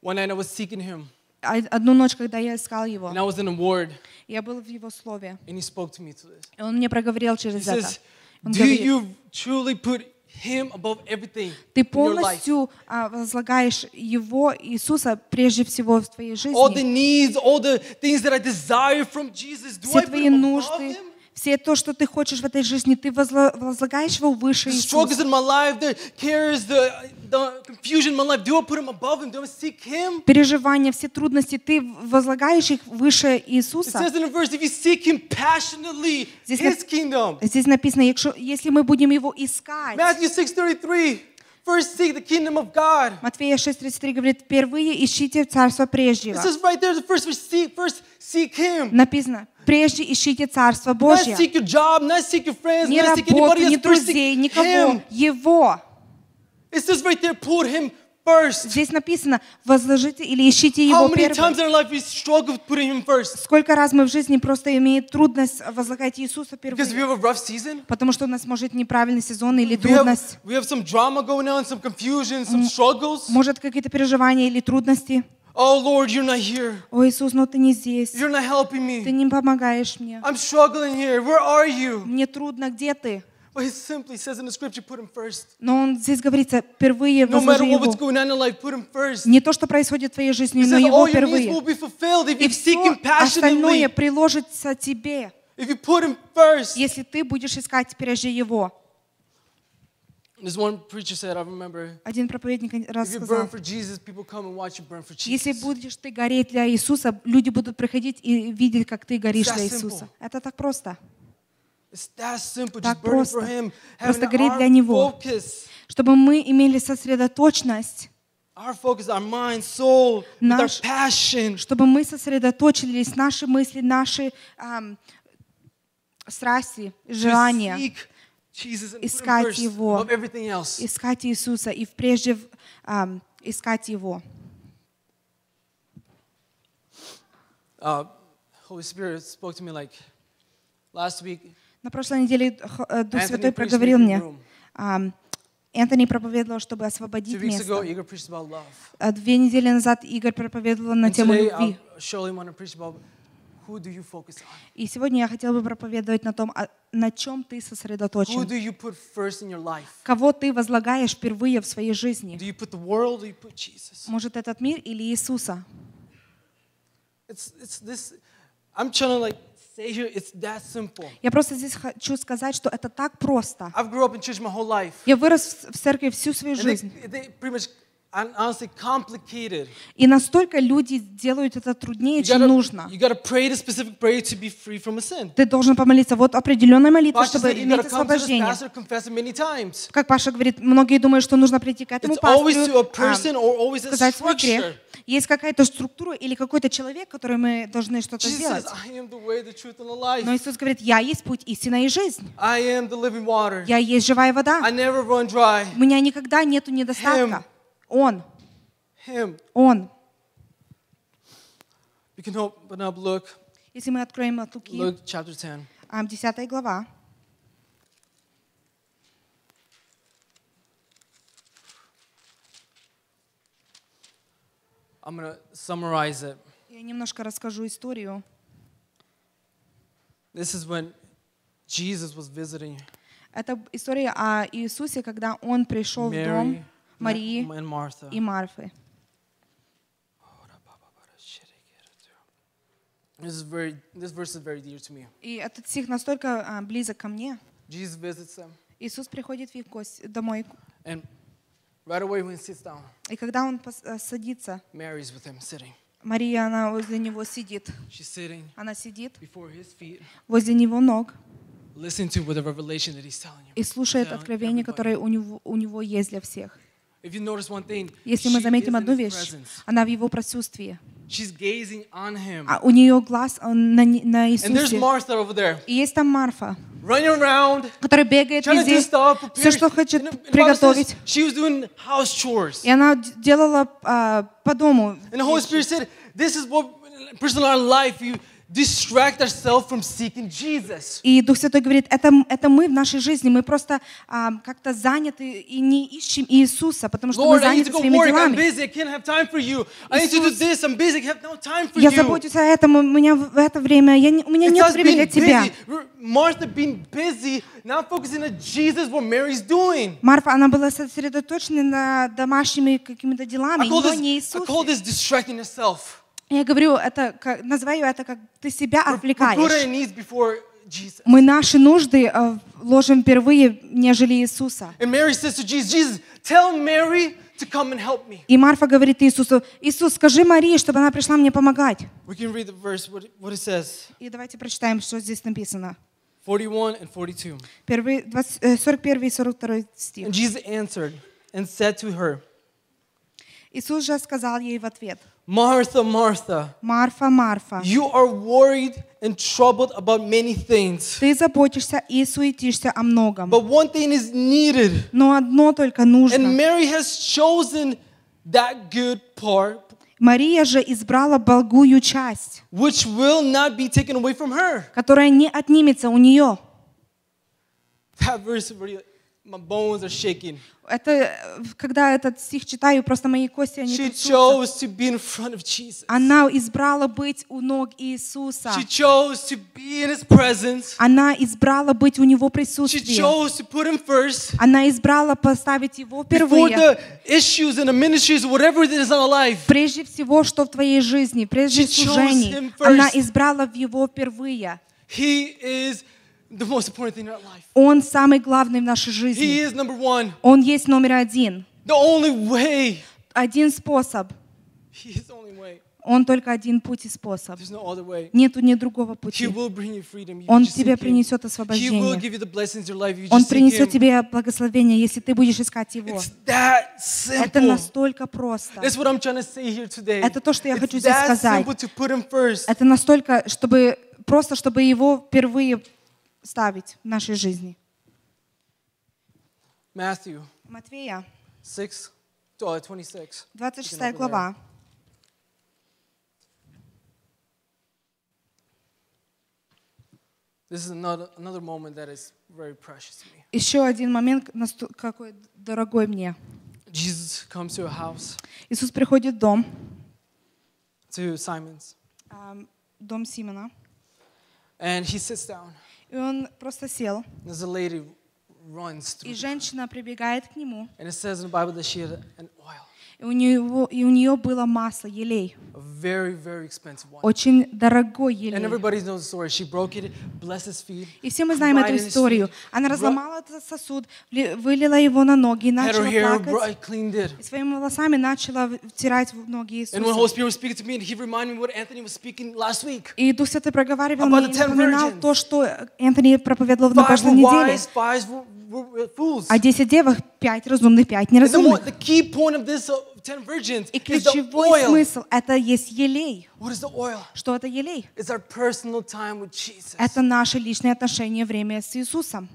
[SPEAKER 11] One night I was seeking Him,
[SPEAKER 1] А- Одну ночь, когда я искал Его,
[SPEAKER 11] and I was in a ward,
[SPEAKER 1] я был в Его Слове,
[SPEAKER 11] and He spoke to me to this.
[SPEAKER 1] и Он мне проговорил
[SPEAKER 11] He
[SPEAKER 1] через это.
[SPEAKER 11] says,
[SPEAKER 1] Он
[SPEAKER 11] Do
[SPEAKER 1] говорит,
[SPEAKER 11] you truly put
[SPEAKER 1] Ты полностью а, возлагаешь Его, Иисуса, прежде всего в твоей
[SPEAKER 11] All the
[SPEAKER 1] жизни.
[SPEAKER 11] needs, all the things that I desire from Jesus, do I
[SPEAKER 1] Все твои нужды,
[SPEAKER 11] Him?
[SPEAKER 1] Все то, что ты хочешь в этой жизни, ты возла- возлагаешь его выше Иисуса. Переживания, все трудности, ты возлагаешь их выше Иисуса. Здесь. Здесь написано, если мы будем его искать,
[SPEAKER 11] Matthew 6.33, first seek the kingdom of God.
[SPEAKER 1] Матфея 6.33 говорит, впервые ищите царство
[SPEAKER 11] It
[SPEAKER 1] прежнего.
[SPEAKER 11] says right there, the first verse, seek, first seek him.
[SPEAKER 1] Написано, прежде ищите царство
[SPEAKER 11] Not
[SPEAKER 1] Божье.
[SPEAKER 11] seek your job, not seek your friends,
[SPEAKER 1] Не
[SPEAKER 11] not seek
[SPEAKER 1] работу,
[SPEAKER 11] anybody
[SPEAKER 1] не
[SPEAKER 11] else, first
[SPEAKER 1] друзей,
[SPEAKER 11] seek
[SPEAKER 1] никого.
[SPEAKER 11] him.
[SPEAKER 1] Его.
[SPEAKER 11] It says right there, put him first.
[SPEAKER 1] Здесь написано, возложите или ищите его первым. Сколько раз мы в жизни просто имеем трудность возлагать Иисуса первым? Потому что у нас может неправильный сезон или трудность. Может какие-то переживания или трудности.
[SPEAKER 11] Oh Lord, you're not here.
[SPEAKER 1] О, Иисус, ну ты не здесь.
[SPEAKER 11] You're not helping
[SPEAKER 1] Ты
[SPEAKER 11] me.
[SPEAKER 1] не помогаешь мне.
[SPEAKER 11] I'm struggling here. Where are you?
[SPEAKER 1] Мне трудно, где ты?
[SPEAKER 11] But he simply says in the scripture, put him first.
[SPEAKER 1] Но он здесь говорится, впервые
[SPEAKER 11] No
[SPEAKER 1] возложи
[SPEAKER 11] matter what, what's
[SPEAKER 1] его.
[SPEAKER 11] going on in life, put him first.
[SPEAKER 1] Не то, что происходит в твоей жизни, но его впервые. И все остальное приложится тебе,
[SPEAKER 11] If you put him first.
[SPEAKER 1] если ты будешь искать прежде его. Один проповедник раз сказал, если будешь ты гореть для Иисуса, люди будут приходить и видеть, как ты горишь для. Иисуса. Это так просто.
[SPEAKER 11] It's that simple,
[SPEAKER 1] Так
[SPEAKER 11] just burning for
[SPEAKER 1] просто.
[SPEAKER 11] him,
[SPEAKER 1] Просто
[SPEAKER 11] our
[SPEAKER 1] для Него.
[SPEAKER 11] focus,
[SPEAKER 1] Чтобы мы имели сосредоточенность, Наш- чтобы мы сосредоточились, наши мысли, наши ам, страсти, желания, искать Его. искать Иисуса и прежде ам, искать Его.
[SPEAKER 11] Uh, Holy Spirit spoke to me like last week.
[SPEAKER 1] На прошлой неделе Х- э, Дух Святой проговорил мне. Энтони проповедовал, чтобы освободить место. А Две недели назад Игорь проповедовал на тему любви. И сегодня я хотела бы проповедовать на том, а на чем ты сосредоточен. Кого ты возлагаешь впервые в своей жизни? Может, этот мир или Иисуса?
[SPEAKER 11] It's, it's this, I'm trying to like say here, it's that simple.
[SPEAKER 1] Я просто здесь хочу сказать, что это так просто.
[SPEAKER 11] I've grew up in church my whole life.
[SPEAKER 1] Я вырос в церкви всю свою
[SPEAKER 11] And
[SPEAKER 1] жизнь.
[SPEAKER 11] they, they pretty much, hon- honestly, complicated.
[SPEAKER 1] И настолько люди делают это труднее, чем нужно. Ты должен помолиться вот определенная молитва,
[SPEAKER 11] Pastor
[SPEAKER 1] чтобы иметь освобождение. Как Паша говорит, многие думают, что нужно прийти к этому пастору, а, сказать свой грех. Есть какая-то структура или какой-то человек, который мы должны что-то сделать. Но Иисус говорит, я есть путь, истина и жизнь. Я есть живая вода. У меня никогда нету недостатка. Он,
[SPEAKER 11] Him.
[SPEAKER 1] Он.
[SPEAKER 11] We can open up Luke,
[SPEAKER 1] Если мы откроем от Луки,
[SPEAKER 11] Luke chapter 10.
[SPEAKER 1] а, 10 глава,
[SPEAKER 11] I'm to summarize it.
[SPEAKER 1] я немножко расскажу историю.
[SPEAKER 11] This is when Jesus was visiting
[SPEAKER 1] Это история о Иисусе, когда Он пришел в дом
[SPEAKER 11] Mary
[SPEAKER 1] Марии и Марфы.
[SPEAKER 11] This is very. This verse is very dear to me.
[SPEAKER 1] И этот стих настолько а, близок ко мне.
[SPEAKER 11] Jesus visits them,
[SPEAKER 1] Иисус приходит в их гость- домой,
[SPEAKER 11] and right away when he sits down,
[SPEAKER 1] и когда Он а, садится,
[SPEAKER 11] Mary's with him, sitting.
[SPEAKER 1] Мария, она возле Него сидит.
[SPEAKER 11] She's sitting
[SPEAKER 1] Она сидит
[SPEAKER 11] before his feet,
[SPEAKER 1] возле Него ног
[SPEAKER 11] listening to the revelation that he's telling you.
[SPEAKER 1] и слушает откровение, которое у него, у него есть для всех.
[SPEAKER 11] If you notice one thing,
[SPEAKER 1] Если
[SPEAKER 11] she
[SPEAKER 1] мы
[SPEAKER 11] is
[SPEAKER 1] заметим
[SPEAKER 11] in
[SPEAKER 1] одну
[SPEAKER 11] his
[SPEAKER 1] вещь,
[SPEAKER 11] presence.
[SPEAKER 1] она в Его присутствии.
[SPEAKER 11] She's gazing on him.
[SPEAKER 1] А у нее глаз он на, не- на
[SPEAKER 11] And there's
[SPEAKER 1] Иисусе.
[SPEAKER 11] Martha over there,
[SPEAKER 1] И есть там Марфа,
[SPEAKER 11] running around,
[SPEAKER 1] которая бегает
[SPEAKER 11] trying to do
[SPEAKER 1] везде,
[SPEAKER 11] stuff,
[SPEAKER 1] все,
[SPEAKER 11] prepare.
[SPEAKER 1] что хочет
[SPEAKER 11] And the- and the Bible says
[SPEAKER 1] приготовить.
[SPEAKER 11] She was doing house chores.
[SPEAKER 1] И она д- делала а, по дому.
[SPEAKER 11] And the Holy Spirit said, This is what, personal our life, you distract ourselves from seeking Jesus.
[SPEAKER 1] И Дух Святой говорит, это, это мы в нашей жизни, мы просто а, как-то заняты и не ищем Иисуса, потому что мы
[SPEAKER 11] Lord, to
[SPEAKER 1] заняты своими
[SPEAKER 11] work. I'm
[SPEAKER 1] делами.
[SPEAKER 11] busy. I can't have time for you. I need to do
[SPEAKER 1] Иисус,
[SPEAKER 11] this. I'm busy. I have no time for
[SPEAKER 1] Я
[SPEAKER 11] you.
[SPEAKER 1] забочусь о этом, у меня в это время, я не- у меня
[SPEAKER 11] It's
[SPEAKER 1] нет времени для тебя. Марфа, она была сосредоточена на домашними какими-то делами, но не Иисусе. Я говорю, это, как- называю это как ты себя отвлекаешь. Мы наши нужды э, ложим впервые, нежели Иисуса. И Марфа говорит Иисусу, Иисус, скажи Марии, чтобы она пришла мне помогать. И давайте прочитаем, что здесь написано.
[SPEAKER 11] 41 and 42.
[SPEAKER 1] Первый, 20, э, 41 и 42 стих.
[SPEAKER 11] And Jesus answered and said to her,
[SPEAKER 1] Иисус же сказал ей в ответ,
[SPEAKER 11] Martha, Martha,
[SPEAKER 1] Марфа, Марфа,
[SPEAKER 11] you are worried and troubled about many things.
[SPEAKER 1] ты заботишься и суетишься о многом,
[SPEAKER 11] But one thing is needed.
[SPEAKER 1] но одно только
[SPEAKER 11] And
[SPEAKER 1] нужно.
[SPEAKER 11] Mary has chosen that good part,
[SPEAKER 1] Мария же избрала благую часть,
[SPEAKER 11] which will not be taken away from her.
[SPEAKER 1] которая не отнимется у нее.
[SPEAKER 11] That verse really, my bones are shaking.
[SPEAKER 1] Это, э, когда этот стих читаю, просто мои кости, они
[SPEAKER 11] She
[SPEAKER 1] трясутся.
[SPEAKER 11] chose to be in front of Jesus.
[SPEAKER 1] Она избрала быть у ног Иисуса.
[SPEAKER 11] She chose to be in His presence.
[SPEAKER 1] Она избрала быть у Него
[SPEAKER 11] She
[SPEAKER 1] присутствие.
[SPEAKER 11] chose to put Him first.
[SPEAKER 1] Она избрала поставить Его
[SPEAKER 11] Before
[SPEAKER 1] впервые.
[SPEAKER 11] the issues and the ministries, whatever it is in our life,
[SPEAKER 1] Прежде всего, что в твоей жизни, прежде
[SPEAKER 11] She
[SPEAKER 1] служений, она избрала Его впервые.
[SPEAKER 11] He is the most important thing in our life.
[SPEAKER 1] Он самый главный в нашей
[SPEAKER 11] He
[SPEAKER 1] жизни.
[SPEAKER 11] is number one.
[SPEAKER 1] Он есть номер один.
[SPEAKER 11] The only way.
[SPEAKER 1] Один способ.
[SPEAKER 11] He is the only way.
[SPEAKER 1] Он только один путь и способ.
[SPEAKER 11] There's no other way.
[SPEAKER 1] Нету ни другого
[SPEAKER 11] He
[SPEAKER 1] пути.
[SPEAKER 11] will bring you freedom. if you
[SPEAKER 1] Он тебе принесет освобождение. Он принесет тебе благословение, если ты будешь искать Его. Это настолько просто. Это то, что я хочу здесь сказать. Это настолько, чтобы просто, чтобы Его впервые ставить в нашей жизни.
[SPEAKER 11] Matthew
[SPEAKER 1] Матвея,
[SPEAKER 11] 6, uh, 26.
[SPEAKER 1] 26 глава.
[SPEAKER 11] This is another, another moment that is very precious to me.
[SPEAKER 1] Еще один момент, какой дорогой мне.
[SPEAKER 11] Jesus comes to a house,
[SPEAKER 1] Иисус приходит в дом,
[SPEAKER 11] to Simon's,
[SPEAKER 1] ам, дом Симона,
[SPEAKER 11] and he sits down.
[SPEAKER 1] И он просто сел,
[SPEAKER 11] There's a lady runs through,
[SPEAKER 1] и женщина прибегает к нему,
[SPEAKER 11] and it says in the Bible that she had an oil,
[SPEAKER 1] и у, него, и у нее было масло, елей,
[SPEAKER 11] very, very expensive
[SPEAKER 1] очень дорогой
[SPEAKER 11] And
[SPEAKER 1] елей.
[SPEAKER 11] everybody knows the story. She broke it, blessed his feet,
[SPEAKER 1] И все мы знаем эту историю. Она разломала этот сосуд, вылила его на ноги и начала
[SPEAKER 11] hair,
[SPEAKER 1] плакать.
[SPEAKER 11] bro- cleaned it.
[SPEAKER 1] И своими волосами начала втирать в ноги
[SPEAKER 11] And
[SPEAKER 1] Иисуса.
[SPEAKER 11] And.
[SPEAKER 1] И Дух Святой проговаривал мне и напоминал то, что Энтони проповедовал на прошлой неделе. О десять девах, пять разумных, пять неразумных.
[SPEAKER 11] the key point of this uh, ten virgins
[SPEAKER 1] И
[SPEAKER 11] is the
[SPEAKER 1] ключевой смысл – это есть елей.
[SPEAKER 11] What is the oil?
[SPEAKER 1] Что это елей?
[SPEAKER 11] It's our personal time with Jesus.
[SPEAKER 1] Это наши личные отношения, время с Иисусом.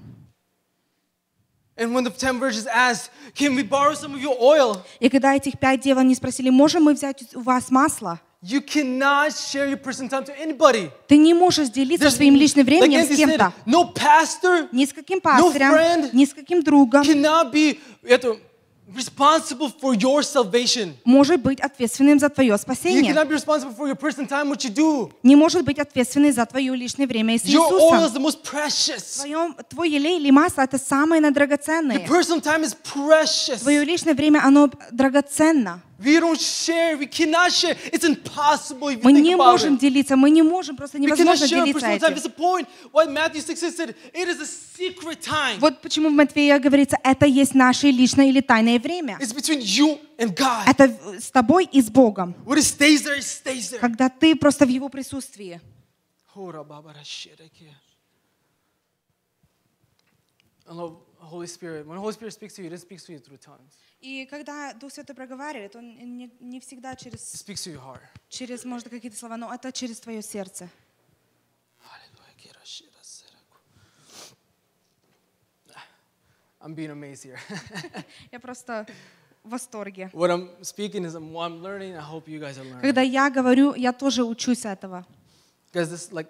[SPEAKER 11] And when the ten virgins asked, "Can we borrow some of your oil?"
[SPEAKER 1] И когда этих пять дев они спросили, можем мы взять у вас масло?
[SPEAKER 11] You cannot share your personal time to anybody.
[SPEAKER 1] Ты не можешь делиться
[SPEAKER 11] There's-
[SPEAKER 1] своим личным
[SPEAKER 11] like
[SPEAKER 1] временем
[SPEAKER 11] Anthony
[SPEAKER 1] с кем-то.
[SPEAKER 11] no pastor
[SPEAKER 1] Ни с каким пастырем,
[SPEAKER 11] friend
[SPEAKER 1] ни с каким другом
[SPEAKER 11] cannot be это, responsible for your salvation.
[SPEAKER 1] может быть ответственным за твое
[SPEAKER 11] You
[SPEAKER 1] спасение.
[SPEAKER 11] cannot be responsible for your personal time, what you do.
[SPEAKER 1] Не может быть ответственным за твое личное время с
[SPEAKER 11] Your oil is
[SPEAKER 1] Иисусом.
[SPEAKER 11] the most precious.
[SPEAKER 1] Твоем, твой елей или масло – это самое драгоценное.
[SPEAKER 11] personal time is precious.
[SPEAKER 1] Твое личное время, оно драгоценно. Мы не можем делиться, мы не можем, просто невозможно делиться этим.
[SPEAKER 11] the point. What Matthew 6 said, it is a secret time.
[SPEAKER 1] Вот почему в Матфея говорится, это есть наше личное или тайное время.
[SPEAKER 11] It's between you and God.
[SPEAKER 1] Это с тобой и с Богом. Когда ты просто в Его присутствии.
[SPEAKER 11] Holy Spirit. When Holy Spirit speaks to you, it speaks to you through tongues.
[SPEAKER 1] И когда Дух Святой проговаривает, Он не, не всегда через,
[SPEAKER 11] speaks to your heart.
[SPEAKER 1] через, может, какие-то слова, но это через твое сердце.
[SPEAKER 11] I'm being amazed here.
[SPEAKER 1] Я просто в восторге.
[SPEAKER 11] what I'm speaking is I'm, what I'm learning. I hope you guys are learning.
[SPEAKER 1] Когда я говорю, я тоже учусь этого.
[SPEAKER 11] Because this, like,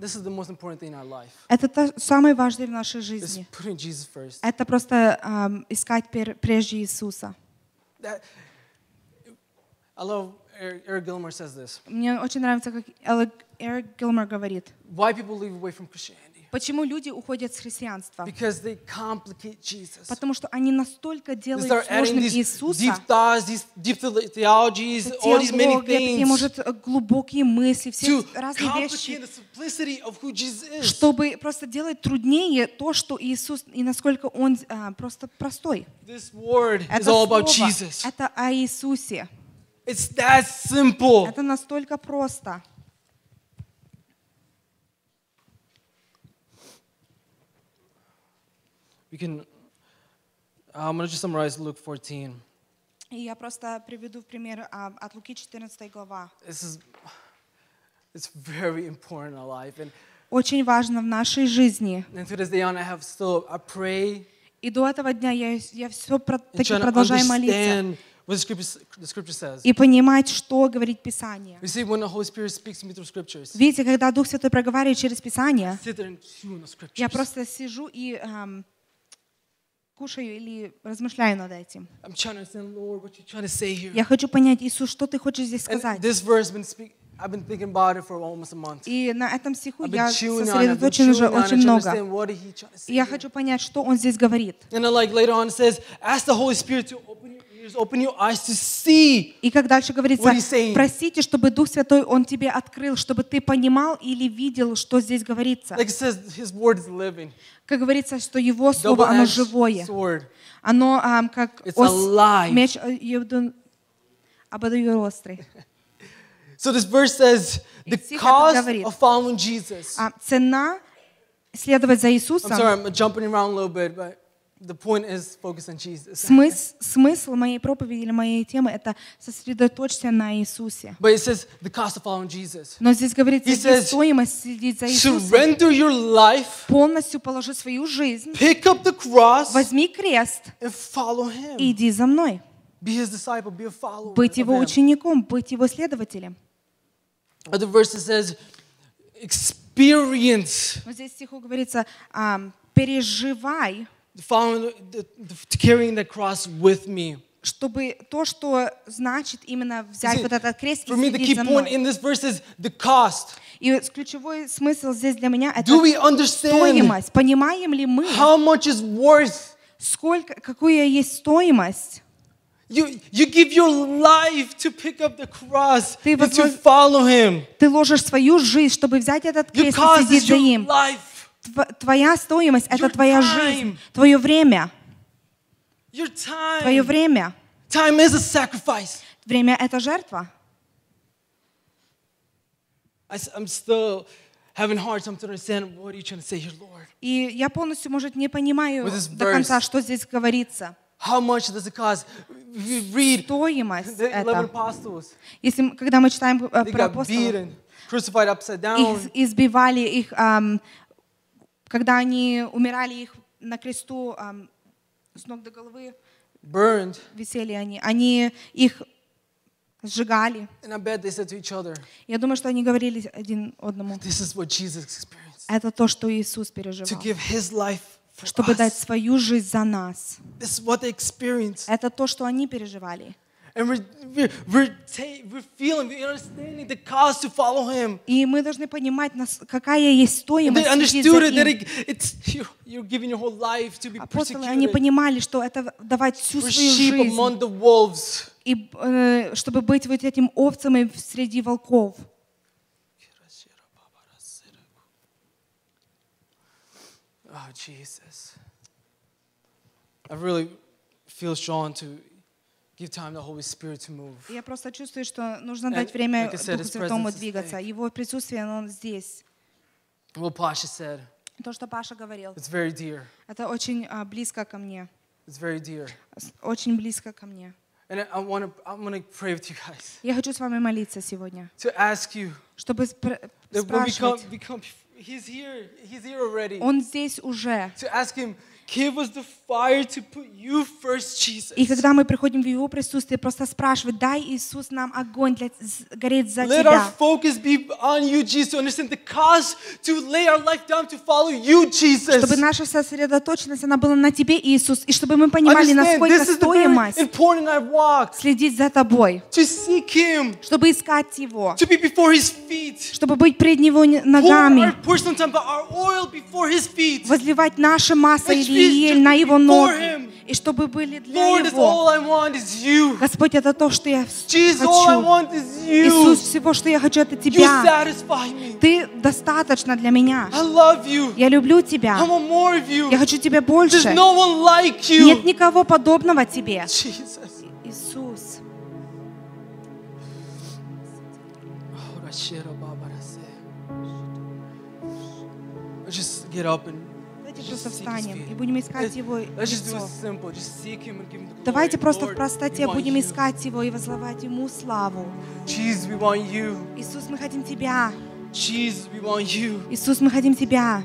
[SPEAKER 11] this is the most important thing in our life.
[SPEAKER 1] Это то самое важное в нашей
[SPEAKER 11] Is
[SPEAKER 1] жизни.
[SPEAKER 11] putting Jesus first.
[SPEAKER 1] Это просто ам, искать пер- прежде Иисуса.
[SPEAKER 11] That, I love Eric, Eric Gilmore says this.
[SPEAKER 1] Мне очень нравится, как Элэг- Эрик Гилмор говорит.
[SPEAKER 11] Why people live away from Christianity?
[SPEAKER 1] Почему люди уходят с христианства? Потому что они настолько делают сложным
[SPEAKER 11] these deep
[SPEAKER 1] Иисуса,
[SPEAKER 11] thoughts, these deep the- theologies, all these many things
[SPEAKER 1] может, глубокие мысли, все разные вещи, чтобы просто делать труднее то, что Иисус и насколько Он а, просто простой.
[SPEAKER 11] This word is all about Jesus.
[SPEAKER 1] это о Иисусе.
[SPEAKER 11] It's that simple.
[SPEAKER 1] Это настолько просто.
[SPEAKER 11] We can. I'm going to just summarize Luke 14.
[SPEAKER 1] И я просто приведу в пример а, от Луки 14 глава.
[SPEAKER 11] This is. It's very important in our life, and,
[SPEAKER 1] Очень важно в нашей жизни.
[SPEAKER 11] still pray
[SPEAKER 1] И до этого дня я, я все таки продолжаю молиться.
[SPEAKER 11] understand what the scripture, the scripture says.
[SPEAKER 1] И понимать, что говорит Писание.
[SPEAKER 11] You see,
[SPEAKER 1] Видите, когда Дух Святой проговаривает через Писание, я просто сижу и ам, кушаю или размышляю над этим. Я хочу понять, Иисус, что ты хочешь здесь сказать.
[SPEAKER 11] this verse been speak. I've been thinking about it for almost a month.
[SPEAKER 1] И на этом стиху я сосредоточен уже очень много. И я хочу понять, что Он здесь говорит.
[SPEAKER 11] And like later on, it says, ask the Holy Spirit to open
[SPEAKER 1] И как дальше говорится, просите, чтобы Дух Святой, Он тебе открыл, чтобы ты понимал или видел, что здесь говорится.
[SPEAKER 11] Like it says, His word is living.
[SPEAKER 1] Как говорится, что Его Слово, оно живое. Оно ам, как ос- меч э, ебдун- обоюдоострый.
[SPEAKER 11] So this verse says, the cost of following Jesus.
[SPEAKER 1] А цена следовать за
[SPEAKER 11] I'm
[SPEAKER 1] Иисусом,
[SPEAKER 11] sorry, I'm jumping around a little bit, but the point is focus on Jesus.
[SPEAKER 1] смысл, смысл моей проповеди или моей темы — это сосредоточься на Иисусе.
[SPEAKER 11] But it says the cost of following Jesus.
[SPEAKER 1] Но здесь говорится, стоимость следить за Иисусом.
[SPEAKER 11] Surrender your life,
[SPEAKER 1] Полностью положи свою жизнь,
[SPEAKER 11] pick up the cross,
[SPEAKER 1] возьми крест
[SPEAKER 11] and follow Him.
[SPEAKER 1] и иди за мной.
[SPEAKER 11] Be His disciple, be a follower.
[SPEAKER 1] Быть его учеником, быть его следователем.
[SPEAKER 11] Other verse says, experience
[SPEAKER 1] Но здесь стиху говорится, переживай,
[SPEAKER 11] following the, the, carrying the cross with me.
[SPEAKER 1] чтобы то, что значит именно взять
[SPEAKER 11] See,
[SPEAKER 1] вот этот крест и
[SPEAKER 11] For me, the
[SPEAKER 1] следить
[SPEAKER 11] key
[SPEAKER 1] за
[SPEAKER 11] point
[SPEAKER 1] мной.
[SPEAKER 11] in this verse is the cost.
[SPEAKER 1] И ключевой смысл здесь для меня это
[SPEAKER 11] Do we understand
[SPEAKER 1] стоимость. Понимаем ли мы,
[SPEAKER 11] how much is worth?
[SPEAKER 1] сколько, какую есть стоимость?
[SPEAKER 11] You, you give your life to pick up the cross
[SPEAKER 1] Ты
[SPEAKER 11] and to
[SPEAKER 1] возможно-
[SPEAKER 11] follow Him.
[SPEAKER 1] Ты ложишь свою жизнь, чтобы взять этот
[SPEAKER 11] Your
[SPEAKER 1] крест и
[SPEAKER 11] cost is
[SPEAKER 1] следить за
[SPEAKER 11] your
[SPEAKER 1] ним.
[SPEAKER 11] life,
[SPEAKER 1] Тв- Твоя стоимость — это твоя жизнь, твое время. Твое время. Время — это жертва.
[SPEAKER 11] I, am still having hard time to understand what are you trying to say here, Lord.
[SPEAKER 1] И я полностью, может, не понимаю до конца, что здесь говорится.
[SPEAKER 11] How much does it cost? Read
[SPEAKER 1] Стоимость
[SPEAKER 11] the 11
[SPEAKER 1] это.
[SPEAKER 11] apostles.
[SPEAKER 1] Если когда мы читаем э, про апостолов,
[SPEAKER 11] beaten, crucified upside down.
[SPEAKER 1] их избивали, их, ам, когда они умирали, их на кресту ам, с ног до головы
[SPEAKER 11] burned.
[SPEAKER 1] висели они. Они их сжигали.
[SPEAKER 11] And I bet they said to each other,
[SPEAKER 1] Я думаю, что они говорили один одному.
[SPEAKER 11] This is what Jesus experienced.
[SPEAKER 1] Это то, что Иисус
[SPEAKER 11] To
[SPEAKER 1] переживал.
[SPEAKER 11] give his life for
[SPEAKER 1] Чтобы дать свою жизнь за нас.
[SPEAKER 11] This is what they experienced.
[SPEAKER 1] Это то, что они переживали.
[SPEAKER 11] And we're, we're, we're, ta- we're feeling, we're understanding the cost to follow him.
[SPEAKER 1] И мы должны понимать, нас- какая есть
[SPEAKER 11] And
[SPEAKER 1] стоимость
[SPEAKER 11] they
[SPEAKER 1] следить за
[SPEAKER 11] understood it, that
[SPEAKER 1] им.
[SPEAKER 11] it, it's, you're, you're giving your whole life to be
[SPEAKER 1] Апостолы, они
[SPEAKER 11] persecuted.
[SPEAKER 1] понимали, что это давать всю
[SPEAKER 11] We're
[SPEAKER 1] свою
[SPEAKER 11] sheep
[SPEAKER 1] жизнь.
[SPEAKER 11] among the wolves.
[SPEAKER 1] И э, чтобы быть вот этим овцем и среди волков.
[SPEAKER 11] Oh, Jesus. I really feel drawn to give time the Holy Spirit to move.
[SPEAKER 1] Я просто чувствую, что нужно
[SPEAKER 11] And
[SPEAKER 1] дать время
[SPEAKER 11] like said,
[SPEAKER 1] Духу Святому двигаться. Его присутствие, оно здесь.
[SPEAKER 11] What Pasha said,
[SPEAKER 1] То, что Паша говорил,
[SPEAKER 11] it's very dear.
[SPEAKER 1] это очень а, близко ко мне.
[SPEAKER 11] It's very dear.
[SPEAKER 1] Очень близко ко мне.
[SPEAKER 11] And I, to I'm to pray with you guys
[SPEAKER 1] Я хочу с вами молиться сегодня,
[SPEAKER 11] to ask you
[SPEAKER 1] чтобы спр- спрашивать.
[SPEAKER 11] we come, He's here. He's here already.
[SPEAKER 1] Он здесь уже.
[SPEAKER 11] To ask Him,
[SPEAKER 1] И когда мы приходим в Его присутствие, просто спрашивать, дай Иисус нам огонь для, гореть за
[SPEAKER 11] Let our focus be on you, Jesus, to understand the cost to lay our life down to follow you, Jesus.
[SPEAKER 1] Чтобы наша сосредоточенность, она была на Тебе, Иисус, и чтобы мы понимали, насколько стоимость следить за Тобой,
[SPEAKER 11] To seek Him,
[SPEAKER 1] чтобы искать Его,
[SPEAKER 11] to be before His feet.
[SPEAKER 1] чтобы быть пред Него не-
[SPEAKER 11] Pour
[SPEAKER 1] ногами,
[SPEAKER 11] our personal temple, our oil before His feet.
[SPEAKER 1] возливать
[SPEAKER 11] Which
[SPEAKER 1] или
[SPEAKER 11] means
[SPEAKER 1] ель на Его ноги, и чтобы были для
[SPEAKER 11] Lord,
[SPEAKER 1] Его. Господь, это то, что я
[SPEAKER 11] Jesus,
[SPEAKER 1] хочу. Иисус, всего, что я хочу, это Тебя. Ты достаточно для меня. Я люблю Тебя. Я хочу Тебя больше.
[SPEAKER 11] no like.
[SPEAKER 1] Нет никого подобного Тебе.
[SPEAKER 11] Jesus.
[SPEAKER 1] Иисус.
[SPEAKER 11] Just get up and His
[SPEAKER 1] встанем и будем искать Его лицо. Давайте просто в простоте будем искать Его и возлагать Ему славу. Иисус, мы хотим Тебя. Иисус, мы хотим Тебя.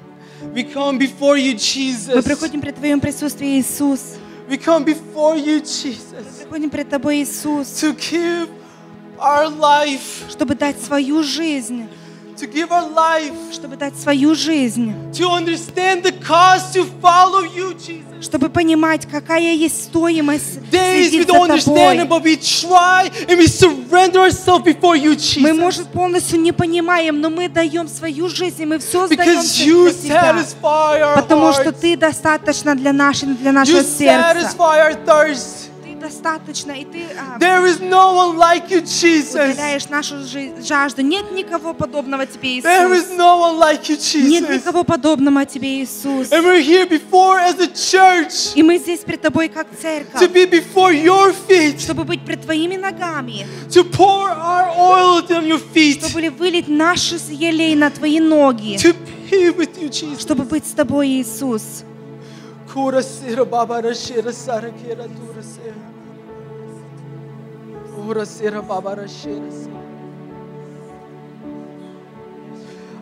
[SPEAKER 11] We come before you,
[SPEAKER 1] Мы
[SPEAKER 11] Jesus.
[SPEAKER 1] приходим пред Твоем присутствии, Иисус.
[SPEAKER 11] We come before you, Jesus,
[SPEAKER 1] Приходим пред Тобой, Иисус,
[SPEAKER 11] to give our life,
[SPEAKER 1] чтобы дать свою жизнь,
[SPEAKER 11] to give our life,
[SPEAKER 1] чтобы дать свою жизнь,
[SPEAKER 11] to understand the cost to follow you, Jesus.
[SPEAKER 1] чтобы понимать, какая есть стоимость
[SPEAKER 11] Days we
[SPEAKER 1] следить
[SPEAKER 11] don't
[SPEAKER 1] за
[SPEAKER 11] understand it,
[SPEAKER 1] Тобой.
[SPEAKER 11] but we try and we surrender ourselves before you,
[SPEAKER 1] Мы,
[SPEAKER 11] Jesus.
[SPEAKER 1] может, полностью не понимаем, но мы даем свою жизнь, и мы все сдаем
[SPEAKER 11] Because you
[SPEAKER 1] для Тебя.
[SPEAKER 11] satisfy our
[SPEAKER 1] Потому что
[SPEAKER 11] hearts.
[SPEAKER 1] Ты достаточно для, нашей, для
[SPEAKER 11] You
[SPEAKER 1] нашего сердца.
[SPEAKER 11] satisfy our thirst.
[SPEAKER 1] Ты достаточно, и Ты а,
[SPEAKER 11] There is no one like you, Jesus.
[SPEAKER 1] удаляешь нашу жи- жажду. Нет никого подобного Тебе,
[SPEAKER 11] There is
[SPEAKER 1] Иисус.
[SPEAKER 11] no one like you,
[SPEAKER 1] Нет
[SPEAKER 11] Jesus.
[SPEAKER 1] никого подобного Тебе, Иисус.
[SPEAKER 11] And we're here before as a church
[SPEAKER 1] И мы здесь пред Тобой как
[SPEAKER 11] to
[SPEAKER 1] церковь,
[SPEAKER 11] be before your feet,
[SPEAKER 1] чтобы быть пред Твоими ногами,
[SPEAKER 11] to pour our oil on your feet,
[SPEAKER 1] чтобы вылить наши елей на Твои ноги,
[SPEAKER 11] to be with you, Jesus.
[SPEAKER 1] чтобы быть с Тобой, Иисус.
[SPEAKER 11] Kura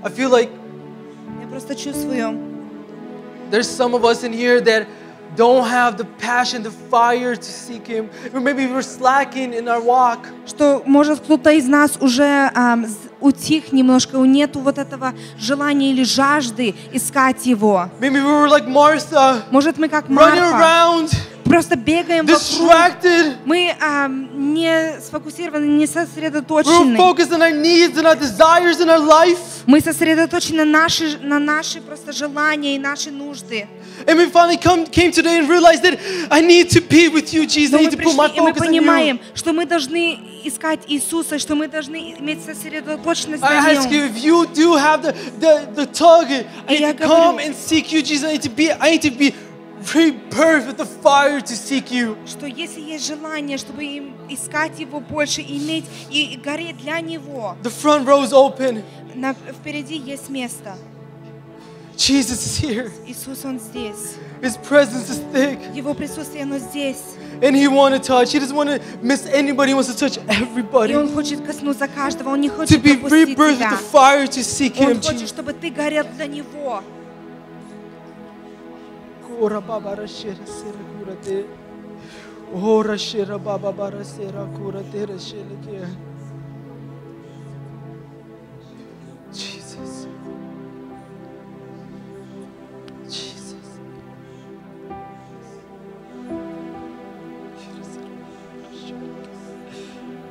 [SPEAKER 11] I feel like
[SPEAKER 1] Я просто чувствую,
[SPEAKER 11] there's some of us in here that don't have the passion, the fire to seek Him. Or maybe we're slacking in our walk.
[SPEAKER 1] что, может, кто-то из нас уже утих немножко, нету вот этого желания или жажды искать Его.
[SPEAKER 11] Maybe we were like Martha,
[SPEAKER 1] Может, мы как
[SPEAKER 11] running
[SPEAKER 1] Марфа,
[SPEAKER 11] around,
[SPEAKER 1] просто бегаем вокруг.
[SPEAKER 11] distracted.
[SPEAKER 1] Мы ам, не сфокусированы, не
[SPEAKER 11] We were
[SPEAKER 1] сосредоточены.
[SPEAKER 11] focused on our needs and our desires in our life.
[SPEAKER 1] Мы сосредоточены на наши, на наши просто желания и наши нужды.
[SPEAKER 11] And we finally come, came today and realized that I need to be with you, Jesus.
[SPEAKER 1] Но
[SPEAKER 11] I
[SPEAKER 1] мы
[SPEAKER 11] need to put my
[SPEAKER 1] пришли, и мы
[SPEAKER 11] focus on you.
[SPEAKER 1] понимаем, что мы должны искать Иисуса, что мы должны иметь сосредоточенность
[SPEAKER 11] I
[SPEAKER 1] на
[SPEAKER 11] ask you
[SPEAKER 1] Нем.
[SPEAKER 11] if you do have the, the, the tug, I
[SPEAKER 1] я
[SPEAKER 11] need to come
[SPEAKER 1] говорю-
[SPEAKER 11] and seek you, Jesus. I need to be, I need to be rebirthed with the fire to seek you.
[SPEAKER 1] Что если есть желание, чтобы им искать Его больше, иметь и, и гореть для Него,
[SPEAKER 11] The front row is open.
[SPEAKER 1] на- впереди есть место.
[SPEAKER 11] Jesus is here.
[SPEAKER 1] Иисус, Он здесь.
[SPEAKER 11] His presence is thick.
[SPEAKER 1] Его присутствие, оно здесь.
[SPEAKER 11] And he wants to touch. He doesn't want to miss anybody. He wants to touch
[SPEAKER 1] И
[SPEAKER 11] everybody.
[SPEAKER 1] Он хочет коснуться каждого, Он не
[SPEAKER 11] To
[SPEAKER 1] хочет
[SPEAKER 11] be
[SPEAKER 1] пропустить
[SPEAKER 11] rebirthed with
[SPEAKER 1] тебя.
[SPEAKER 11] the fire to seek
[SPEAKER 1] Он
[SPEAKER 11] him.
[SPEAKER 1] хочет,
[SPEAKER 11] Jesus.
[SPEAKER 1] чтобы ты горел для Него.
[SPEAKER 11] Kora baba ra shira sira kura te. Ora shira baba bara sira kura te ra shira kia. Jesus. Jesus.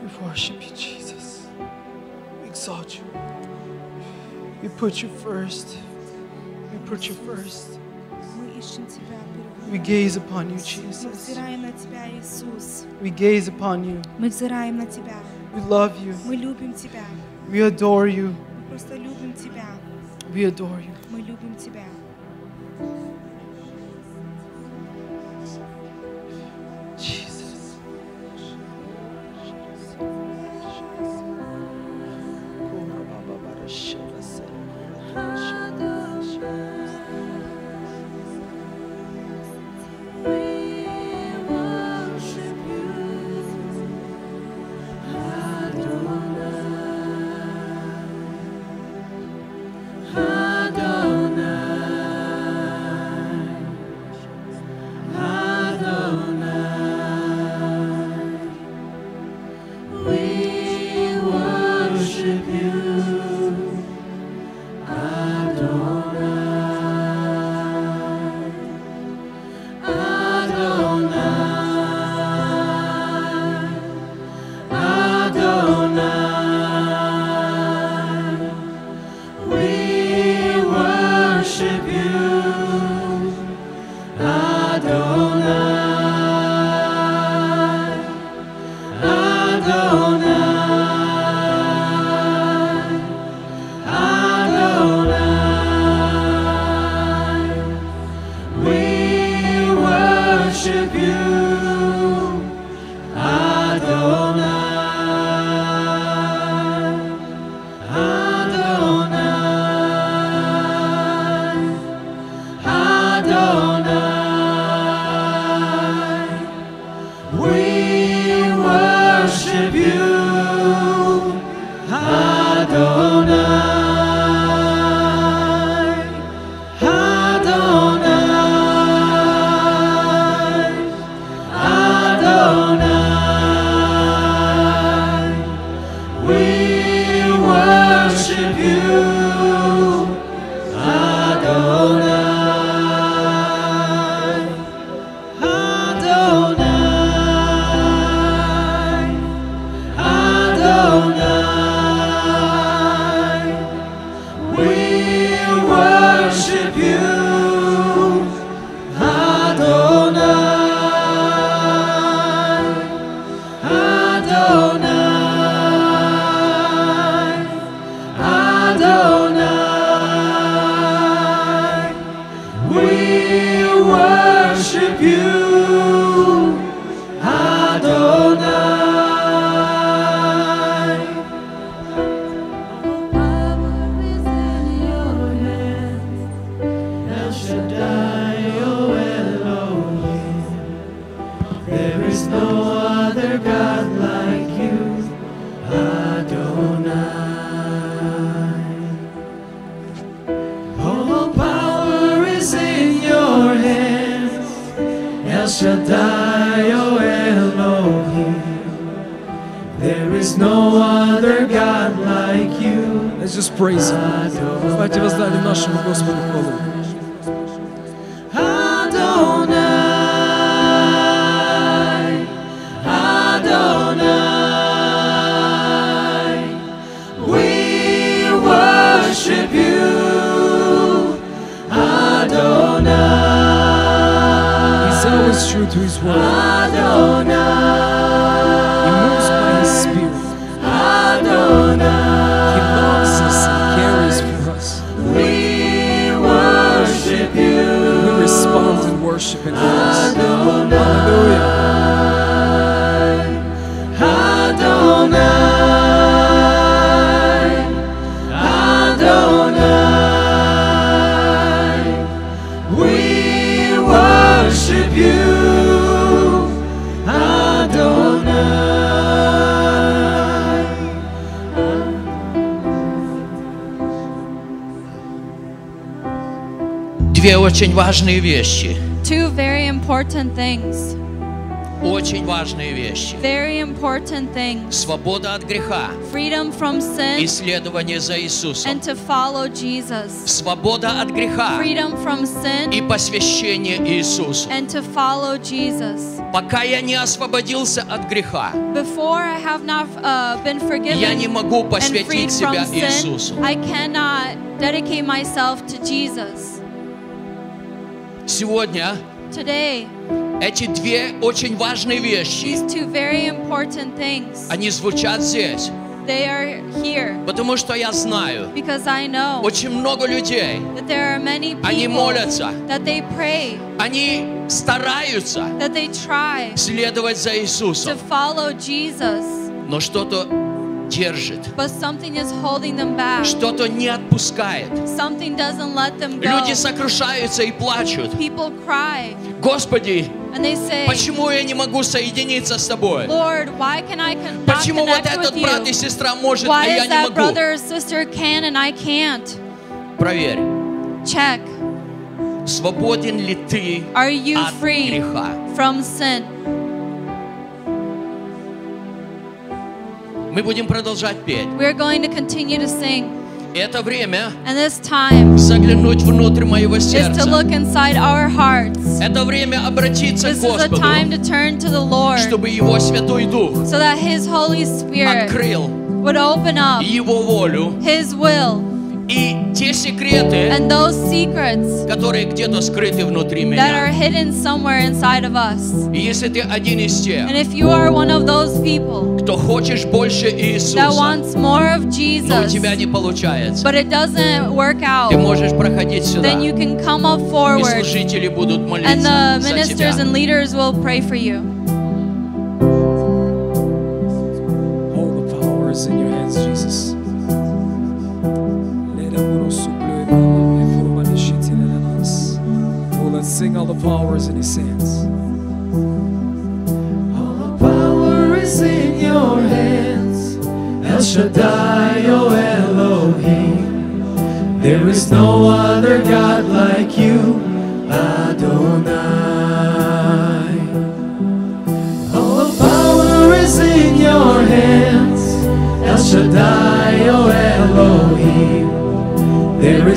[SPEAKER 11] We worship you, Jesus. We exalt you. We put you first. We put you first. We gaze upon you, Jesus. We gaze upon you. We love you. We adore you. We adore you.
[SPEAKER 12] Очень важные вещи.
[SPEAKER 13] Two very important things.
[SPEAKER 12] Очень важные вещи.
[SPEAKER 13] Very important things.
[SPEAKER 12] Свобода от греха.
[SPEAKER 13] Freedom from sin
[SPEAKER 12] Исследование за Иисусом.
[SPEAKER 13] and to follow Jesus.
[SPEAKER 12] Свобода от греха.
[SPEAKER 13] Freedom from sin
[SPEAKER 12] И посвящение Иисусу.
[SPEAKER 13] and to follow Jesus.
[SPEAKER 12] Пока я не освободился от греха,
[SPEAKER 13] Before I have not uh, been forgiven
[SPEAKER 12] я не могу посвятить себя Иисусу.
[SPEAKER 13] I cannot dedicate myself to Jesus.
[SPEAKER 12] Сегодня
[SPEAKER 13] Today,
[SPEAKER 12] эти две очень важные вещи,
[SPEAKER 13] these two very important things,
[SPEAKER 12] они звучат здесь,
[SPEAKER 13] they are here
[SPEAKER 12] потому что я знаю,
[SPEAKER 13] because I know
[SPEAKER 12] очень много людей,
[SPEAKER 13] that there are many
[SPEAKER 12] они
[SPEAKER 13] people
[SPEAKER 12] молятся,
[SPEAKER 13] that they pray,
[SPEAKER 12] они стараются
[SPEAKER 13] that they try
[SPEAKER 12] следовать за
[SPEAKER 13] to
[SPEAKER 12] Иисусом,
[SPEAKER 13] follow Jesus,
[SPEAKER 12] но что-то держит, что-то не отпускает. Люди сокрушаются и плачут. Господи, почему я не могу соединиться с Тобой? Почему вот этот брат и сестра может, а я не могу? Проверь,
[SPEAKER 13] Check.
[SPEAKER 12] свободен ли ты
[SPEAKER 13] Are you
[SPEAKER 12] от
[SPEAKER 13] free
[SPEAKER 12] греха?
[SPEAKER 13] from sin?
[SPEAKER 12] Мы будем продолжать петь.
[SPEAKER 13] We're going to continue to sing.
[SPEAKER 12] Это время
[SPEAKER 13] And this time
[SPEAKER 12] заглянуть внутрь моего
[SPEAKER 13] is to
[SPEAKER 12] сердца.
[SPEAKER 13] look inside our hearts.
[SPEAKER 12] Это время обратиться
[SPEAKER 13] This
[SPEAKER 12] к
[SPEAKER 13] is a
[SPEAKER 12] Господу,
[SPEAKER 13] time to turn to the Lord
[SPEAKER 12] чтобы Его Святой Дух
[SPEAKER 13] so that His Holy Spirit
[SPEAKER 12] открыл
[SPEAKER 13] would open up
[SPEAKER 12] Его волю
[SPEAKER 13] His will
[SPEAKER 12] И те секреты,
[SPEAKER 13] And those secrets
[SPEAKER 12] которые где-то скрыты внутри
[SPEAKER 13] that are
[SPEAKER 12] меня.
[SPEAKER 13] hidden somewhere inside of us.
[SPEAKER 12] И если ты один из тех,
[SPEAKER 13] And if you are one of those people
[SPEAKER 12] кто хочешь больше
[SPEAKER 13] that
[SPEAKER 12] Иисуса,
[SPEAKER 13] wants more of
[SPEAKER 12] но у
[SPEAKER 13] Jesus,
[SPEAKER 12] тебя не получается,
[SPEAKER 13] but it doesn't work out,
[SPEAKER 12] ты можешь проходить сюда.
[SPEAKER 13] then you can come up
[SPEAKER 12] И
[SPEAKER 13] forward
[SPEAKER 12] служители будут
[SPEAKER 13] and
[SPEAKER 12] молиться
[SPEAKER 13] the
[SPEAKER 12] за
[SPEAKER 13] ministers
[SPEAKER 12] тебя.
[SPEAKER 13] and leaders will pray for you.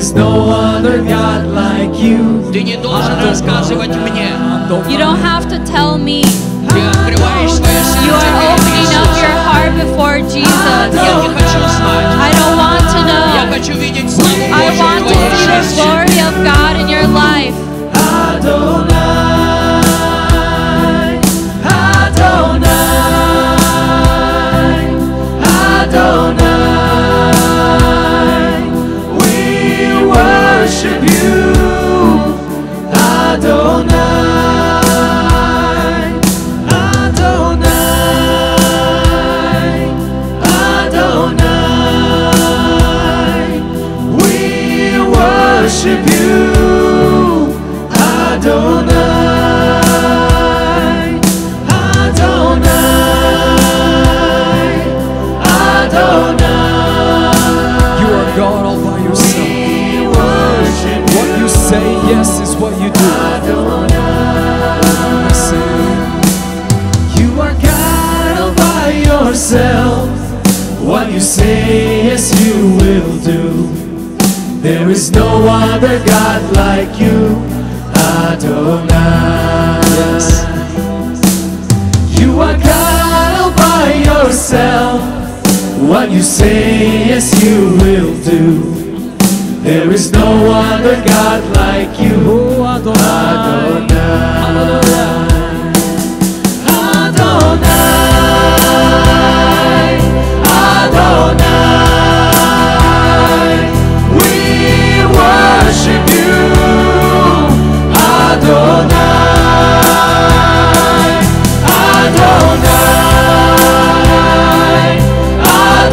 [SPEAKER 4] There is no other God like you.
[SPEAKER 12] Ты не должен рассказывать мне.
[SPEAKER 13] You don't have to tell me.
[SPEAKER 12] Ты открываешь свое
[SPEAKER 13] You are
[SPEAKER 12] сердце
[SPEAKER 13] opening
[SPEAKER 12] перед
[SPEAKER 13] up your
[SPEAKER 12] Иисусом.
[SPEAKER 13] heart before
[SPEAKER 12] Я
[SPEAKER 13] Jesus.
[SPEAKER 12] не хочу знать.
[SPEAKER 13] I don't want to
[SPEAKER 12] Я
[SPEAKER 13] know.
[SPEAKER 12] хочу видеть славу
[SPEAKER 13] I
[SPEAKER 12] Божию
[SPEAKER 13] want
[SPEAKER 12] в
[SPEAKER 13] to
[SPEAKER 12] твоей
[SPEAKER 13] see the
[SPEAKER 12] жизни.
[SPEAKER 13] glory of God in your life.
[SPEAKER 14] Say, yes, you
[SPEAKER 4] will do. There is no other God like you, Adonai. You are God all by yourself. What you say, yes, you will do. There is no other God like you,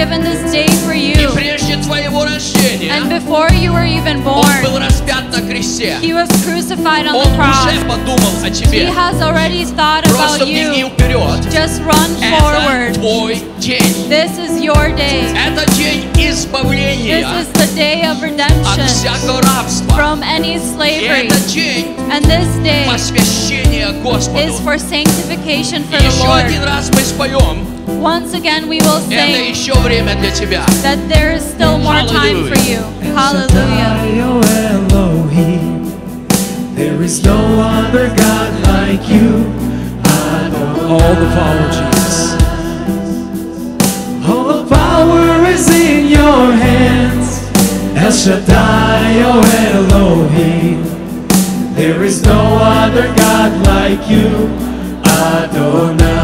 [SPEAKER 13] given this day for
[SPEAKER 12] И
[SPEAKER 13] you.
[SPEAKER 12] прежде твоего рождения
[SPEAKER 13] And before you were even
[SPEAKER 12] Он был
[SPEAKER 13] born,
[SPEAKER 12] распят на кресте.
[SPEAKER 13] he was crucified on
[SPEAKER 12] Он
[SPEAKER 13] the cross.
[SPEAKER 12] уже подумал о
[SPEAKER 13] He
[SPEAKER 12] тебе.
[SPEAKER 13] has already thought
[SPEAKER 12] Просто
[SPEAKER 13] about
[SPEAKER 12] беги
[SPEAKER 13] you.
[SPEAKER 12] вперед.
[SPEAKER 13] Just run
[SPEAKER 12] Это
[SPEAKER 13] forward.
[SPEAKER 12] твой день.
[SPEAKER 13] This is your day.
[SPEAKER 12] Это день
[SPEAKER 13] This
[SPEAKER 12] избавления
[SPEAKER 13] is the day of
[SPEAKER 12] от
[SPEAKER 13] redemption
[SPEAKER 12] всякого рабства.
[SPEAKER 13] from any
[SPEAKER 12] И
[SPEAKER 13] slavery.
[SPEAKER 12] это день
[SPEAKER 13] And this day
[SPEAKER 12] посвящения Господу.
[SPEAKER 13] is for sanctification for
[SPEAKER 12] И
[SPEAKER 13] the
[SPEAKER 12] еще
[SPEAKER 13] Lord.
[SPEAKER 12] один раз мы споем.
[SPEAKER 13] Once again we will
[SPEAKER 12] say
[SPEAKER 13] that there is still more time for you. Hallelujah.
[SPEAKER 4] There is no other God like you.
[SPEAKER 3] All the power, Jesus.
[SPEAKER 4] All the power is in your hands. El Shaddai, O Elohim. There is no other God like you, Adonai.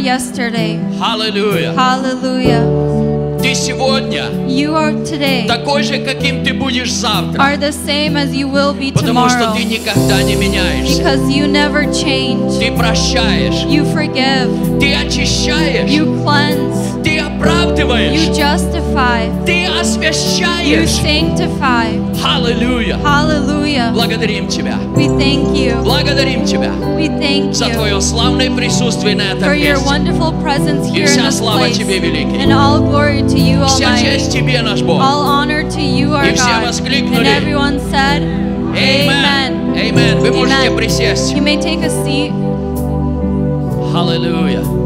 [SPEAKER 13] yesterday.
[SPEAKER 12] Аллилуйя.
[SPEAKER 13] Hallelujah.
[SPEAKER 12] Ты сегодня
[SPEAKER 13] You are today
[SPEAKER 12] такой же, каким ты будешь завтра.
[SPEAKER 13] are the same as you will be
[SPEAKER 12] Потому что
[SPEAKER 13] tomorrow
[SPEAKER 12] ты никогда не меняешься.
[SPEAKER 13] because you never change.
[SPEAKER 12] Ты прощаешь,
[SPEAKER 13] You forgive,
[SPEAKER 12] ты очищаешь,
[SPEAKER 13] you cleanse,
[SPEAKER 12] ты оправдываешь,
[SPEAKER 13] you justify,
[SPEAKER 12] ты
[SPEAKER 13] you
[SPEAKER 12] освящаешь.
[SPEAKER 13] sanctify.
[SPEAKER 12] Аллилуйя.
[SPEAKER 13] Hallelujah.
[SPEAKER 12] Благодарим Тебя.
[SPEAKER 13] We thank you.
[SPEAKER 12] Благодарим Тебя
[SPEAKER 13] We thank
[SPEAKER 12] за
[SPEAKER 13] you
[SPEAKER 12] Твое славное присутствие на этом
[SPEAKER 13] for your
[SPEAKER 12] месте.
[SPEAKER 13] wonderful presence
[SPEAKER 12] И
[SPEAKER 13] here in
[SPEAKER 12] вся
[SPEAKER 13] this
[SPEAKER 12] слава
[SPEAKER 13] place.
[SPEAKER 12] Тебе, великий.
[SPEAKER 13] And all glory to you,
[SPEAKER 12] Вся
[SPEAKER 13] Almighty.
[SPEAKER 12] честь Тебе, наш Бог.
[SPEAKER 13] All honor to you, our
[SPEAKER 12] И все
[SPEAKER 13] God.
[SPEAKER 12] воскликнули.
[SPEAKER 13] And everyone said, Amen.
[SPEAKER 12] Amen. Вы можете
[SPEAKER 13] Amen.
[SPEAKER 12] присесть.
[SPEAKER 13] You may take a seat.
[SPEAKER 12] Аллилуйя.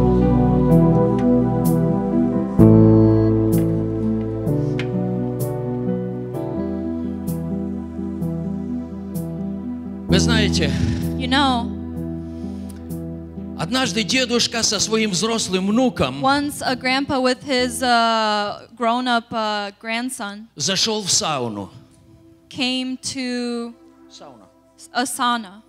[SPEAKER 12] Однажды дедушка со своим взрослым внуком
[SPEAKER 13] once a grandpa with his uh, up uh, grandson
[SPEAKER 12] зашел в сауну.
[SPEAKER 13] came to
[SPEAKER 12] Сауна.
[SPEAKER 13] a sauna.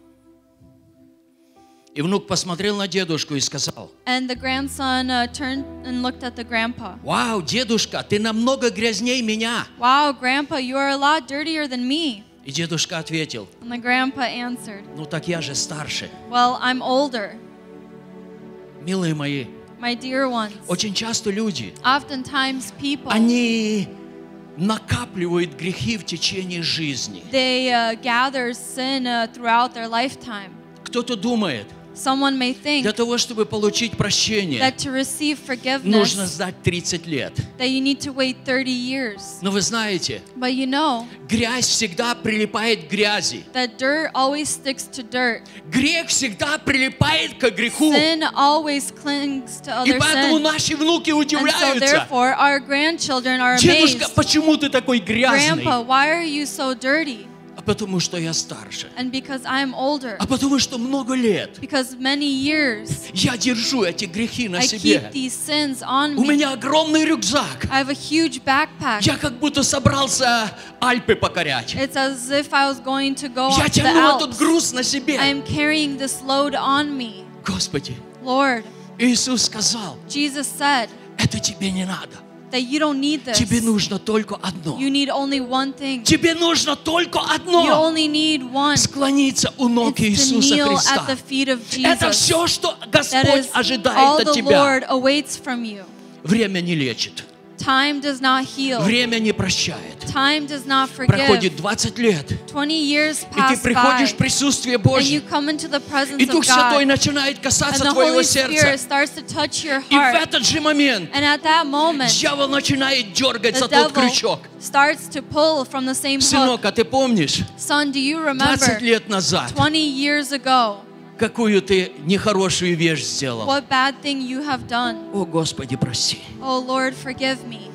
[SPEAKER 12] И внук посмотрел на дедушку и сказал,
[SPEAKER 13] And the grandson uh, turned and looked at the grandpa.
[SPEAKER 12] «Вау, дедушка, ты намного грязней меня!»
[SPEAKER 13] Wow, grandpa, you are a lot dirtier than me.
[SPEAKER 12] И дедушка ответил,
[SPEAKER 13] And the grandpa answered,
[SPEAKER 12] «Ну так я же старше».
[SPEAKER 13] Well, I'm older.
[SPEAKER 12] Милые мои,
[SPEAKER 13] My dear ones,
[SPEAKER 12] очень часто люди,
[SPEAKER 13] oftentimes people,
[SPEAKER 12] они накапливают грехи в течение жизни.
[SPEAKER 13] they uh, gather sin uh, throughout their lifetime.
[SPEAKER 12] Кто-то думает,
[SPEAKER 13] Someone may think
[SPEAKER 12] для того, чтобы получить прощение,
[SPEAKER 13] that to receive
[SPEAKER 12] нужно
[SPEAKER 13] forgiveness,
[SPEAKER 12] ждать 30 лет.
[SPEAKER 13] that you need to wait 30 years.
[SPEAKER 12] Но вы знаете,
[SPEAKER 13] But you know
[SPEAKER 12] грязь всегда прилипает к грязи.
[SPEAKER 13] that dirt always sticks to dirt.
[SPEAKER 12] Грех всегда прилипает к греху.
[SPEAKER 13] Sin always clings to
[SPEAKER 12] И
[SPEAKER 13] other
[SPEAKER 12] поэтому
[SPEAKER 13] sin.
[SPEAKER 12] наши внуки
[SPEAKER 13] And so
[SPEAKER 12] удивляются.
[SPEAKER 13] therefore our grandchildren are
[SPEAKER 12] Дедушка,
[SPEAKER 13] amazed.
[SPEAKER 12] почему ты такой грязный?
[SPEAKER 13] Grandpa, why are you so dirty?
[SPEAKER 12] Потому что я старше.
[SPEAKER 13] And because I'm older.
[SPEAKER 12] А потому что много лет
[SPEAKER 13] Because many years
[SPEAKER 12] я держу эти грехи на
[SPEAKER 13] I
[SPEAKER 12] себе.
[SPEAKER 13] keep these sins on
[SPEAKER 12] У
[SPEAKER 13] me.
[SPEAKER 12] меня огромный рюкзак.
[SPEAKER 13] I have a huge backpack.
[SPEAKER 12] Я как будто собрался Альпы покорять.
[SPEAKER 13] It's as if I was going to go
[SPEAKER 12] Я тяну этот груз на себе.
[SPEAKER 13] I am carrying this load on me.
[SPEAKER 12] Господи,
[SPEAKER 13] Lord,
[SPEAKER 12] Иисус сказал,
[SPEAKER 13] Jesus said
[SPEAKER 12] это тебе не надо.
[SPEAKER 13] That you don't need this.
[SPEAKER 12] Тебе нужно только одно.
[SPEAKER 13] You need only one thing.
[SPEAKER 12] Тебе нужно только
[SPEAKER 13] You
[SPEAKER 12] одно.
[SPEAKER 13] only need one.
[SPEAKER 12] Склониться у ног
[SPEAKER 13] It's to
[SPEAKER 12] Иисуса
[SPEAKER 13] kneel
[SPEAKER 12] Христа.
[SPEAKER 13] at the feet of
[SPEAKER 12] Это
[SPEAKER 13] Jesus.
[SPEAKER 12] все, что Господь ожидает
[SPEAKER 13] all
[SPEAKER 12] от
[SPEAKER 13] the
[SPEAKER 12] тебя.
[SPEAKER 13] Lord awaits from you.
[SPEAKER 12] Время не лечит.
[SPEAKER 13] Time does not heal.
[SPEAKER 12] Время не прощает.
[SPEAKER 13] Time does not forgive.
[SPEAKER 12] Проходит 20 лет,
[SPEAKER 13] 20 years
[SPEAKER 12] и ты
[SPEAKER 13] pass
[SPEAKER 12] приходишь в
[SPEAKER 13] by.
[SPEAKER 12] присутствие
[SPEAKER 13] And you
[SPEAKER 12] Божье,
[SPEAKER 13] come into the presence
[SPEAKER 12] и Дух
[SPEAKER 13] of God.
[SPEAKER 12] Святой начинает
[SPEAKER 13] And
[SPEAKER 12] касаться
[SPEAKER 13] the
[SPEAKER 12] твоего
[SPEAKER 13] Holy Spirit
[SPEAKER 12] сердца.
[SPEAKER 13] starts to touch your
[SPEAKER 12] И в
[SPEAKER 13] heart.
[SPEAKER 12] этот же момент
[SPEAKER 13] And at that moment,
[SPEAKER 12] дьявол начинает дергать
[SPEAKER 13] the
[SPEAKER 12] за тот
[SPEAKER 13] devil
[SPEAKER 12] крючок.
[SPEAKER 13] starts to pull from the same hook.
[SPEAKER 12] Сынок, а ты помнишь,
[SPEAKER 13] Son, do you
[SPEAKER 12] 20
[SPEAKER 13] remember
[SPEAKER 12] лет назад,
[SPEAKER 13] 20 years ago
[SPEAKER 12] Какую ты нехорошую вещь сделал?
[SPEAKER 13] what bad thing you have done?
[SPEAKER 12] О, Господи, прости.
[SPEAKER 13] Oh Lord, forgive me.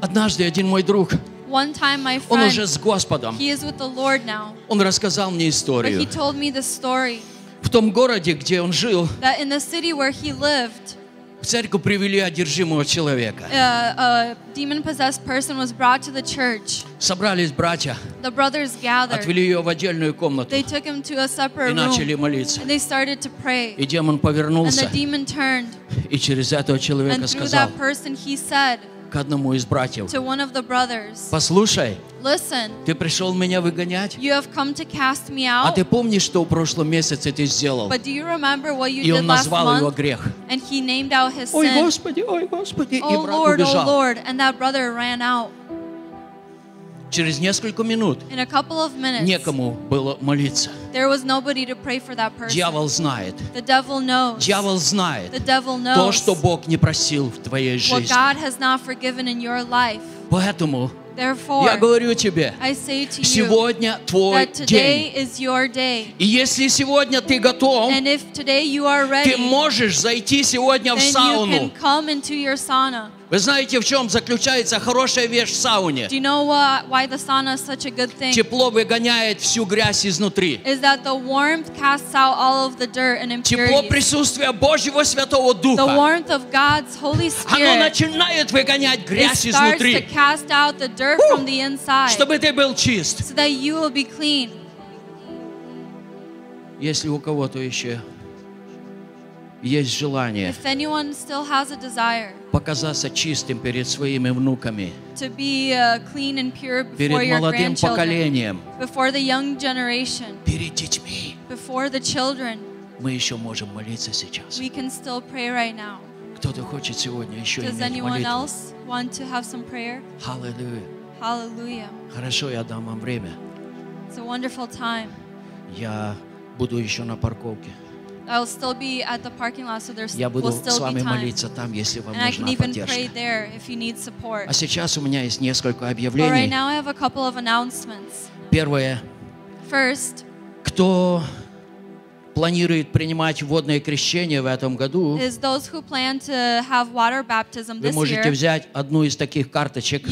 [SPEAKER 12] Однажды один мой друг,
[SPEAKER 13] One time, my
[SPEAKER 12] он
[SPEAKER 13] friend,
[SPEAKER 12] уже с Господом,
[SPEAKER 13] he is with the Lord now,
[SPEAKER 12] он рассказал мне
[SPEAKER 13] but he
[SPEAKER 12] историю.
[SPEAKER 13] told me the story
[SPEAKER 12] В том городе, где он жил,
[SPEAKER 13] that in the city where he lived,
[SPEAKER 12] в церковь привели одержимого человека.
[SPEAKER 13] uh, a demon-possessed person was brought to the church.
[SPEAKER 12] Собрались братья,
[SPEAKER 13] The brothers gathered.
[SPEAKER 12] отвели ее в отдельную комнату
[SPEAKER 13] They took him to a
[SPEAKER 12] и
[SPEAKER 13] separate
[SPEAKER 12] начали
[SPEAKER 13] room,
[SPEAKER 12] молиться.
[SPEAKER 13] and they started to pray.
[SPEAKER 12] И демон
[SPEAKER 13] And
[SPEAKER 12] повернулся
[SPEAKER 13] the demon turned,
[SPEAKER 12] и через этого человека
[SPEAKER 13] and through
[SPEAKER 12] сказал
[SPEAKER 13] that person, he said
[SPEAKER 12] к одному из братьев,
[SPEAKER 13] to one of the brothers,
[SPEAKER 12] послушай,
[SPEAKER 13] Listen,
[SPEAKER 12] ты пришел меня выгонять,
[SPEAKER 13] you have come to cast me
[SPEAKER 12] а
[SPEAKER 13] out,
[SPEAKER 12] ты помнишь, что в прошлом месяце ты сделал?
[SPEAKER 13] but do you remember what you
[SPEAKER 12] И он назвал его грех.
[SPEAKER 13] And he named out his
[SPEAKER 12] Ой,
[SPEAKER 13] sin.
[SPEAKER 12] Господи, ой, Господи, и
[SPEAKER 13] Oh
[SPEAKER 12] брат
[SPEAKER 13] Lord, oh
[SPEAKER 12] убежал.
[SPEAKER 13] Lord. And that brother ran out.
[SPEAKER 12] Через несколько минут некому было молиться.
[SPEAKER 13] there was nobody to pray for that person.
[SPEAKER 12] Дьявол знает.
[SPEAKER 13] The devil knows.
[SPEAKER 12] Дьявол знает то, что Бог не просил в твоей
[SPEAKER 13] what
[SPEAKER 12] жизни.
[SPEAKER 13] God has not forgiven in your life.
[SPEAKER 12] Поэтому
[SPEAKER 13] Therefore,
[SPEAKER 12] я говорю тебе,
[SPEAKER 13] I say to you
[SPEAKER 12] сегодня твой
[SPEAKER 13] that today
[SPEAKER 12] день.
[SPEAKER 13] is your day.
[SPEAKER 12] И если сегодня ты готов,
[SPEAKER 13] And if today you are
[SPEAKER 12] ты
[SPEAKER 13] ready,
[SPEAKER 12] можешь зайти сегодня в
[SPEAKER 13] then you
[SPEAKER 12] сауну.
[SPEAKER 13] can come into your sauna.
[SPEAKER 12] Вы знаете, в чем заключается хорошая вещь в сауне?
[SPEAKER 13] Do you know what, why the sauna is such a good thing?
[SPEAKER 12] Тепло выгоняет всю грязь изнутри.
[SPEAKER 13] Is that the warmth casts out all of the dirt and
[SPEAKER 12] Тепло присутствия Божьего Святого
[SPEAKER 13] The
[SPEAKER 12] Духа.
[SPEAKER 13] warmth of God's Holy
[SPEAKER 12] Оно начинает выгонять
[SPEAKER 13] it
[SPEAKER 12] грязь
[SPEAKER 13] to
[SPEAKER 12] изнутри,
[SPEAKER 13] cast out the dirt from the inside
[SPEAKER 12] чтобы ты был чист.
[SPEAKER 13] so that you will be clean.
[SPEAKER 12] Если у кого-то еще есть желание
[SPEAKER 13] desire
[SPEAKER 12] показаться чистым перед своими внуками,
[SPEAKER 13] uh,
[SPEAKER 12] перед молодым поколением, перед детьми,
[SPEAKER 13] children,
[SPEAKER 12] мы еще можем молиться сейчас.
[SPEAKER 13] right.
[SPEAKER 12] Кто-то хочет сегодня еще
[SPEAKER 13] Does
[SPEAKER 12] иметь молитву. Аллилуйя.
[SPEAKER 13] Hallelujah.
[SPEAKER 12] Хорошо, я дам вам время.
[SPEAKER 13] It's a wonderful time.
[SPEAKER 12] Я буду еще на парковке.
[SPEAKER 13] I'll still be at the parking lot, so there
[SPEAKER 12] Я буду
[SPEAKER 13] will
[SPEAKER 12] с
[SPEAKER 13] still
[SPEAKER 12] вами
[SPEAKER 13] be time.
[SPEAKER 12] молиться там, если вам
[SPEAKER 13] And I can
[SPEAKER 12] нужна
[SPEAKER 13] even pray
[SPEAKER 12] поддержка.
[SPEAKER 13] there if you need support.
[SPEAKER 12] А сейчас у меня есть несколько
[SPEAKER 13] But right
[SPEAKER 12] объявлений.
[SPEAKER 13] now I have a couple of announcements.
[SPEAKER 12] Первое.
[SPEAKER 13] First
[SPEAKER 12] Кто планирует принимать водное крещение в этом году, вы можете взять одну из таких карточек,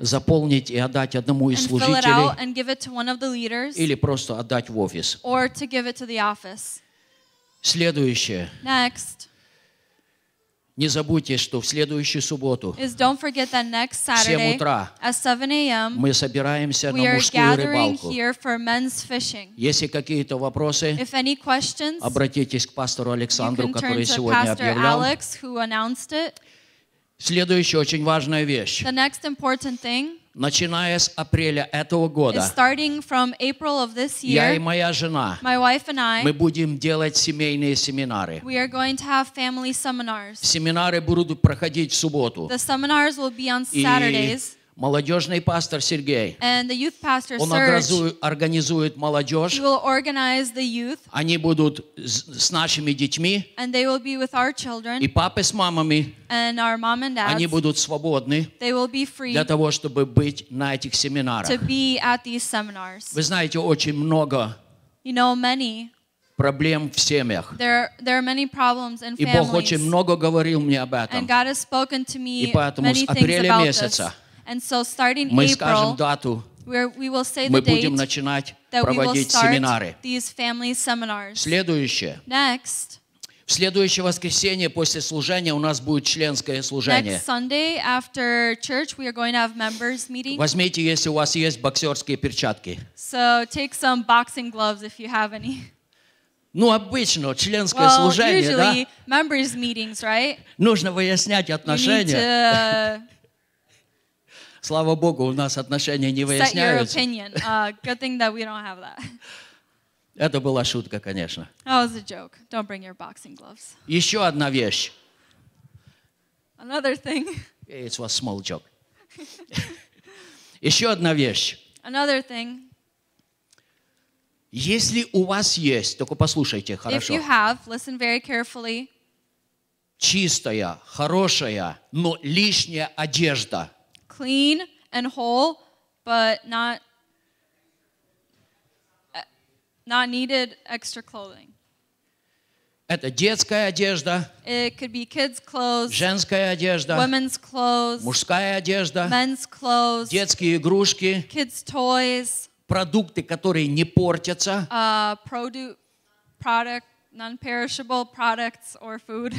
[SPEAKER 12] заполнить и отдать одному из служителей или просто отдать в офис. Следующее.
[SPEAKER 13] Next
[SPEAKER 12] Не забудьте, что в следующую субботу в 7
[SPEAKER 13] Saturday
[SPEAKER 12] утра
[SPEAKER 13] at 7 a.m.
[SPEAKER 12] мы собираемся на мужскую рыбалку. Если какие-то вопросы, обратитесь к пастору Александру, который сегодня объявлял.
[SPEAKER 13] Alex.
[SPEAKER 12] Следующая очень важная вещь.
[SPEAKER 13] The next important thing
[SPEAKER 12] Начиная с апреля этого
[SPEAKER 13] is
[SPEAKER 12] года,
[SPEAKER 13] starting from April of this
[SPEAKER 12] я и
[SPEAKER 13] year,
[SPEAKER 12] моя жена,
[SPEAKER 13] my wife and I,
[SPEAKER 12] мы будем делать семейные семинары.
[SPEAKER 13] we are going to have family seminars.
[SPEAKER 12] Семинары будут проходить в субботу.
[SPEAKER 13] The seminars will be on
[SPEAKER 12] И
[SPEAKER 13] Saturdays,
[SPEAKER 12] молодежный пастор Сергей,
[SPEAKER 13] and the youth pastor
[SPEAKER 12] он
[SPEAKER 13] Serge,
[SPEAKER 12] организует, молодежь.
[SPEAKER 13] he will organize the youth,
[SPEAKER 12] Они будут с с нашими детьми,
[SPEAKER 13] and they will be with our
[SPEAKER 12] и
[SPEAKER 13] children
[SPEAKER 12] папы с мамами,
[SPEAKER 13] and our mom and
[SPEAKER 12] они
[SPEAKER 13] dads.
[SPEAKER 12] будут свободны
[SPEAKER 13] They will be free
[SPEAKER 12] для того, чтобы быть на этих семинарах.
[SPEAKER 13] to be at these seminars.
[SPEAKER 12] Вы знаете, очень много
[SPEAKER 13] You know, many
[SPEAKER 12] проблем в семьях.
[SPEAKER 13] there there are many problems in
[SPEAKER 12] И Бог очень
[SPEAKER 13] families,
[SPEAKER 12] много говорил мне об
[SPEAKER 13] and
[SPEAKER 12] этом.
[SPEAKER 13] God has spoken to
[SPEAKER 12] И
[SPEAKER 13] me
[SPEAKER 12] поэтому
[SPEAKER 13] many
[SPEAKER 12] с апреля месяца
[SPEAKER 13] And so, starting
[SPEAKER 12] Мы скажем
[SPEAKER 13] April,
[SPEAKER 12] дату,
[SPEAKER 13] where we will say the
[SPEAKER 12] мы
[SPEAKER 13] date
[SPEAKER 12] будем начинать
[SPEAKER 13] that we will
[SPEAKER 12] проводить
[SPEAKER 13] start
[SPEAKER 12] семинары.
[SPEAKER 13] these family seminars.
[SPEAKER 12] Следующее.
[SPEAKER 13] Next,
[SPEAKER 12] В следующее воскресенье после служения у нас будет членское служение.
[SPEAKER 13] next Sunday after church, we are going to have members meeting.
[SPEAKER 12] Возьмите, если у вас есть боксерские перчатки.
[SPEAKER 13] So take some boxing gloves if you have any.
[SPEAKER 12] Ну, обычно членское
[SPEAKER 13] Well,
[SPEAKER 12] служение, да?
[SPEAKER 13] usually members meetings, right?
[SPEAKER 12] Нужно выяснять
[SPEAKER 13] You need
[SPEAKER 12] отношения.
[SPEAKER 13] to
[SPEAKER 12] Слава Богу, у нас отношения не
[SPEAKER 13] uh, set your
[SPEAKER 12] выясняются.
[SPEAKER 13] opinion. Uh, good thing that we don't have that.
[SPEAKER 12] Это была шутка, конечно.
[SPEAKER 13] That was a joke. Don't bring your boxing gloves.
[SPEAKER 12] Еще одна вещь.
[SPEAKER 13] Another thing,
[SPEAKER 12] It was small joke. Еще одна вещь.
[SPEAKER 13] another thing.
[SPEAKER 12] Если у вас есть, только послушайте
[SPEAKER 13] If
[SPEAKER 12] хорошо,
[SPEAKER 13] you have, listen very carefully,
[SPEAKER 12] чистая, хорошая, но лишняя одежда,
[SPEAKER 13] clean and whole, but not uh, not needed extra clothing.
[SPEAKER 12] это детская одежда,
[SPEAKER 13] It could be kids' clothes,
[SPEAKER 12] женская одежда,
[SPEAKER 13] women's clothes,
[SPEAKER 12] мужская одежда,
[SPEAKER 13] men's clothes,
[SPEAKER 12] детские игрушки,
[SPEAKER 13] kids' toys,
[SPEAKER 12] продукты, которые не портятся,
[SPEAKER 13] uh, produ- product, non-perishable products or food.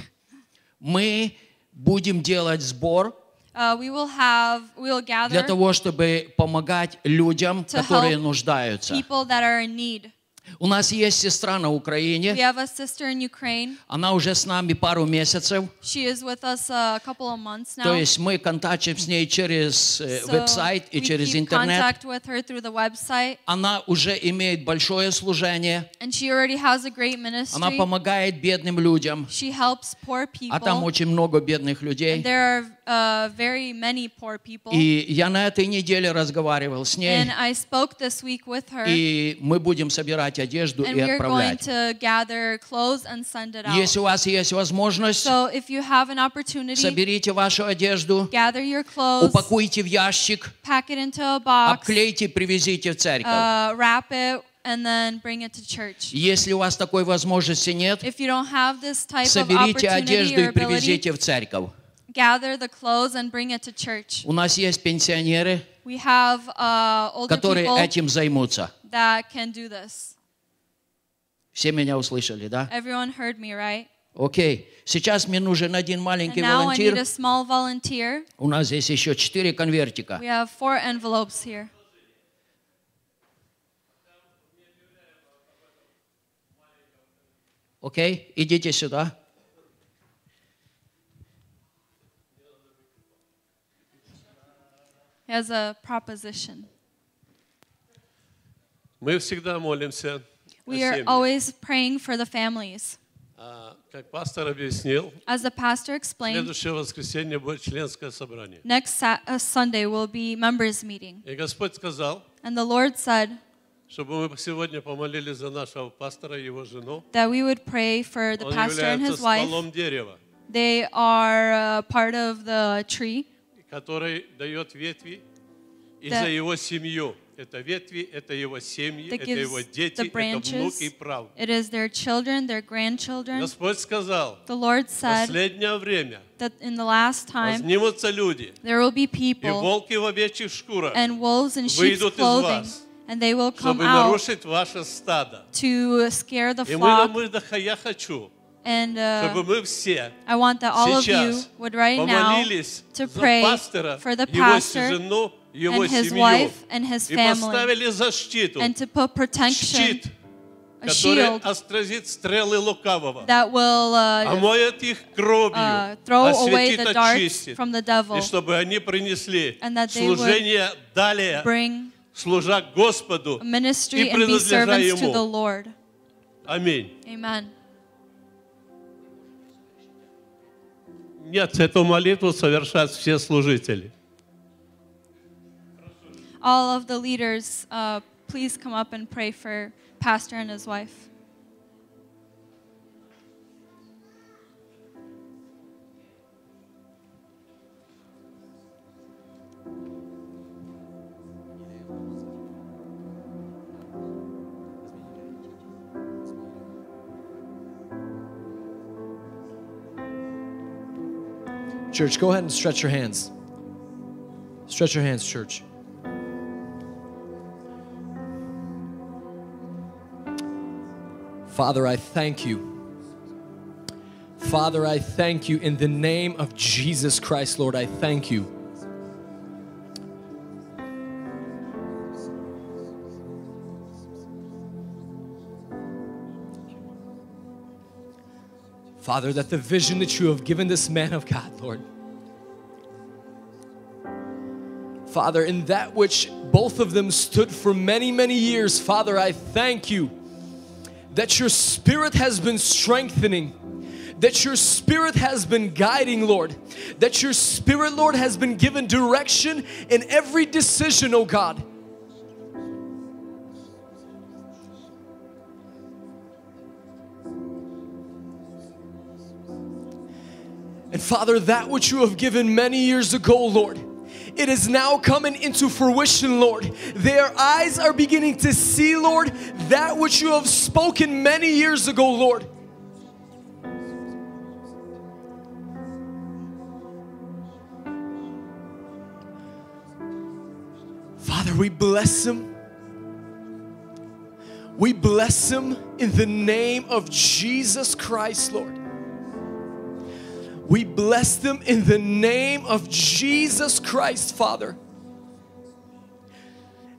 [SPEAKER 12] мы будем делать сбор
[SPEAKER 13] Uh, we will have, we will gather
[SPEAKER 12] для того, чтобы помогать людям,
[SPEAKER 13] To
[SPEAKER 12] которые нуждаются.
[SPEAKER 13] people that are in need.
[SPEAKER 12] У нас есть сестра на
[SPEAKER 13] We
[SPEAKER 12] Украине,
[SPEAKER 13] have a sister in Ukraine.
[SPEAKER 12] она уже с нами пару месяцев,
[SPEAKER 13] She is with us a couple of months now.
[SPEAKER 12] то есть мы контактим с ней через э,
[SPEAKER 13] So
[SPEAKER 12] веб-сайт и
[SPEAKER 13] we
[SPEAKER 12] через
[SPEAKER 13] keep
[SPEAKER 12] интернет.
[SPEAKER 13] contact with her through the website,
[SPEAKER 12] Она уже имеет большое служение,
[SPEAKER 13] and she already has a great
[SPEAKER 12] она помогает бедным людям,
[SPEAKER 13] She helps poor
[SPEAKER 12] а там очень много бедных людей.
[SPEAKER 13] Uh, very many poor people.
[SPEAKER 12] И я на этой неделе разговаривал с ней,
[SPEAKER 13] And I spoke this week with her,
[SPEAKER 12] и мы будем собирать одежду
[SPEAKER 13] and
[SPEAKER 12] и
[SPEAKER 13] are going
[SPEAKER 12] отправлять.
[SPEAKER 13] to gather clothes and send it out.
[SPEAKER 12] Если у вас есть возможность,
[SPEAKER 13] So if you have an opportunity,
[SPEAKER 12] соберите вашу одежду,
[SPEAKER 13] gather your clothes,
[SPEAKER 12] упакуйте в ящик,
[SPEAKER 13] pack it into a box,
[SPEAKER 12] обклейте, привезите в церковь.
[SPEAKER 13] uh, wrap it, and then bring it to church.
[SPEAKER 12] Если у вас такой возможности нет,
[SPEAKER 13] If you don't have this type of
[SPEAKER 12] соберите
[SPEAKER 13] opportunity
[SPEAKER 12] одежду и привезите в церковь.
[SPEAKER 13] gather the clothes and bring it to church.
[SPEAKER 12] У нас есть пенсионеры,
[SPEAKER 13] We have uh, older
[SPEAKER 12] которые
[SPEAKER 13] people
[SPEAKER 12] этим займутся.
[SPEAKER 13] that can do this.
[SPEAKER 12] Все меня услышали, да?
[SPEAKER 13] Everyone heard me, right?
[SPEAKER 12] Окей. Сейчас мне нужен один
[SPEAKER 13] And
[SPEAKER 12] маленький
[SPEAKER 13] now I need
[SPEAKER 12] волонтер.
[SPEAKER 13] a small volunteer.
[SPEAKER 12] У нас здесь еще четыре конвертика.
[SPEAKER 13] We have four envelopes here.
[SPEAKER 12] Окей? Идите сюда.
[SPEAKER 13] He has a proposition.
[SPEAKER 15] Мы всегда молимся о
[SPEAKER 13] We are
[SPEAKER 15] семьях.
[SPEAKER 13] always praying for the families.
[SPEAKER 15] А, Как пастор объяснил,
[SPEAKER 13] As the pastor explained,
[SPEAKER 15] следующее воскресенье будет членское собрание.
[SPEAKER 13] next Sa- uh, Sunday will be members' meeting.
[SPEAKER 15] И Господь сказал,
[SPEAKER 13] And the Lord said
[SPEAKER 15] чтобы мы сегодня помолились за нашего пастора и его жену.
[SPEAKER 13] that we would pray for the
[SPEAKER 15] Он
[SPEAKER 13] pastor and
[SPEAKER 15] является
[SPEAKER 13] his wife.
[SPEAKER 15] стволом дерева,
[SPEAKER 13] They are uh, part of the tree
[SPEAKER 15] Который дает ветви, и за его семью. Это ветви, это его семьи, это его дети, это внуки и правнуки.
[SPEAKER 13] It is their children, their grandchildren.
[SPEAKER 15] Господь сказал,
[SPEAKER 13] The Lord said
[SPEAKER 15] последнее время
[SPEAKER 13] that in the last time
[SPEAKER 15] вознимутся люди,
[SPEAKER 13] there will be
[SPEAKER 15] и
[SPEAKER 13] people
[SPEAKER 15] волки в овечьих шкурах
[SPEAKER 13] and wolves in sheep's
[SPEAKER 15] выйдут из
[SPEAKER 13] clothing,
[SPEAKER 15] вас,
[SPEAKER 13] and they will come
[SPEAKER 15] чтобы
[SPEAKER 13] out
[SPEAKER 15] нарушить ваше стадо.
[SPEAKER 13] to scare the
[SPEAKER 15] И мы,
[SPEAKER 13] flock.
[SPEAKER 15] мы, да, я хочу,
[SPEAKER 13] And uh,
[SPEAKER 15] чтобы мы все
[SPEAKER 13] I want that all of you
[SPEAKER 15] сейчас
[SPEAKER 13] would right now
[SPEAKER 15] помолились
[SPEAKER 13] to
[SPEAKER 15] за
[SPEAKER 13] pray
[SPEAKER 15] пастора,
[SPEAKER 13] for the
[SPEAKER 15] его
[SPEAKER 13] pastor
[SPEAKER 15] жену, его
[SPEAKER 13] and his
[SPEAKER 15] семью.
[SPEAKER 13] wife and his
[SPEAKER 15] И
[SPEAKER 13] family,
[SPEAKER 15] поставили защиту,
[SPEAKER 13] and to put protection,
[SPEAKER 15] щит,
[SPEAKER 13] a
[SPEAKER 15] который
[SPEAKER 13] shield
[SPEAKER 15] отразит стрелы лукавого,
[SPEAKER 13] that will uh,
[SPEAKER 15] омоет их кровью,
[SPEAKER 13] uh, throw away
[SPEAKER 15] осветит,
[SPEAKER 13] the darts
[SPEAKER 15] очистит.
[SPEAKER 13] from the devil,
[SPEAKER 15] И чтобы они принесли
[SPEAKER 13] and that they would
[SPEAKER 15] служение далее,
[SPEAKER 13] bring
[SPEAKER 15] служа Господу
[SPEAKER 13] a ministry
[SPEAKER 15] и
[SPEAKER 13] and be
[SPEAKER 15] принадлежа
[SPEAKER 13] servants to the
[SPEAKER 15] Ему.
[SPEAKER 13] Lord.
[SPEAKER 15] Аминь.
[SPEAKER 13] Amen.
[SPEAKER 15] Нет, эту молитву совершат все служители.
[SPEAKER 13] All of the leaders, uh, please come up and pray for pastor and his wife.
[SPEAKER 3] Church, go ahead and stretch your hands. Stretch your hands, church. Father, I thank you. Father, I thank you in the name of Jesus Christ, Lord. I thank you. Father, that the vision that you have given this man of God, Lord, Father, in that which both of them stood for many, many years, Father, I thank you that your spirit has been strengthening,
[SPEAKER 10] that your spirit has been guiding, Lord. That your spirit, Lord, has been given direction in every decision, oh God. Father, that which you have given many years ago, Lord, it is now coming into fruition, Lord. Their eyes are beginning to see, Lord, that which you have spoken many years ago, Lord. Father, we bless him. We bless him in the name of Jesus Christ, Lord. We bless them in the name of Jesus Christ, Father.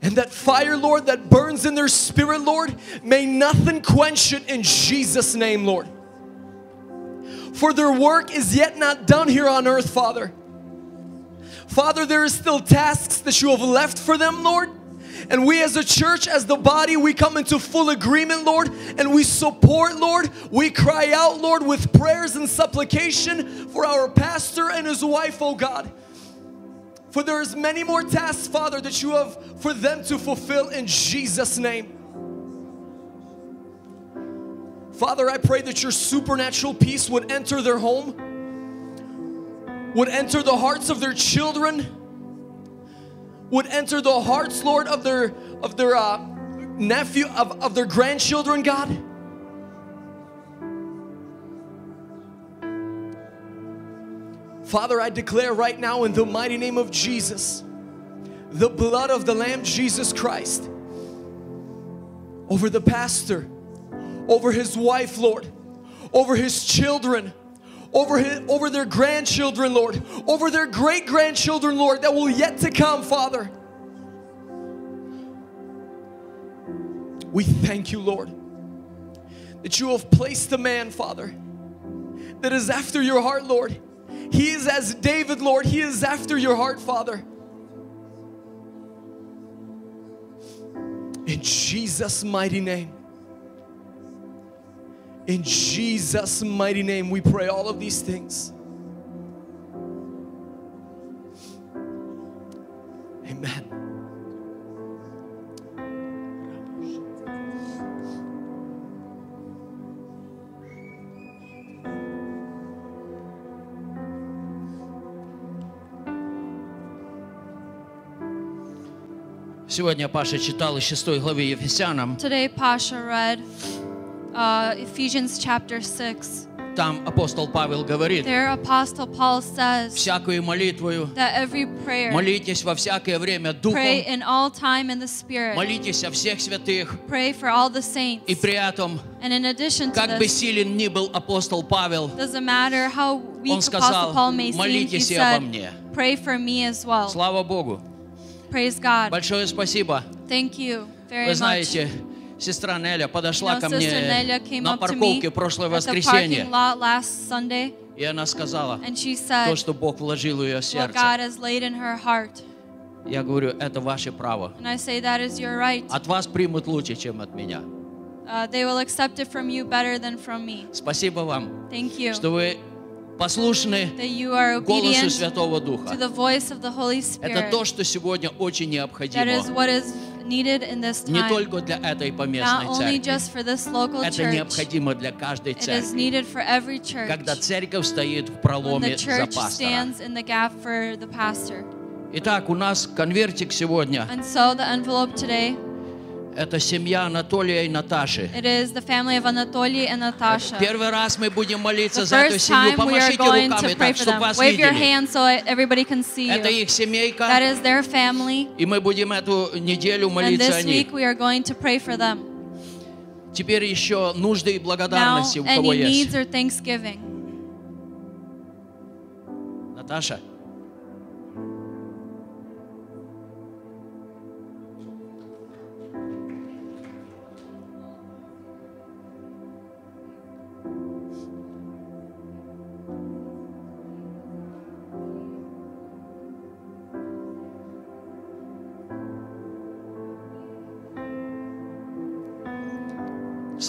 [SPEAKER 10] And that fire, Lord, that burns in their spirit, Lord, may nothing quench it in Jesus' name, Lord. For their work is yet not done here on earth, Father. Father, there is still tasks that you have left for them, Lord. And we as a church, as the body, we come into full agreement, Lord, and we support, Lord. We cry out, Lord, with prayers and supplication for our pastor and his wife, oh God. For there is many more tasks, Father, that you have for them to fulfill in Jesus' name. Father, I pray that your supernatural peace would enter their home, would enter the hearts of their children, would enter the hearts, Lord, of their of their uh, nephew, of, of their grandchildren, God. Father, I declare right now in the mighty name of Jesus, the blood of the Lamb Jesus Christ over the pastor, over his wife, Lord, over his children, over, his, over their grandchildren, Lord, over their great grandchildren, Lord, that will yet to come, Father. We thank you, Lord, that you have placed a man, Father, that is after your heart, Lord. He is as David, Lord, he is after your heart, Father. In Jesus' mighty name. In Jesus' mighty name, we pray all of these things. Amen.
[SPEAKER 12] Сегодня Паша читал из 6 главы Ефесянам.
[SPEAKER 13] Today, Pasha read uh, Ephesians chapter 6.
[SPEAKER 12] Там апостол Павел говорит,
[SPEAKER 13] There, Apostle Paul says
[SPEAKER 12] всякую молитвою
[SPEAKER 13] that every prayer,
[SPEAKER 12] молитесь во всякое время Духом,
[SPEAKER 13] pray in all time in the Spirit,
[SPEAKER 12] молитесь о всех святых,
[SPEAKER 13] pray for all the saints.
[SPEAKER 12] и при этом,
[SPEAKER 13] And in addition to
[SPEAKER 12] как бы
[SPEAKER 13] this,
[SPEAKER 12] силен ни был апостол Павел,
[SPEAKER 13] doesn't matter how weak
[SPEAKER 12] он
[SPEAKER 13] Apostle
[SPEAKER 12] сказал,
[SPEAKER 13] Paul may seem, he
[SPEAKER 12] молитесь и обо
[SPEAKER 13] said,
[SPEAKER 12] мне.
[SPEAKER 13] pray for me as well.
[SPEAKER 12] Слава Богу.
[SPEAKER 13] Praise God.
[SPEAKER 12] Большое спасибо.
[SPEAKER 13] Thank you very
[SPEAKER 12] Вы
[SPEAKER 13] much.
[SPEAKER 12] знаете, Сестра Неля подошла ко мне на парковке прошлое воскресенье, и она сказала, то, что Бог вложил в ее сердце. Я говорю, это ваше право. От вас примут лучше, чем от меня.
[SPEAKER 13] Uh, they will accept it from you better than from me.
[SPEAKER 12] Спасибо вам,
[SPEAKER 13] Thank you.
[SPEAKER 12] что вы послушны
[SPEAKER 13] That you are
[SPEAKER 12] голосу Святого
[SPEAKER 13] to
[SPEAKER 12] Духа.
[SPEAKER 13] the voice of the Holy
[SPEAKER 12] Это то, что сегодня очень
[SPEAKER 13] That is
[SPEAKER 12] необходимо.
[SPEAKER 13] what is needed in this
[SPEAKER 12] Не
[SPEAKER 13] time.
[SPEAKER 12] только для этой поместной
[SPEAKER 13] Not only
[SPEAKER 12] церкви.
[SPEAKER 13] just for this local
[SPEAKER 12] Это
[SPEAKER 13] church,
[SPEAKER 12] необходимо для каждой
[SPEAKER 13] it is
[SPEAKER 12] церкви.
[SPEAKER 13] needed for every church.
[SPEAKER 12] Когда церковь стоит в
[SPEAKER 13] When the
[SPEAKER 12] проломе за
[SPEAKER 13] church
[SPEAKER 12] пастора.
[SPEAKER 13] stands in the gap for the pastor.
[SPEAKER 12] Итак, у нас конвертик сегодня.
[SPEAKER 13] And so the envelope today,
[SPEAKER 12] Это семья Анатолия и Наташи.
[SPEAKER 13] it is the family of Anatoly and Natasha.
[SPEAKER 12] Первый раз мы будем молиться за эту семью. Помашите руками так, чтобы вас
[SPEAKER 13] Wave your hands so everybody can see
[SPEAKER 12] Это их семейка.
[SPEAKER 13] That is their family.
[SPEAKER 12] И мы будем эту неделю молиться о
[SPEAKER 13] this
[SPEAKER 12] них.
[SPEAKER 13] week we are going to pray for them.
[SPEAKER 12] Теперь еще нужды и
[SPEAKER 13] Now,
[SPEAKER 12] благодарности у кого
[SPEAKER 13] any
[SPEAKER 12] есть.
[SPEAKER 13] needs or thanksgiving.
[SPEAKER 12] Наташа.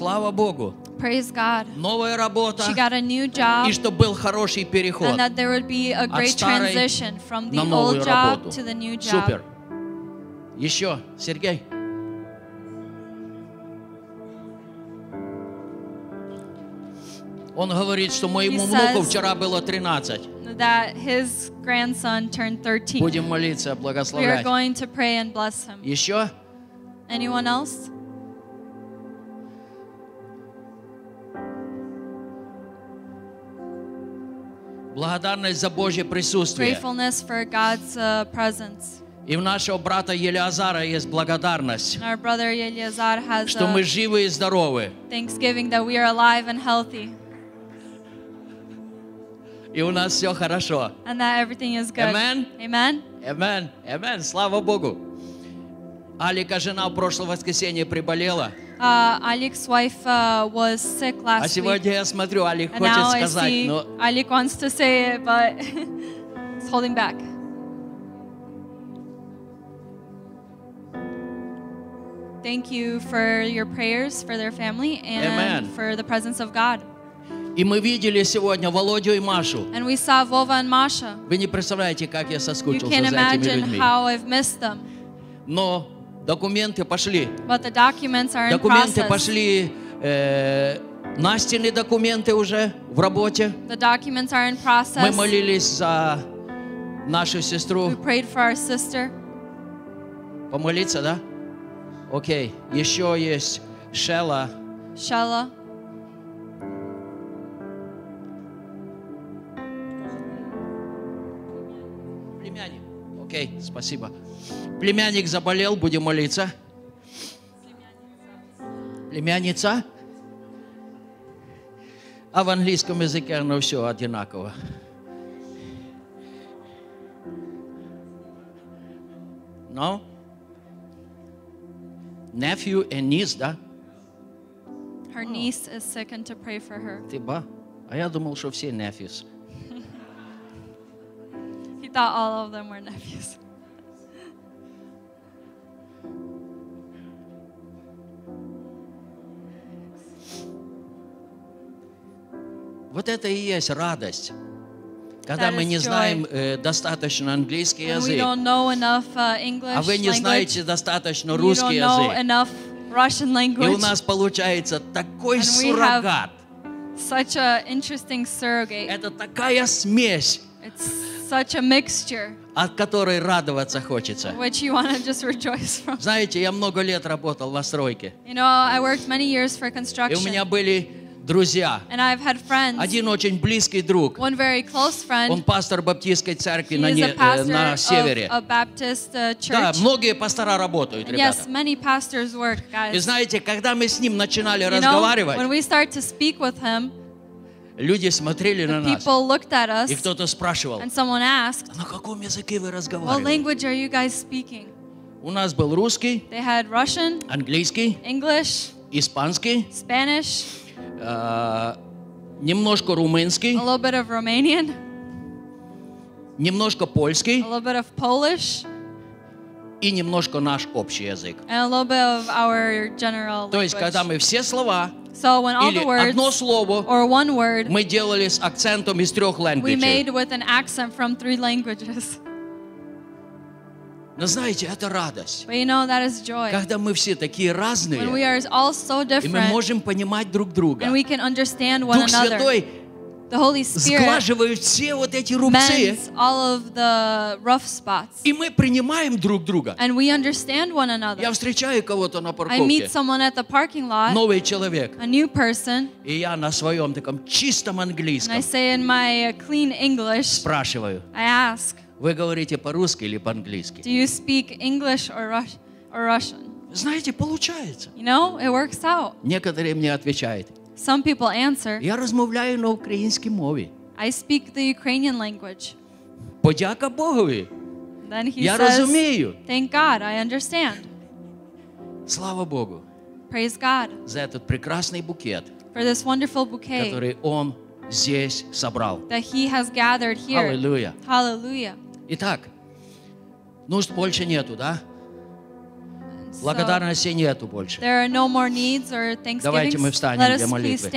[SPEAKER 12] Слава Богу.
[SPEAKER 13] Praise God.
[SPEAKER 12] Новая работа.
[SPEAKER 13] She got a new job.
[SPEAKER 12] И чтобы был хороший переход.
[SPEAKER 13] And that there would be a great transition from the old job
[SPEAKER 12] работу.
[SPEAKER 13] to the new job.
[SPEAKER 12] Супер. Еще, Сергей. Он говорит, что моему внуку вчера было 13.
[SPEAKER 13] That his grandson turned 13.
[SPEAKER 12] Будем молиться,
[SPEAKER 13] We are
[SPEAKER 12] благословлять.
[SPEAKER 13] going to pray and bless him.
[SPEAKER 12] Еще?
[SPEAKER 13] Anyone else?
[SPEAKER 12] Благодарность за Божье присутствие.
[SPEAKER 13] Gratefulness for God's uh.
[SPEAKER 12] И у нашего брата Елиазара есть благодарность, что мы живы и здоровы.
[SPEAKER 13] thanksgiving that we are alive and healthy
[SPEAKER 12] И у нас все хорошо.
[SPEAKER 13] good.
[SPEAKER 12] Amen.
[SPEAKER 13] Amen.
[SPEAKER 12] Амен, слава Богу. Алика, жена, в прошлое воскресенье приболела.
[SPEAKER 13] Uh, Alik's wife uh, was sick
[SPEAKER 12] А
[SPEAKER 13] last week.
[SPEAKER 12] сегодня я смотрю, Алик
[SPEAKER 13] And
[SPEAKER 12] хочет
[SPEAKER 13] now I
[SPEAKER 12] сказать,
[SPEAKER 13] see
[SPEAKER 12] но
[SPEAKER 13] Alik wants to say it, but he's holding back. Thank you for your prayers for their family and
[SPEAKER 12] Amen.
[SPEAKER 13] for the presence of God.
[SPEAKER 12] И мы видели сегодня Володю и Машу.
[SPEAKER 13] And we saw Vova and Masha.
[SPEAKER 12] Вы не представляете, как я
[SPEAKER 13] You
[SPEAKER 12] соскучился
[SPEAKER 13] can't
[SPEAKER 12] за этими
[SPEAKER 13] imagine
[SPEAKER 12] людьми.
[SPEAKER 13] how I've missed them.
[SPEAKER 12] Но документы пошли.
[SPEAKER 13] But the documents are in
[SPEAKER 12] Документы
[SPEAKER 13] process.
[SPEAKER 12] пошли, э, Настины документы уже в работе.
[SPEAKER 13] The documents are in
[SPEAKER 12] Мы
[SPEAKER 13] process.
[SPEAKER 12] молились за нашу сестру.
[SPEAKER 13] We prayed for our sister.
[SPEAKER 12] Помолиться, да? Окей. Еще есть Шела.
[SPEAKER 13] Shella.
[SPEAKER 12] Племянник. Окей, спасибо. Племянник заболел, будем молиться. Племянница? А в английском языке оно все одинаково. No? Nephew and niece, да?
[SPEAKER 13] Her niece is sick and to pray for her.
[SPEAKER 12] Ты ба? А я думал, что все nephews.
[SPEAKER 13] He thought all of them were nephews.
[SPEAKER 12] Вот это и есть радость. Когда мы не знаем э, достаточно английский язык,
[SPEAKER 13] enough uh, English
[SPEAKER 12] а вы не
[SPEAKER 13] language,
[SPEAKER 12] знаете достаточно русский язык, и у нас получается такой суррогат.
[SPEAKER 13] such a interesting surrogate.
[SPEAKER 12] Это такая смесь,
[SPEAKER 13] It's such a mixture,
[SPEAKER 12] от которой радоваться хочется.
[SPEAKER 13] which you want to just rejoice from.
[SPEAKER 12] Знаете, я много лет работал на стройке,
[SPEAKER 13] You know, I worked many years for
[SPEAKER 12] и у меня были друзья.
[SPEAKER 13] and I've had friends.
[SPEAKER 12] Один очень близкий друг,
[SPEAKER 13] One very close friend.
[SPEAKER 12] он пастор баптистской церкви
[SPEAKER 13] He
[SPEAKER 12] на,
[SPEAKER 13] is a
[SPEAKER 12] э,
[SPEAKER 13] pastor
[SPEAKER 12] на
[SPEAKER 13] of
[SPEAKER 12] севере.
[SPEAKER 13] a Baptist uh,
[SPEAKER 12] Да,
[SPEAKER 13] church.
[SPEAKER 12] многие пастора работают, ребята.
[SPEAKER 13] yes, many pastors work,
[SPEAKER 12] И
[SPEAKER 13] guys.
[SPEAKER 12] знаете, когда мы с ним начинали
[SPEAKER 13] You know,
[SPEAKER 12] разговаривать,
[SPEAKER 13] when we start to speak with him,
[SPEAKER 12] люди смотрели на нас,
[SPEAKER 13] us,
[SPEAKER 12] и кто-то спрашивал,
[SPEAKER 13] asked,
[SPEAKER 12] на каком языке вы
[SPEAKER 13] "What
[SPEAKER 12] разговариваете?
[SPEAKER 13] language are you guys speaking?"
[SPEAKER 12] У нас был русский,
[SPEAKER 13] Russian,
[SPEAKER 12] английский,
[SPEAKER 13] English,
[SPEAKER 12] испанский,
[SPEAKER 13] Spanish,
[SPEAKER 12] э, немножко румынский,
[SPEAKER 13] a little bit of Romanian,
[SPEAKER 12] немножко
[SPEAKER 13] a
[SPEAKER 12] польский
[SPEAKER 13] little bit of Polish,
[SPEAKER 12] и немножко наш общий язык.
[SPEAKER 13] and a little bit of our general
[SPEAKER 12] То есть, когда
[SPEAKER 13] language.
[SPEAKER 12] мы все слова
[SPEAKER 13] So when all
[SPEAKER 12] или
[SPEAKER 13] the words
[SPEAKER 12] одно слово
[SPEAKER 13] or one word
[SPEAKER 12] мы делали с акцентом из трех
[SPEAKER 13] we
[SPEAKER 12] languages.
[SPEAKER 13] made with an accent from three languages.
[SPEAKER 12] Но знаете, это радость.
[SPEAKER 13] You know that is joy.
[SPEAKER 12] Когда мы все такие
[SPEAKER 13] When we
[SPEAKER 12] разные,
[SPEAKER 13] are all so
[SPEAKER 12] и мы можем понимать друг друга.
[SPEAKER 13] and we can understand one
[SPEAKER 12] Дух
[SPEAKER 13] another.
[SPEAKER 12] Святой
[SPEAKER 13] The Holy Spirit
[SPEAKER 12] сглаживает все вот эти рубцы,
[SPEAKER 13] all of the rough spots.
[SPEAKER 12] и мы принимаем друг друга.
[SPEAKER 13] And we understand one another.
[SPEAKER 12] Я встречаю кого-то на
[SPEAKER 13] I
[SPEAKER 12] парковке,
[SPEAKER 13] meet someone at the parking lot,
[SPEAKER 12] новый человек,
[SPEAKER 13] a new person,
[SPEAKER 12] и я на своем таком чистом
[SPEAKER 13] and I
[SPEAKER 12] английском
[SPEAKER 13] say in my uh, clean English,
[SPEAKER 12] спрашиваю,
[SPEAKER 13] I ask,
[SPEAKER 12] вы говорите по-русски или по-английски?
[SPEAKER 13] Do you speak English or, Rus- or Russian?
[SPEAKER 12] Знаете, получается.
[SPEAKER 13] You know, it works out.
[SPEAKER 12] Некоторые мне отвечают,
[SPEAKER 13] Some people answer,
[SPEAKER 12] я розмовляю на українській мові.
[SPEAKER 13] I speak the Ukrainian language.
[SPEAKER 12] Подяка Богові.
[SPEAKER 13] Then he
[SPEAKER 12] Я
[SPEAKER 13] says,
[SPEAKER 12] розумію.
[SPEAKER 13] Thank God, I understand.
[SPEAKER 12] Слава Богу
[SPEAKER 13] Praise God
[SPEAKER 12] за этот прекрасный букет,
[SPEAKER 13] for this wonderful bouquet
[SPEAKER 12] который Он здесь собрал.
[SPEAKER 13] that he has gathered here.
[SPEAKER 12] Аллилуйя.
[SPEAKER 13] Hallelujah.
[SPEAKER 12] Итак, нужд больше нету, да? Благодарности нету больше. Давайте мы встанем для молитвы.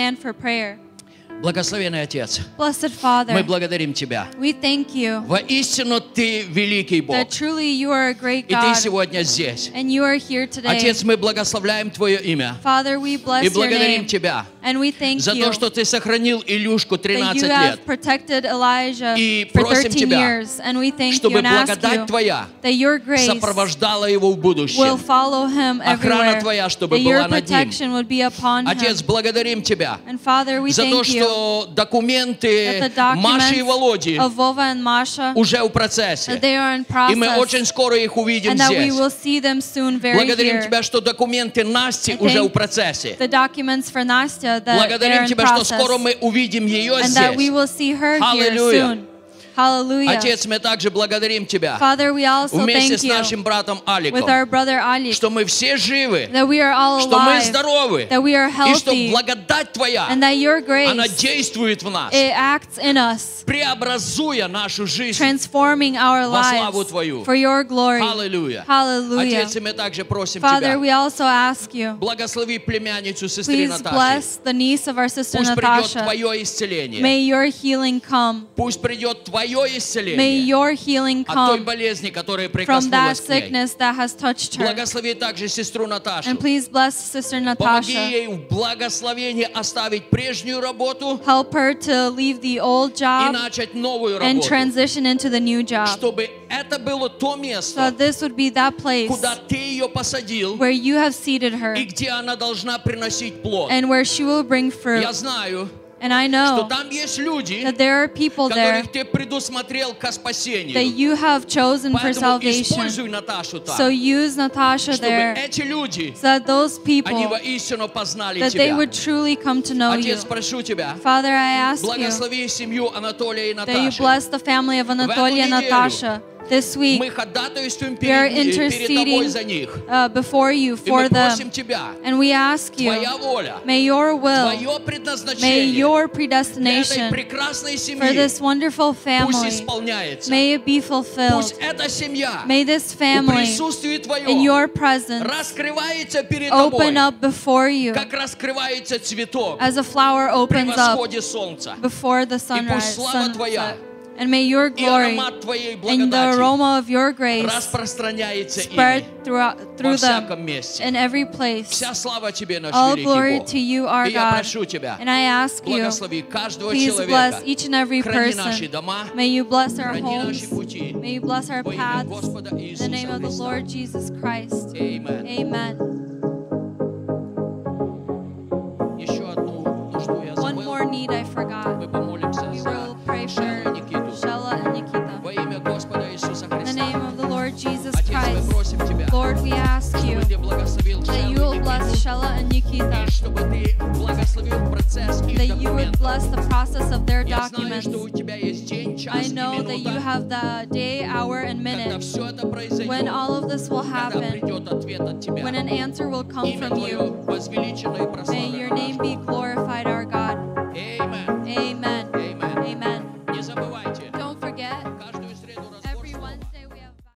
[SPEAKER 12] Благословенный Отец,
[SPEAKER 13] Father,
[SPEAKER 12] мы благодарим Тебя. Воистину Ты великий Бог. И Ты сегодня здесь. Отец, мы благословляем Твое имя.
[SPEAKER 13] Father,
[SPEAKER 12] И благодарим Тебя
[SPEAKER 13] and we thank
[SPEAKER 12] за
[SPEAKER 13] you
[SPEAKER 12] то, что Ты сохранил Илюшку
[SPEAKER 13] that
[SPEAKER 12] 13
[SPEAKER 13] you
[SPEAKER 12] лет.
[SPEAKER 13] have protected Elijah
[SPEAKER 12] И
[SPEAKER 13] for
[SPEAKER 12] просим
[SPEAKER 13] 13
[SPEAKER 12] Тебя,
[SPEAKER 13] years. And we thank you
[SPEAKER 12] Чтобы
[SPEAKER 13] and ask
[SPEAKER 12] благодать
[SPEAKER 13] you
[SPEAKER 12] Твоя
[SPEAKER 13] that your grace
[SPEAKER 12] сопровождала его в
[SPEAKER 13] will
[SPEAKER 12] будущем.
[SPEAKER 13] follow him
[SPEAKER 12] Охрана
[SPEAKER 13] everywhere.
[SPEAKER 12] Твоя, чтобы
[SPEAKER 13] That your
[SPEAKER 12] была над ним.
[SPEAKER 13] protection would be upon
[SPEAKER 12] Отец,
[SPEAKER 13] him.
[SPEAKER 12] благодарим Тебя
[SPEAKER 13] And Father, we
[SPEAKER 12] за то,
[SPEAKER 13] thank you
[SPEAKER 12] что документы
[SPEAKER 13] that the
[SPEAKER 12] Маши и Володи
[SPEAKER 13] documents of Vova and Masha
[SPEAKER 12] уже в процессе.
[SPEAKER 13] that they are in
[SPEAKER 12] И мы
[SPEAKER 13] process
[SPEAKER 12] очень скоро их увидим
[SPEAKER 13] and that we
[SPEAKER 12] здесь.
[SPEAKER 13] will see them soon very
[SPEAKER 12] Благодарим
[SPEAKER 13] here.
[SPEAKER 12] Тебя, что документы Насти
[SPEAKER 13] I
[SPEAKER 12] уже в
[SPEAKER 13] thank
[SPEAKER 12] процессе.
[SPEAKER 13] The documents for Nastya that they're
[SPEAKER 12] Благодарим
[SPEAKER 13] in
[SPEAKER 12] Тебя, что
[SPEAKER 13] process
[SPEAKER 12] скоро мы увидим ее
[SPEAKER 13] and that we
[SPEAKER 12] здесь.
[SPEAKER 13] will see her here
[SPEAKER 12] Аллилуйя.
[SPEAKER 13] soon. Hallelujah.
[SPEAKER 12] Отец, мы также благодарим Тебя
[SPEAKER 13] Father, we also
[SPEAKER 12] вместе
[SPEAKER 13] thank
[SPEAKER 12] с нашим братом
[SPEAKER 13] with our
[SPEAKER 12] Аликом,
[SPEAKER 13] brother Ali
[SPEAKER 12] что мы все живы,
[SPEAKER 13] that we are all
[SPEAKER 12] что мы
[SPEAKER 13] alive,
[SPEAKER 12] здоровы,
[SPEAKER 13] that we are
[SPEAKER 12] и что
[SPEAKER 13] healthy,
[SPEAKER 12] благодать Твоя,
[SPEAKER 13] and that your
[SPEAKER 12] она
[SPEAKER 13] grace
[SPEAKER 12] действует в нас,
[SPEAKER 13] it acts in us,
[SPEAKER 12] преобразуя нашу жизнь
[SPEAKER 13] transforming our
[SPEAKER 12] во славу Твою.
[SPEAKER 13] for your glory.
[SPEAKER 12] Аллилуйя.
[SPEAKER 13] Hallelujah.
[SPEAKER 12] Отец, и мы также просим
[SPEAKER 13] Father,
[SPEAKER 12] Тебя,
[SPEAKER 13] we also ask you,
[SPEAKER 12] благослови племянницу сестры
[SPEAKER 13] please
[SPEAKER 12] Наташи.
[SPEAKER 13] bless the niece of our sister
[SPEAKER 12] Пусть придет. Твое исцеление.
[SPEAKER 13] May your healing come.
[SPEAKER 12] Пусть придет Твое
[SPEAKER 13] May
[SPEAKER 12] исцеление
[SPEAKER 13] your healing
[SPEAKER 12] от той
[SPEAKER 13] come
[SPEAKER 12] болезни, которая
[SPEAKER 13] from that
[SPEAKER 12] прикоснулась к ней.
[SPEAKER 13] sickness that has touched her.
[SPEAKER 12] Благослови также сестру Наташу.
[SPEAKER 13] And please bless Sister
[SPEAKER 12] Помоги
[SPEAKER 13] Natasha.
[SPEAKER 12] ей в благословении оставить прежнюю работу
[SPEAKER 13] Help her to leave the old
[SPEAKER 12] и
[SPEAKER 13] job
[SPEAKER 12] начать новую
[SPEAKER 13] and
[SPEAKER 12] работу.
[SPEAKER 13] transition into the new job.
[SPEAKER 12] Чтобы это было то
[SPEAKER 13] So
[SPEAKER 12] место,
[SPEAKER 13] this would be that place
[SPEAKER 12] куда ты ее посадил
[SPEAKER 13] where you have seated her
[SPEAKER 12] и где она должна приносить плод.
[SPEAKER 13] and where she will bring fruit.
[SPEAKER 12] Я знаю,
[SPEAKER 13] and I know that there are people there that you have chosen for salvation. So use Natasha there so that those people that they would truly come to know you. Father, I ask you that you bless the family of Anatoly and Natasha this week.
[SPEAKER 12] Мы ходатайствуем
[SPEAKER 13] We are
[SPEAKER 12] перед, перед Тобой за
[SPEAKER 13] interceding
[SPEAKER 12] них.
[SPEAKER 13] uh, before you
[SPEAKER 12] И
[SPEAKER 13] for
[SPEAKER 12] мы просим
[SPEAKER 13] them.
[SPEAKER 12] Тебя,
[SPEAKER 13] And we ask you,
[SPEAKER 12] Твоя воля,
[SPEAKER 13] may your will,
[SPEAKER 12] Твое
[SPEAKER 13] may
[SPEAKER 12] предназначение
[SPEAKER 13] your
[SPEAKER 12] для этой
[SPEAKER 13] predestination
[SPEAKER 12] прекрасной
[SPEAKER 13] for
[SPEAKER 12] семьи
[SPEAKER 13] this wonderful
[SPEAKER 12] пусть
[SPEAKER 13] family,
[SPEAKER 12] исполняется.
[SPEAKER 13] may it be fulfilled.
[SPEAKER 12] Пусть эта семья
[SPEAKER 13] May this
[SPEAKER 12] в
[SPEAKER 13] family,
[SPEAKER 12] присутствии
[SPEAKER 13] in
[SPEAKER 12] Твоем
[SPEAKER 13] your presence,
[SPEAKER 12] раскрывается перед
[SPEAKER 13] open
[SPEAKER 12] Тобой,
[SPEAKER 13] up before you
[SPEAKER 12] как раскрывается цветок
[SPEAKER 13] as a flower
[SPEAKER 12] при
[SPEAKER 13] opens up
[SPEAKER 12] восходе солнца.
[SPEAKER 13] before the
[SPEAKER 12] И
[SPEAKER 13] sunrise.
[SPEAKER 12] пусть слава Твоя
[SPEAKER 13] sunset. And may your glory and the aroma of your grace spread throughout, through them in every place. All glory to you, our God. And I ask you, please bless each and every person. May you bless our homes. May you bless our paths. In the name of the Lord Jesus Christ.
[SPEAKER 12] Amen.
[SPEAKER 13] One more need I forgot. ask you that you will bless Shella and Nikita, that you would bless the process of their documents. I know that you have the day, hour, and minute. when all of this will happen, when an answer will come from you. May your name be glorified, our